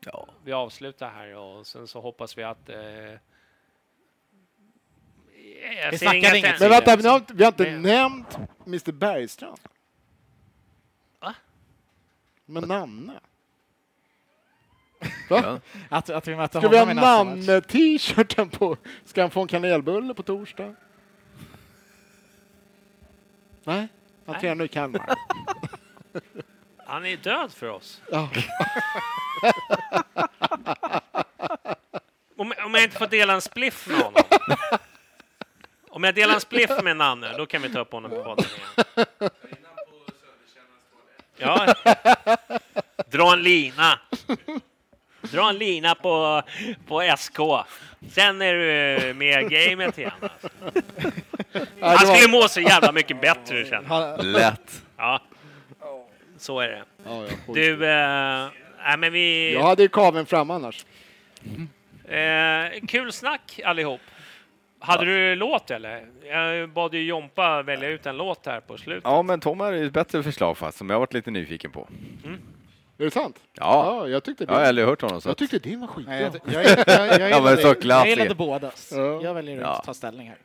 Ja. Vi avslutar här och sen så hoppas vi att... Eh, jag Vi ser snackar inga inget Men vänta, vi har inte, vi har inte Men- nämnt Mr Bergstrand. Va? Men Nanne. Va? Att, att vi möter Ska vi ha. Nanne-t-shirten på? Ska han få en kanelbulle på torsdag? Nej, han Nej. tränar i Kalmar. Han är död för oss. Ja. Om, om jag inte får dela en spliff med honom. Om jag delar en spliff med Nanne, då kan vi ta upp honom på podden igen. Ja. Dra en lina. Dra en lina på, på SK. Sen är du med i gamet igen. Alltså. Han skulle må så jävla mycket bättre känner jag. Lätt. Ja. Så är det. Du, eh, nej men vi... Jag hade ju kaveln fram annars. Eh, kul snack allihop. Hade du låt eller? Jag bad ju Jompa välja ut en låt här på slutet. Ja, men Tom har ju ett bättre förslag fast som jag varit lite nyfiken på. Är det sant? Ja, Ja, jag tyckte jag har det. aldrig hört honom så. Jag tyckte din var skitbra. Nej, jag, jag, jag, jag, jag, Ja, gillade, jag klassiker. gillade bådas. Ja. Jag väljer att Ja. ta ställning här.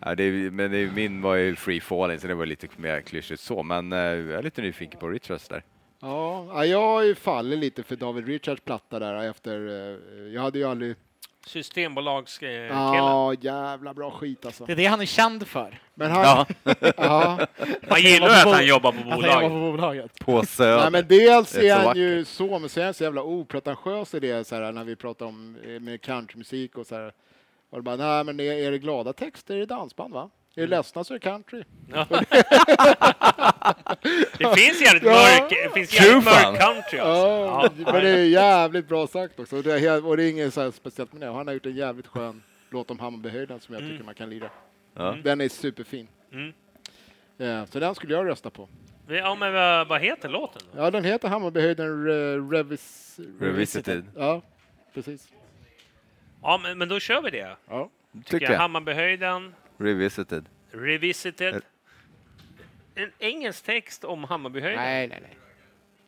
Ja, det är, men det är, min var ju free falling så det var lite mer klyschigt så. Men eh, jag är lite nyfiken på Richards där. Ja, ja, jag har ju fallit lite för David Richards platta där efter... eh, Jag hade ju aldrig... Systembolagskillen. Ja, jävla bra skit alltså. Det är det han är känd för. Men han... Ja. Man gillar att han jobbar på han jobbar bolaget. på bolaget. På Söder. Nej, men dels Det är är han ju så, men så är han så jävla opretentiös i det så här, när vi pratar om eh, med countrymusik och så här. Och det bara, nej men är, är det glada texter är det dansband va? Är det ledsna så är det country. Ja. det finns jävligt Ja. mörk, det finns jävligt mörk country alltså. Ja, Ja. men det är jävligt bra sagt också. Och det är, och det är inget så här speciellt med det. Han har gjort en jävligt skön låt om Hammarbyhöjden som jag tycker man kan lira. Ja. Den är superfin. Mm. Ja, så den skulle jag rösta på. Ja, men vad, vad heter låten? Då? Ja, den heter Hammarbyhöjden uh, Revis... Revisited. Ja, precis. Ja, men, men då kör vi det. Ja. Tycker jag. jag. Hammarbyhöjden, Revisited. Revisited. En engelsk text om Hammarbyhöjden? Nej, nej, nej.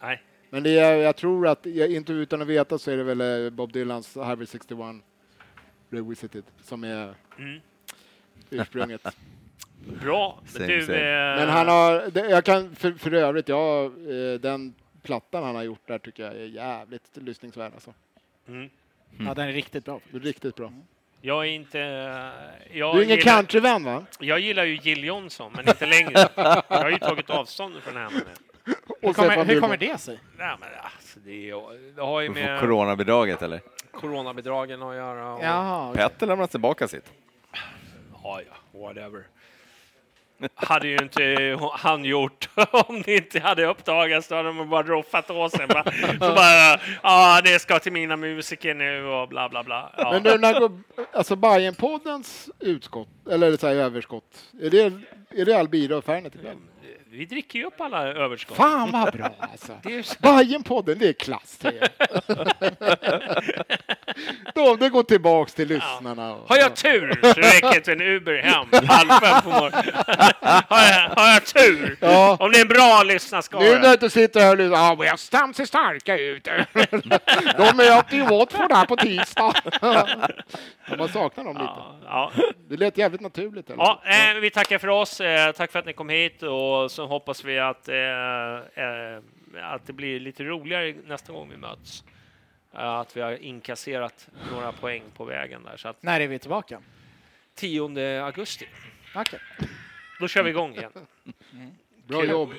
Nej. Men det är, jag tror att, jag, inte utan att veta så är det väl eh, Bob Dylans Highway 61 Revisited som är Mm. ursprunget. Bra. Same, du, same. eh, Men han har, det, jag kan för, för övrigt, ja, eh, den plattan han har gjort där tycker jag är jävligt lyssningsvärd alltså. Mm. Ja, den är riktigt bra. Riktigt bra. Jag är inte... Jag Du är ingen gillar, countryvän va? Jag gillar ju Jill Johnson, men inte längre. Jag har ju tagit avstånd från henne. Hur kommer, hur kommer det sig? Nej, men alltså, det, är, det har ju med coronabidraget eller? coronabidragen att göra. Och, Jaha, okej. Petter lämnat tillbaka sitt. Ja, ja, whatever. Hade ju inte han gjort om det inte hade uppdagats. Då hade de bara roffat åt sig. Bara, så bara, ja, det ska till mina musiker nu och bla bla bla. Ja. Men du, när går, alltså Bajenpoddens utskott, eller så här överskott, är det, är det Albyra och Fernet ikväll? Vi dricker ju upp alla överskott. Fan vad bra alltså! Är Bajenpodden, det är klass tre. Då, det går tillbaks till lyssnarna. och- Har jag tur så räcker det en Uber hem halv fem på morgonen. har, jag, har jag tur? Ja. Om det är en bra Nu lyssnarskara. när du sitter här och lyssnar, ja, West Ham ser starka ut. De möter ju Watford här på tisdag. Man saknar dem lite. Ja, ja. Det lät jävligt naturligt. Eller? Ja, eh, vi tackar för oss. Eh, tack för att ni kom hit och så hoppas vi att, eh, eh, att det blir lite roligare nästa gång vi möts. Eh, att vi har inkasserat några poäng på vägen där. Så att När är vi tillbaka? 10 augusti, Okej. då kör vi igång igen. Bra jobb.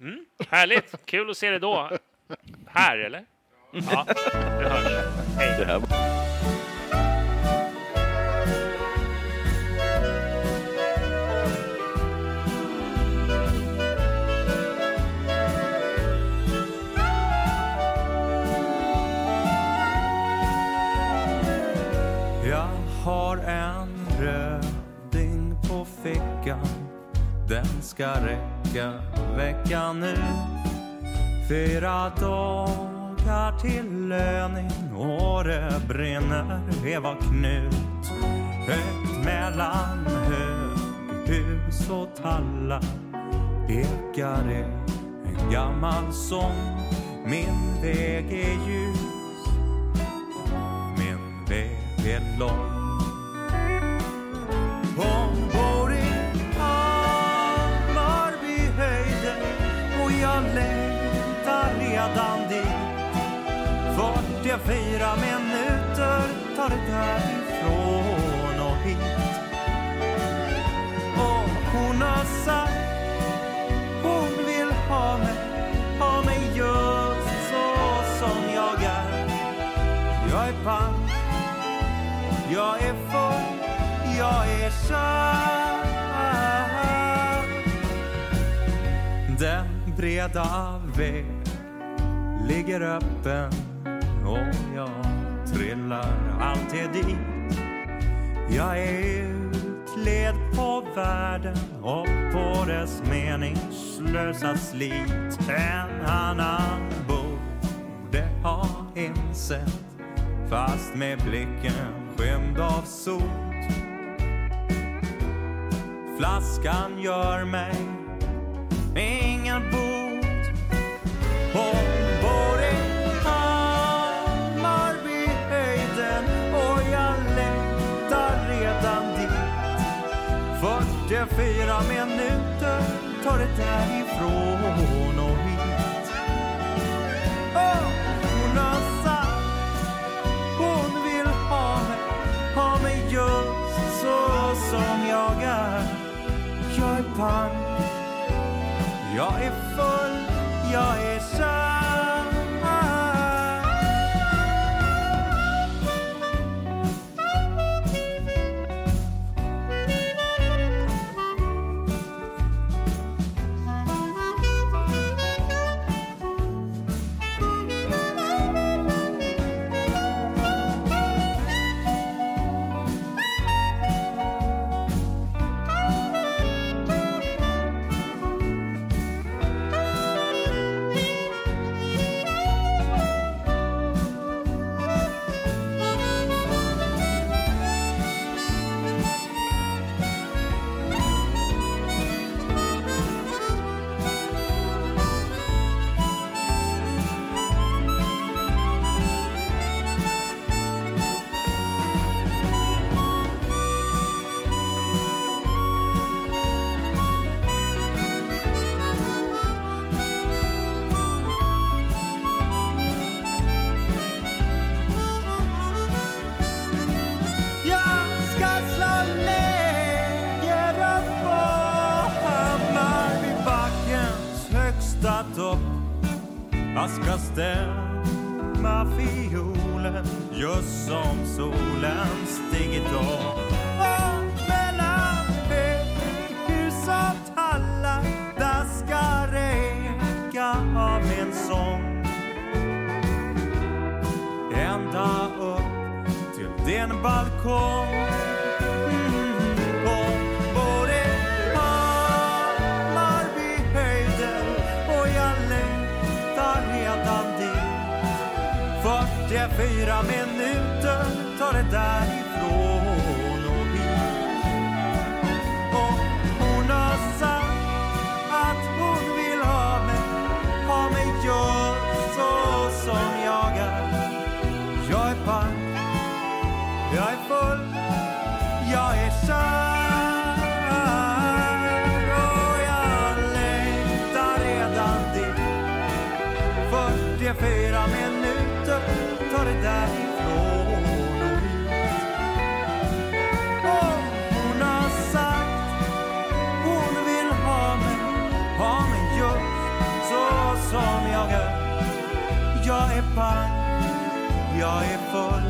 Mm, härligt, kul att se dig då. Här eller? Ja, det hörs. Hej. Har en röding på fickan. Den ska räcka veckan nu Fyra dagar till löning. Och det brinner. Eva Knut. Högt mellan höghus och tallar ekar det en gammal sång. Min väg är ljus min väg är lång. 44 minuter tar det därifrån och hit. Och hon har sagt hon vill ha mig, ha mig just så som jag är. Jag är pank, jag är full, jag är kär. Den breda väg ligger öppen trillar alltid dit. Jag är utled på världen och på dess meningslösa slit. En annan borde ha insett fast med blicken skymd av sot. Flaskan gör mig ingen bot. 44 minuter tar det därifrån och hit. Oh, hon har sagt hon vill ha mig, ha mig just så som jag är. Jag är pang, jag är full, jag är kär. vaskas stämma fiolen just som solens digital. Och mellan hus och tallar där ska räcka av min sång. Ända upp till din balkong jag